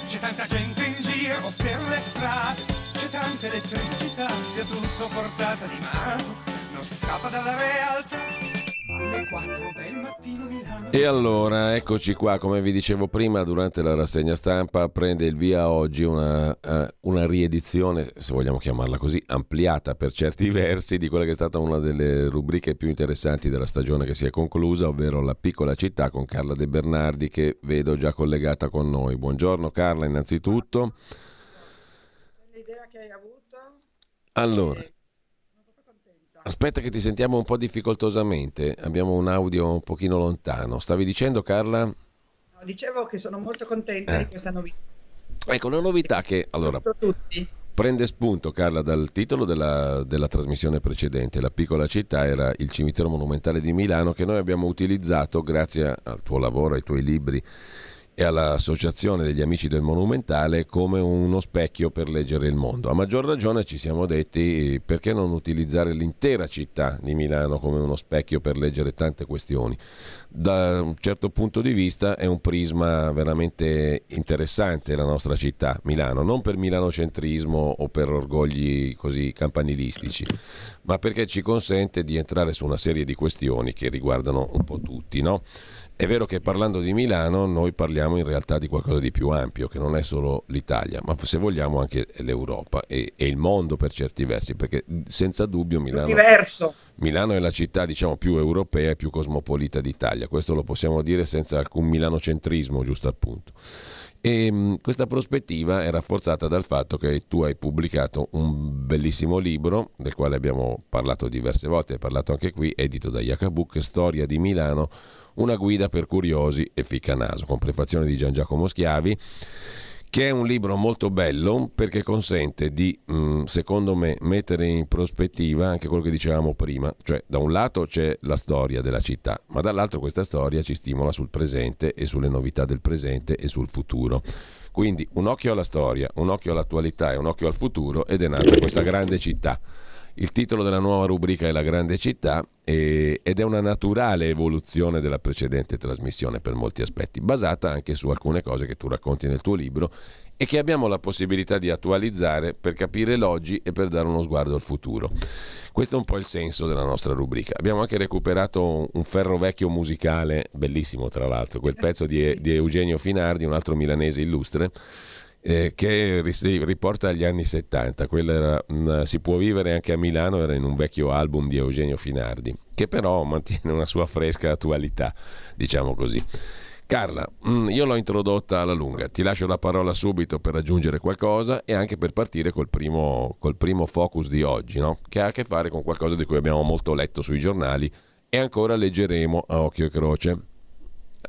S6: C'è tanta gente in giro per le strade, c'è tanta elettricità, sia tutto portata di mano. Non si scappa dalla realtà. Alle 4 del mattino Milano.
S1: E allora, eccoci qua, come vi dicevo prima, durante la rassegna stampa prende il via oggi una, eh, una riedizione, se vogliamo chiamarla così, ampliata per certi versi di quella che è stata una delle rubriche più interessanti della stagione che si è conclusa, ovvero La piccola città con Carla De Bernardi che vedo già collegata con noi. Buongiorno Carla, innanzitutto.
S7: l'idea che hai avuto?
S1: Allora,
S7: Eh, sono proprio contenta.
S1: Aspetta che ti sentiamo un po' difficoltosamente, abbiamo un audio un pochino lontano. Stavi dicendo Carla?
S7: No, dicevo che sono molto contenta
S1: Eh.
S7: di questa novità.
S1: Ecco, una novità che allora. Prende spunto, Carla, dal titolo della, della trasmissione precedente. La piccola città era il cimitero monumentale di Milano che noi abbiamo utilizzato grazie al tuo lavoro, ai tuoi libri e all'associazione degli amici del monumentale come uno specchio per leggere il mondo. A maggior ragione ci siamo detti perché non utilizzare l'intera città di Milano come uno specchio per leggere tante questioni. Da un certo punto di vista è un prisma veramente interessante la nostra città, Milano, non per milanocentrismo o per orgogli così campanilistici, ma perché ci consente di entrare su una serie di questioni che riguardano un po' tutti, no? È vero che parlando di Milano noi parliamo in realtà di qualcosa di più ampio, che non è solo l'Italia, ma se vogliamo anche l'Europa e, e il mondo per certi versi, perché senza dubbio Milano. Milano è la città diciamo, più europea e più cosmopolita d'Italia, questo lo possiamo dire senza alcun milanocentrismo, giusto appunto. E mh, questa prospettiva è rafforzata dal fatto che tu hai pubblicato un bellissimo libro, del quale abbiamo parlato diverse volte, hai parlato anche qui, edito da Iacabuc, Storia di Milano, una guida per curiosi e ficcanaso, con prefazione di Gian Giacomo Schiavi, che è un libro molto bello perché consente di, mh, secondo me, mettere in prospettiva anche quello che dicevamo prima, cioè da un lato c'è la storia della città, ma dall'altro questa storia ci stimola sul presente e sulle novità del presente e sul futuro. Quindi un occhio alla storia, un occhio all'attualità e un occhio al futuro ed è nata questa grande città. Il titolo della nuova rubrica è La grande città e- ed è una naturale evoluzione della precedente trasmissione per molti aspetti, basata anche su alcune cose che tu racconti nel tuo libro e che abbiamo la possibilità di attualizzare per capire l'oggi e per dare uno sguardo al futuro. Questo è un po' il senso della nostra rubrica. Abbiamo anche recuperato un ferro vecchio musicale, bellissimo tra l'altro, quel pezzo di, di Eugenio Finardi, un altro milanese illustre, eh, che riporta agli anni 70. Quella era, mh, si può vivere anche a Milano, era in un vecchio album di Eugenio Finardi, che però mantiene una sua fresca attualità, diciamo così. Carla, mh, io l'ho introdotta alla lunga, ti lascio la parola subito per aggiungere qualcosa e anche per partire col primo, col primo focus di oggi, no? che ha a che fare con qualcosa di cui abbiamo molto letto sui giornali e ancora leggeremo a occhio e croce.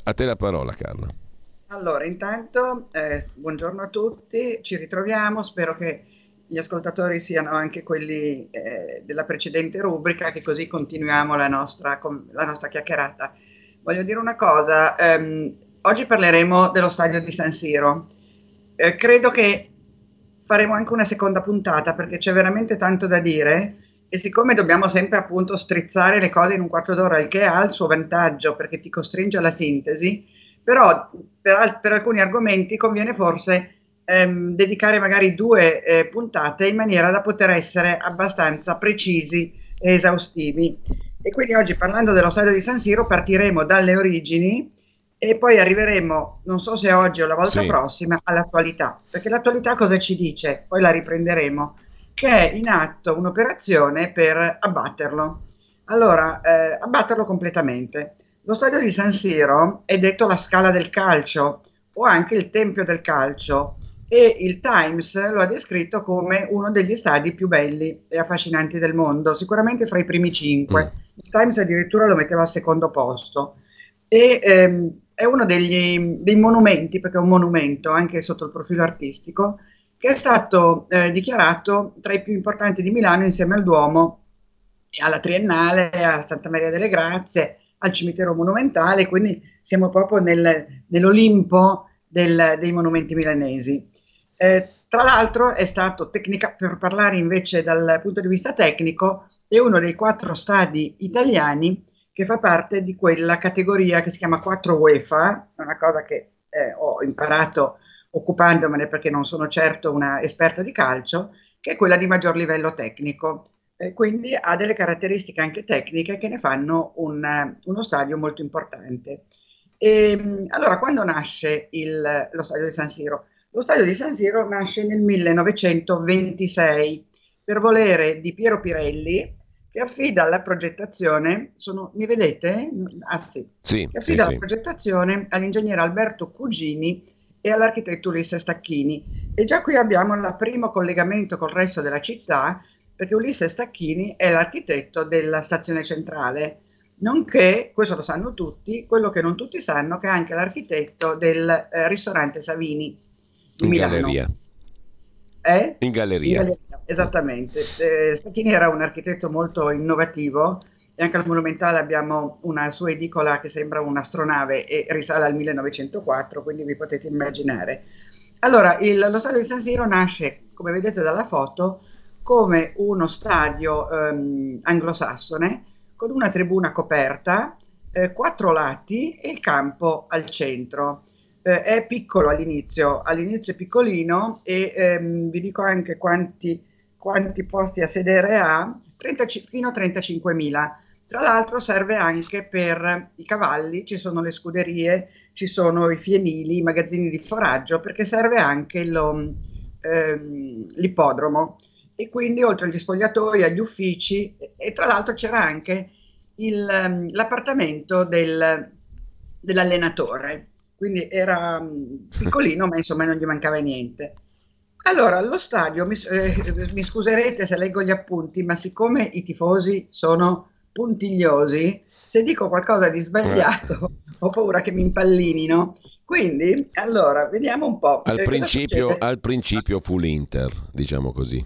S1: A te la parola, Carla.
S7: Allora, intanto, eh, buongiorno a tutti, ci ritroviamo, spero che gli ascoltatori siano anche quelli eh, della precedente rubrica, che così continuiamo la nostra, la nostra chiacchierata. Voglio dire una cosa, ehm, oggi parleremo dello stadio di San Siro. Eh, credo che faremo anche una seconda puntata perché c'è veramente tanto da dire e siccome dobbiamo sempre appunto strizzare le cose in un quarto d'ora, il che ha il suo vantaggio perché ti costringe alla sintesi, però per, per alcuni argomenti conviene forse ehm, dedicare magari due eh, puntate in maniera da poter essere abbastanza precisi e esaustivi. E quindi oggi parlando dello stadio di San Siro partiremo dalle origini e poi arriveremo, non so se oggi o la volta
S1: Sì.
S7: prossima, all'attualità, perché l'attualità cosa ci dice? Poi la riprenderemo, che è in atto un'operazione per abbatterlo. Allora, eh, abbatterlo completamente. Lo stadio di San Siro è detto la scala del calcio o anche il tempio del calcio e il Times lo ha descritto come uno degli stadi più belli e affascinanti del mondo, sicuramente fra i primi cinque. Il Times addirittura lo metteva al secondo posto e ehm, è uno degli, dei monumenti, perché è un monumento anche sotto il profilo artistico, che è stato eh, dichiarato tra i più importanti di Milano insieme al Duomo, e alla Triennale, a Santa Maria delle Grazie, al cimitero monumentale, quindi siamo proprio nel- nell'Olimpo del- dei monumenti milanesi. Eh, tra l'altro è stato tecnica, per parlare invece dal punto di vista tecnico, è uno dei quattro stadi italiani che fa parte di quella categoria che si chiama 4 UEFA, una cosa che eh, ho imparato occupandomene perché non sono certo una esperta di calcio, che è quella di maggior livello tecnico. Eh, quindi ha delle caratteristiche anche tecniche che ne fanno un, uno stadio molto importante. E, mh, allora, quando nasce il- lo stadio di San Siro? Lo stadio di San Siro nasce nel 1926 per volere di Piero Pirelli, che affida la progettazione, sono, mi vedete? Ah sì,
S1: Sì,
S7: che affida
S1: sì.
S7: la progettazione all'ingegnere Alberto Cugini e all'architetto Ulisse Stacchini. E già qui abbiamo il primo collegamento col resto della città, perché Ulisse Stacchini è l'architetto della stazione centrale, nonché, questo lo sanno tutti, quello che non tutti sanno, che è anche l'architetto del eh, ristorante Savini di
S1: In
S7: Milano.
S1: galleria.
S7: Eh?
S1: In
S7: In
S1: galleria.
S7: galleria, esattamente. Eh, Stacchini era un architetto molto innovativo e anche al Monumentale abbiamo una sua edicola che sembra un'astronave e risale al 1904, quindi vi potete immaginare. Allora, il- lo stadio di San Siro nasce, come vedete dalla foto, come uno stadio ehm, anglosassone con una tribuna coperta, eh, quattro lati e il campo al centro. Eh, è piccolo all'inizio, all'inizio è piccolino e ehm, vi dico anche quanti, quanti posti a sedere ha, 30 ci- fino a 35.000. Tra l'altro serve anche per i cavalli, ci sono le scuderie, ci sono i fienili, i magazzini di foraggio, perché serve anche lo, ehm, l'ippodromo. E quindi oltre agli spogliatoi, agli uffici, e, tra l'altro c'era anche il, ehm, l'appartamento del- dell'allenatore, quindi era mm, piccolino, ma insomma non gli mancava niente. Allora, allo stadio, mi, eh, mi scuserete se leggo gli appunti, ma siccome i tifosi sono puntigliosi, se dico qualcosa di sbagliato ho paura che mi impallinino. Quindi, allora, vediamo un po'.
S1: Al
S7: eh,
S1: principio, al principio fu l'Inter, diciamo così.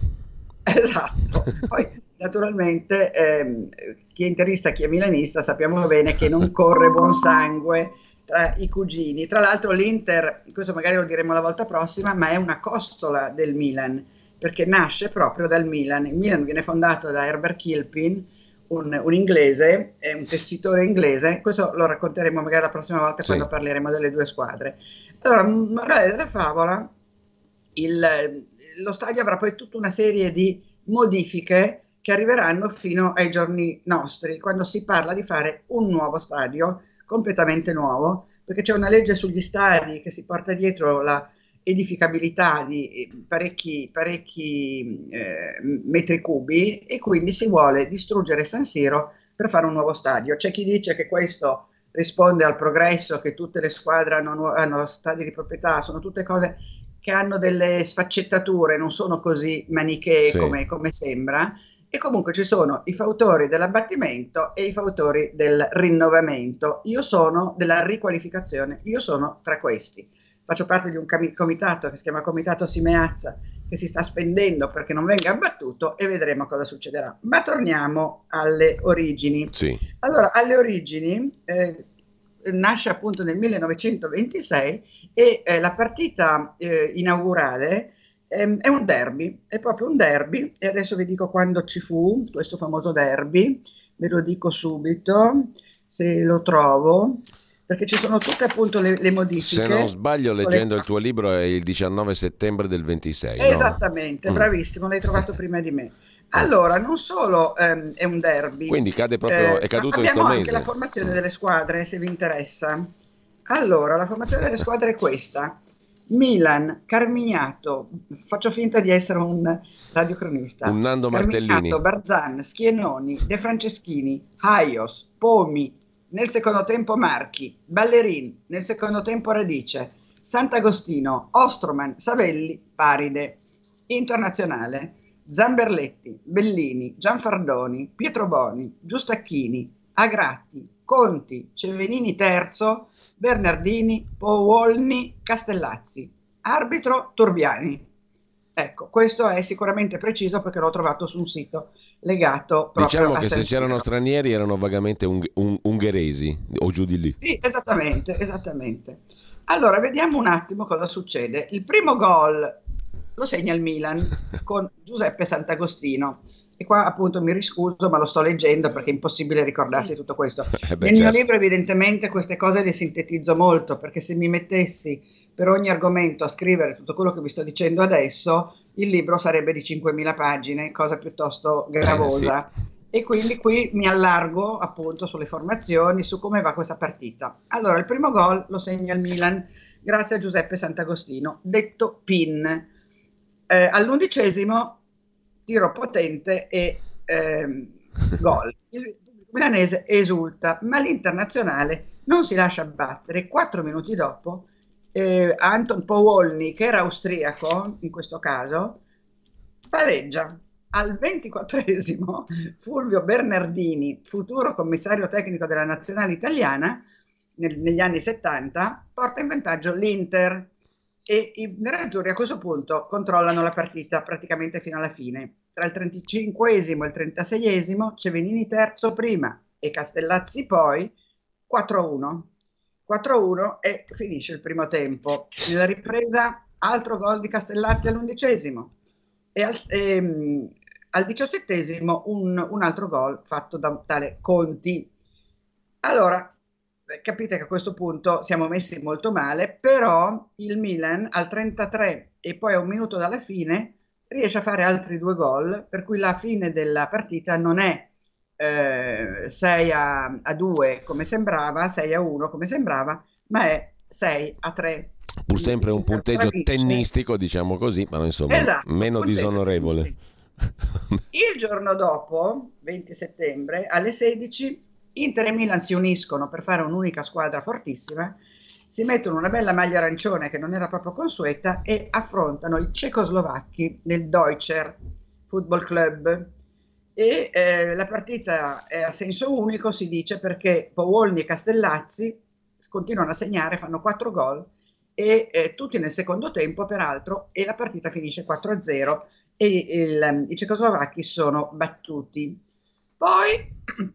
S7: Esatto, poi naturalmente ehm, chi è interista, chi è milanista sappiamo bene che non corre buon sangue tra i cugini. Tra l'altro l'Inter, questo magari lo diremo la volta prossima, ma è una costola del Milan, perché nasce proprio dal Milan. Il Milan viene fondato da Herbert Kilpin, un, un inglese, è un tessitore inglese, questo lo racconteremo magari la prossima volta
S1: Sì.
S7: quando parleremo delle due squadre. Allora, morale della favola, il- lo stadio avrà poi tutta una serie di modifiche che arriveranno fino ai giorni nostri, quando si parla di fare un nuovo stadio completamente nuovo, perché c'è una legge sugli stadi che si porta dietro la edificabilità di eh, parecchi, parecchi eh, metri cubi e quindi si vuole distruggere San Siro per fare un nuovo stadio. C'è chi dice che questo risponde al progresso, che tutte le squadre hanno, hanno stadi di proprietà, sono tutte cose che hanno delle sfaccettature, non sono così manichee
S1: Sì.
S7: come, come sembra. E comunque ci sono i fautori dell'abbattimento e i fautori del rinnovamento. Io sono della riqualificazione, io sono tra questi. Faccio parte di un comitato che si chiama Comitato Simeazza, che si sta spendendo perché non venga abbattuto e vedremo cosa succederà. Ma torniamo alle origini.
S1: Sì.
S7: Allora, alle origini eh, nasce appunto nel 1926 e eh, la partita eh, inaugurale Ehm, È un derby, è proprio un derby e adesso vi dico quando ci fu questo famoso derby, ve lo dico subito se lo trovo, perché ci sono tutte appunto le, le modifiche.
S1: Se non sbaglio,
S7: Con le
S1: leggendo il tuo libro, è il 19 settembre del 26. no?
S7: Esattamente,
S1: Mm.
S7: bravissimo, l'hai trovato prima di me. Allora, non solo ehm, è un derby,
S1: Quindi cade proprio,
S7: eh,
S1: è caduto
S7: abbiamo
S1: sto
S7: anche
S1: mese.
S7: la formazione delle squadre, se vi interessa. Allora, la formazione delle squadre è questa. Milan, Carmignato, faccio finta di essere un radiocronista.
S1: Un Nando Martellini.
S7: Carmignato, Barzan, Schienoni, De Franceschini, Haios, Pomi, nel secondo tempo Marchi, Ballerin, nel secondo tempo Radice, Sant'Agostino, Ostroman, Savelli, Paride. Internazionale, Zamberletti, Bellini, Gianfardoni, Pietro Boni, Giustacchini, Agratti, Conti, Cevenini Terzo, Bernardini, Powolni, Castellazzi. Arbitro Turbiani. Ecco, questo è sicuramente preciso perché l'ho trovato su un sito legato proprio
S1: Diciamo che se c'erano stranieri erano vagamente ung- un- ungheresi o giù di lì.
S7: Sì, esattamente, esattamente. Allora, vediamo un attimo cosa succede. Il primo gol lo segna il Milan con Giuseppe Sant'Agostino. E qua appunto mi riscuso, ma lo sto leggendo perché è impossibile ricordarsi tutto questo.
S1: Eh beh,
S7: Nel mio
S1: certo.
S7: libro evidentemente queste cose le sintetizzo molto, perché se mi mettessi per ogni argomento a scrivere tutto quello che vi sto dicendo adesso, il libro sarebbe di 5.000 pagine, cosa piuttosto gravosa. E quindi qui mi allargo appunto sulle formazioni, su come va questa partita. Allora, il primo gol lo segna il Milan grazie a Giuseppe Sant'Agostino, detto PIN. Eh, all'undicesimo tiro potente e ehm, gol. Il milanese esulta, ma l'internazionale non si lascia battere. Quattro minuti dopo, eh, Anton Powolny, che era austriaco in questo caso, pareggia. Al 24esimo Fulvio Bernardini, futuro commissario tecnico della nazionale italiana nel- negli anni 70, porta in vantaggio l'Inter e i nerazzurri a questo punto controllano la partita praticamente fino alla fine. Tra il 35esimo e il 36esimo Cevenini terzo prima e Castellazzi poi 4-1. 4-1 e finisce il primo tempo. Nella ripresa altro gol di Castellazzi all'undicesimo e al, ehm, al diciassettesimo un, un altro gol fatto da tale Conti. Allora, capite che a questo punto siamo messi molto male, però il Milan al 33 e poi a un minuto dalla fine riesce a fare altri due gol, per cui la fine della partita non è eh, 6 a, a 2 come sembrava, 6 a 1 come sembrava, ma è 6 a 3.
S1: Pur sempre un punteggio tennistico, diciamo così, ma insomma
S7: Esatto,
S1: meno disonorevole.
S7: Il giorno dopo, 20 settembre, alle 16, Inter e Milan si uniscono per fare un'unica squadra fortissima, si mettono una bella maglia arancione che non era proprio consueta e affrontano i cecoslovacchi nel Deutscher Football Club. E eh, la partita è a senso unico, si dice, perché Powolny e Castellazzi continuano a segnare, fanno 4 gol e eh, tutti nel secondo tempo, peraltro, e la partita finisce 4-0 e il- i cecoslovacchi sono battuti. Poi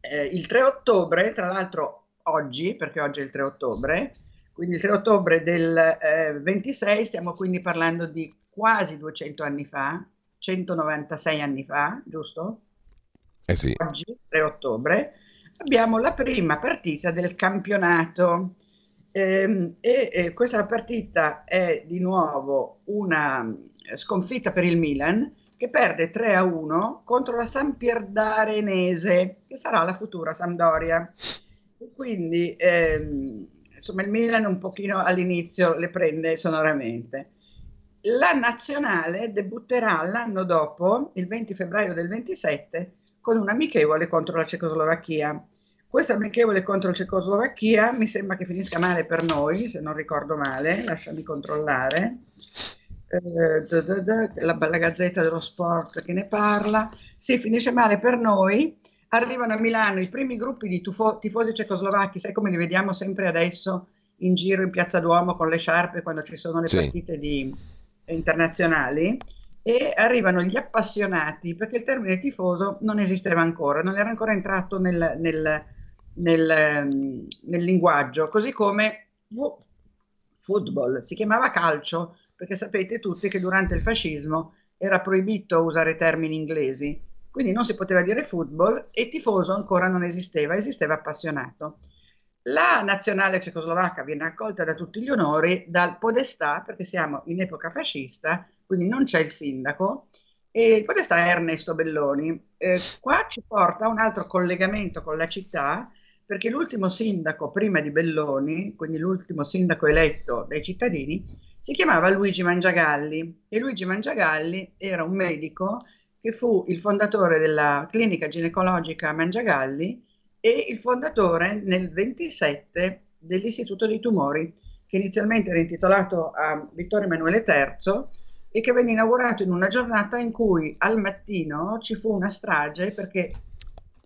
S7: eh, il 3 ottobre, tra l'altro oggi, perché oggi è il 3 ottobre, quindi il 3 ottobre del eh, 26, stiamo quindi parlando di quasi 200 anni fa, 196 anni fa, giusto?
S1: Eh sì,
S7: oggi, 3 ottobre, abbiamo la prima partita del campionato. Ehm, e eh, questa partita è di nuovo una sconfitta per il Milan che perde 3 a 1 contro la Sampierdarenese, che sarà la futura Sampdoria. E Quindi, ehm, insomma, il Milan un pochino all'inizio le prende sonoramente. La nazionale debutterà l'anno dopo, il 20 febbraio del 27, con un amichevole contro la Cecoslovacchia. Questo amichevole contro la Cecoslovacchia mi sembra che finisca male per noi, se non ricordo male, lasciami controllare. Eh, da, da, da, la bella gazzetta dello sport che ne parla. Sì, finisce male per noi. Arrivano a Milano i primi gruppi di tufo- tifosi cecoslovacchi, sai come li vediamo sempre adesso in giro in Piazza Duomo con le sciarpe quando ci sono le
S1: Sì.
S7: partite di- internazionali e arrivano gli appassionati perché il termine tifoso non esisteva ancora, non era ancora entrato nel, nel- nel, ehm, nel linguaggio, così come fu- football, si chiamava calcio perché sapete tutti che durante il fascismo era proibito usare termini inglesi, quindi non si poteva dire football e tifoso ancora non esisteva, esisteva appassionato. La nazionale cecoslovacca viene accolta da tutti gli onori dal podestà, perché siamo in epoca fascista, quindi non c'è il sindaco, e il podestà è Ernesto Belloni. Eh, qua ci porta un altro collegamento con la città, perché l'ultimo sindaco prima di Belloni, quindi l'ultimo sindaco eletto dai cittadini, si chiamava Luigi Mangiagalli e Luigi Mangiagalli era un medico che fu il fondatore della clinica ginecologica Mangiagalli e il fondatore nel 27 dell'Istituto dei Tumori, che inizialmente era intitolato a Vittorio Emanuele III e che venne inaugurato in una giornata in cui al mattino ci fu una strage perché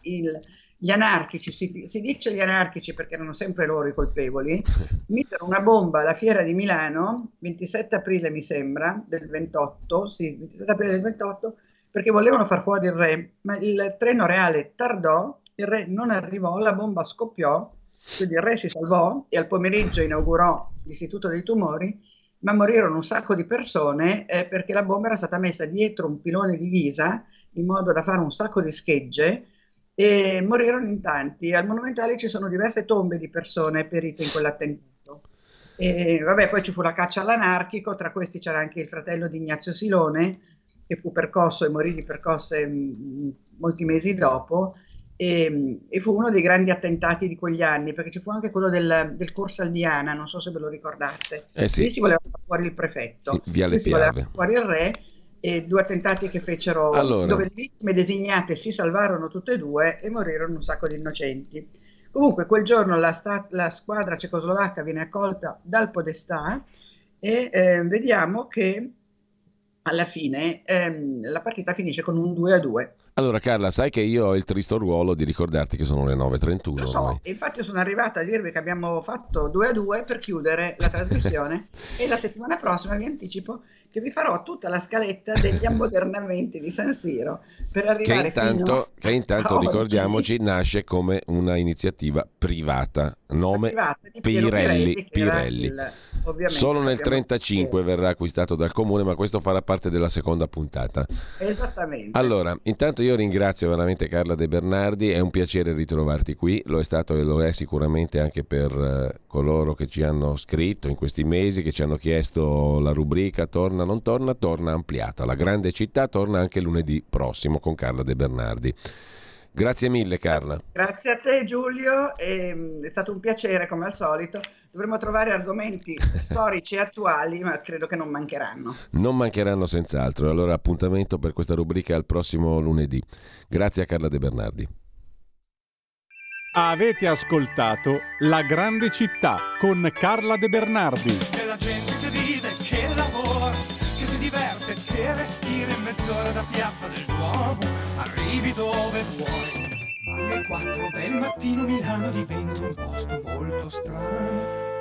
S7: il, gli anarchici, si, si, dice gli anarchici perché erano sempre loro i colpevoli, misero una bomba alla fiera di Milano, 27 aprile mi sembra, del 28, sì, 27 aprile del 28, perché volevano far fuori il re, ma il treno reale tardò, il re non arrivò, la bomba scoppiò, quindi il re si salvò e al pomeriggio inaugurò l'istituto dei tumori, ma morirono un sacco di persone eh, perché la bomba era stata messa dietro un pilone di ghisa in modo da fare un sacco di schegge e morirono in tanti. Al Monumentale ci sono diverse tombe di persone perite in quell'attentato. E vabbè, poi ci fu la caccia all'anarchico, tra questi c'era anche il fratello di Ignazio Silone, che fu percosso e morì di percosse mh, molti mesi dopo, e, e, fu uno dei grandi attentati di quegli anni, perché ci fu anche quello del, del Corso Aldiana, non so se ve lo ricordate.
S1: Eh sì.
S7: Lì si voleva fare fuori il prefetto,
S1: Via
S7: lì si voleva fare fuori il re, e due attentati che fecero
S1: allora.
S7: dove le vittime designate si salvarono tutte e due e morirono un sacco di innocenti. Comunque quel giorno la, sta- la squadra cecoslovacca viene accolta dal Podestà e eh, vediamo che alla fine ehm, la partita finisce con un 2 a 2.
S1: Allora Carla, sai che io ho il tristo ruolo di ricordarti che sono le 9.31.
S7: Lo so,
S1: ormai.
S7: infatti sono arrivata a dirvi che abbiamo fatto 2 a 2 per chiudere la trasmissione e la settimana prossima vi anticipo che vi farò tutta la scaletta degli ammodernamenti di San Siro per
S1: Che
S7: arrivare
S1: intanto, che intanto
S7: a oggi.
S1: ricordiamoci, nasce come una iniziativa privata, nome
S7: Privata
S1: Pirelli.
S7: che era
S1: Pirelli.
S7: Ovviamente
S1: Solo nel
S7: sappiamo
S1: 35
S7: tutti
S1: verrà acquistato dal comune, ma questo farà parte della seconda puntata.
S7: che- Esattamente.
S1: Allora, intanto io ringrazio veramente Carla De Bernardi, è un piacere ritrovarti qui, lo è stato e lo è sicuramente anche per eh, coloro che ci hanno scritto in questi mesi, che ci hanno chiesto la rubrica Torna, non torna, torna ampliata. La grande città torna anche lunedì prossimo con Carla De Bernardi. Grazie mille Carla.
S7: Grazie a te Giulio, e, è stato un piacere come al solito. Dovremmo trovare argomenti storici e attuali, ma credo che non mancheranno.
S1: Non mancheranno senz'altro, allora appuntamento per questa rubrica al prossimo lunedì. Grazie a Carla De Bernardi.
S3: Avete ascoltato La grande città con Carla De Bernardi.
S6: Della gente che vive, che lavora, che si diverte, che respira in mezz'ora da piazza del Duomo, arrivi dove vuoi. Alle 4 del mattino Milano diventa un posto molto strano.